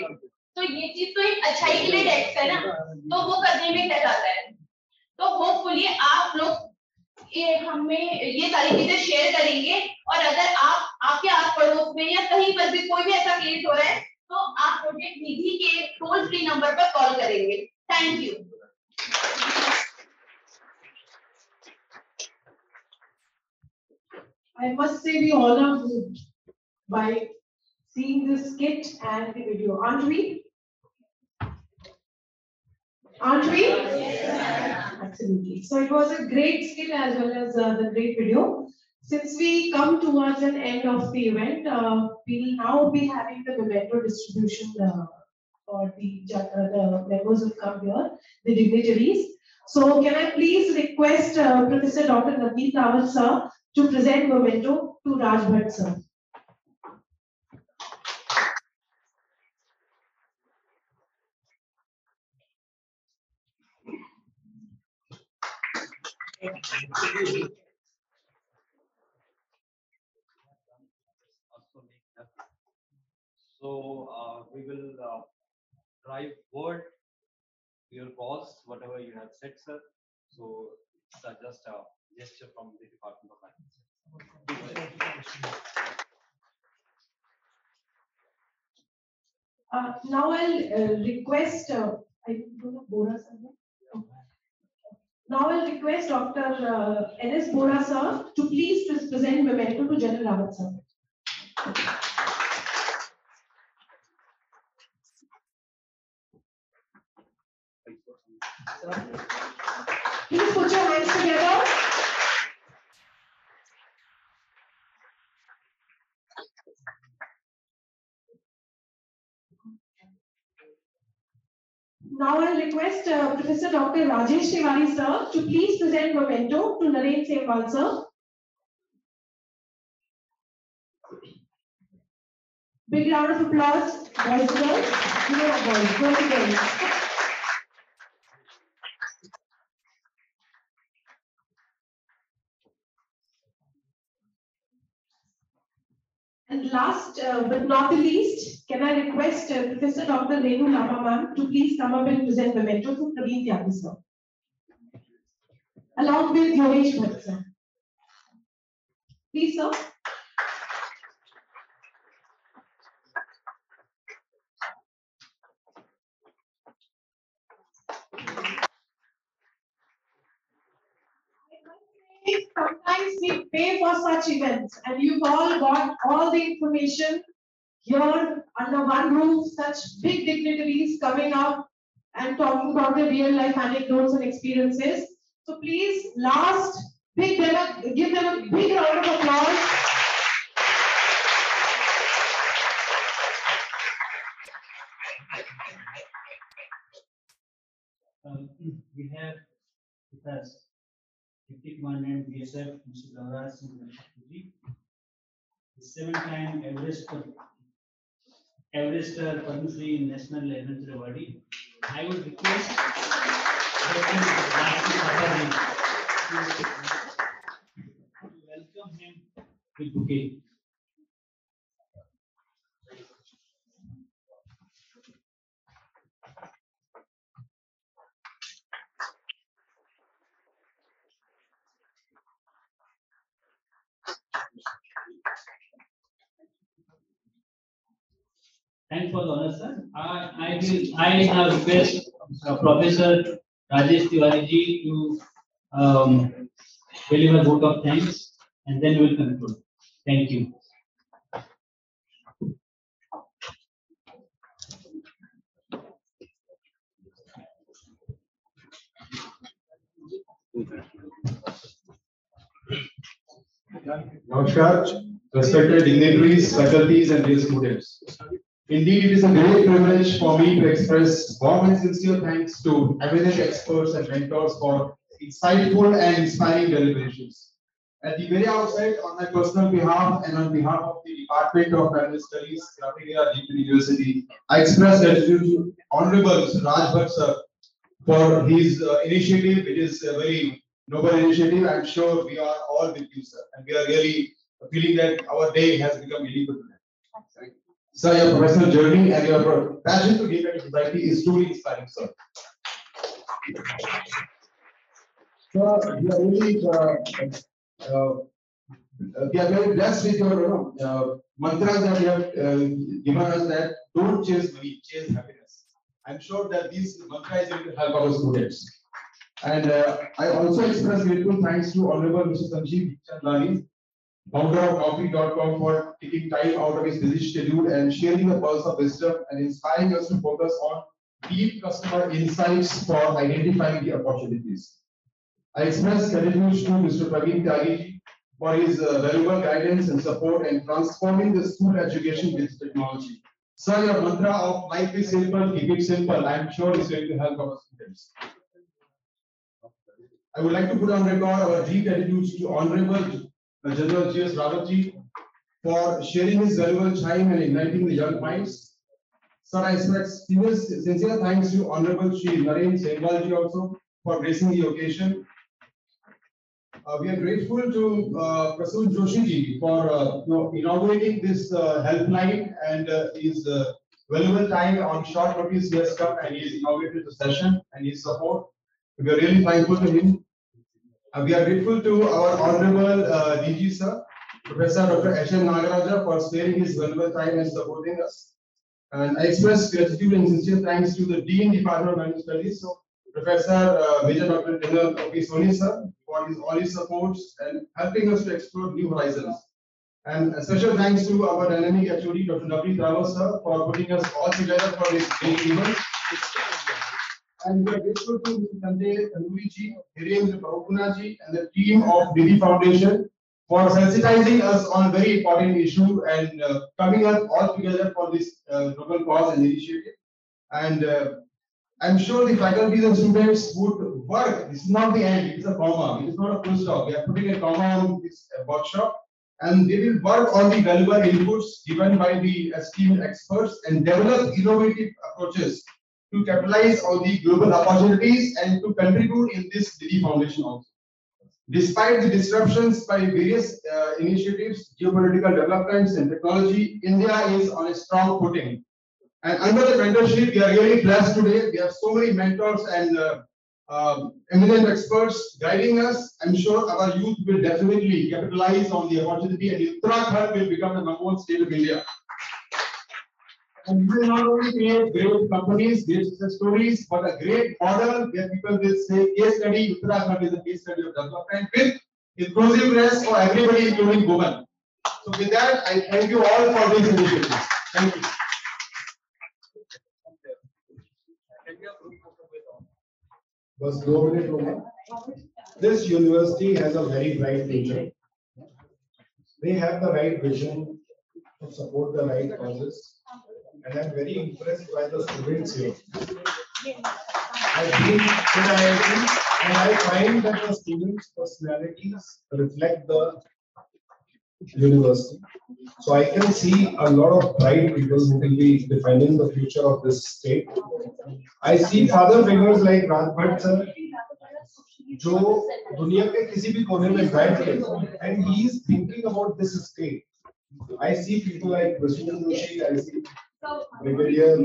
तो ये चीज़ तो एक अच्छाई के लिए टेक्स्ट है ना? तो वो करने में क्या जाता है। तो होपफुली आप लोग ये हमें ये सारी चीज़ें शेयर करेंगे और अगर आप आपके आस पड़ोस में या कहीं पर भी कोई भी ऐसा केस हो रहा है तो आप प्रोजेक्ट निधि के टोल फ्री नंबर पर कॉल करेंगे। Thank you I must say we all are moved by seeing this skit and the video. Aren't we? Aren't we? Absolutely. So it was a great skit as well as uh, the great video. Since we come towards an end of the event, uh, we'll now be having the memento distribution uh, for the, the members who come here, the dignitaries. So can I please request uh, Professor Dr. Navneet Rawat sir to present memento to Raj sir. So uh, we will uh, drive word your boss, whatever you have said, sir. So it's uh, just a gesture from the Department of Finance. Uh, now I'll uh, request, uh, I don't know, Bora sir. No? Now I'll request Dr. Uh, N.S. Bora sir to please pres- present memento to General Rawat sir. Please put your hands together. Now I'll request uh, Professor Dr. Rajesh Tiwari sir to please present memento to Naren Sehwal sir. Big round of applause, boys and girls. Girls girls. And last uh, but not the least, can I request uh, Professor Dr. Renu Lama to please come up and present memento to Praveen Tyagi sir. Along with Yogesh Bhatt sir. Please sir. Sometimes we pay for such events and you've all got all the information here under one roof, such big dignitaries coming up and talking about their real life anecdotes and experiences. So please, last, big them a, give them a big round of applause. Um, we have with us Deputy Commandant BSF, Mr. Gauraj Singh Rakshapuri, the seven-time Everest Everest uh, Padma Shri National Adventure Awardee. I would request Papaji to welcome him with bouquet. Thanks for the honor, sir. I, I will, I now request uh, Professor Rajesh Tiwari ji to um, deliver vote of thanks and then we will conclude. Thank you. Namaskar, respected dignitaries, faculties, and dear students. Indeed, it is a great privilege for me to express warm and sincere thanks to eminent experts and mentors for insightful and inspiring deliberations. At the very outset, on my personal behalf and on behalf of the Department of Family Studies, Rafiya Deep University, I express gratitude to Honorable. Raj Bhatt sir for his uh, initiative. It is a very noble initiative. I'm sure we are all with you, sir, and we are really feeling that our day has become meaningful today. Sir, your professional journey and your passion to give back to society is truly inspiring, sir. Sir, we are really, uh, uh, we are very blessed with your, uh, mantras that you have uh, given us that don't chase money, chase happiness. I'm sure that these mantra is going to help our students. And uh, I also express grateful thanks to Honorable Mr. Sanjeev Bikhchandani, founder of Naukri.com for taking time out of his busy schedule and sharing the pearls of wisdom and inspiring us to focus on deep customer insights for identifying the opportunities. I express gratitude to Mr. Praveen Tyagi for his uh, valuable guidance and support in transforming the school education with technology. Sir, your mantra of life is simple, keep it simple. I am sure it's going to help our students. I would like to put on record our deep gratitude to Honorable General G.S. Rawatji for sharing his valuable time and igniting the young minds. Sir, I express sincere thanks to Honorable Shri Naren Sehwalji also for gracing the occasion. Uh, we are grateful to uh, Prasoon Joshi ji for uh, you know, inaugurating this uh, helpline and uh, his uh, valuable time on short notice he has come and he has inaugurated the session and his support. We are really thankful to him. Uh, we are grateful to our honorable uh, DG sir, Professor Dr. H. N. Nagaraja for sparing his valuable time and supporting us. And I express gratitude and sincere thanks to the Dean Department of Management Studies, so Professor uh, Major Dr. General O.P. Soni sir for his all his supports and helping us to explore new horizons. And a special thanks to our dynamic HOD Dr. Navneet Rawat sir for putting us all together for this great event. And we are grateful to. Sanjay Tanuri ji, Hirendra Prabhupuna ji, and the team of Didi Foundation for sensitizing us on very important issue and uh, coming up all together for this uh, noble cause and initiative. And uh, I'm sure the faculties and students would work. This is not the end, it is a comma, it is not a full stop. We are putting a comma on this uh, workshop and they will work on the valuable inputs given by the esteemed experts and develop innovative approaches to capitalize on the global opportunities and to contribute in this Didi Foundation also. Despite the disruptions by various uh, initiatives, geopolitical developments and technology, India is on a strong footing. And under the mentorship, we are really blessed today. We have so many mentors and uh, um, eminent experts guiding us. I'm sure our youth will definitely capitalize on the opportunity and Uttarakhand will become the number one state of India. And we will not only create great companies, great success stories, but a great model where people will say case study, Uttarakhand is a case study of development with inclusiveness for everybody, including women. So with that, I thank you all for this initiative. Thank you. बस दो minute होगा This university has a very bright future. They have the right vision to support the right causes. And I'm very impressed by the students here. I've been in IIT and I find that the students' personalities reflect the university. So I can see a lot of bright people who will be defining the future of this state. I see father figures like Raj Bhatt sir, जो दुनिया के किसी भी कोने में बैठ के and he is thinking about this state. I see people like Prasun Joshi, I see Brigadier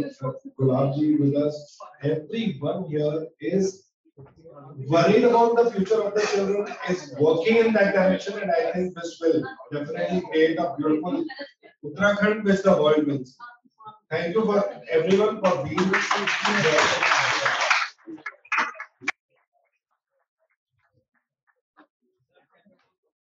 Gulabji with us. Everyone here is worried about the future of the children, is working in that direction, and I think this will definitely create a beautiful Uttarakhand which the world. Thank you for everyone for being here.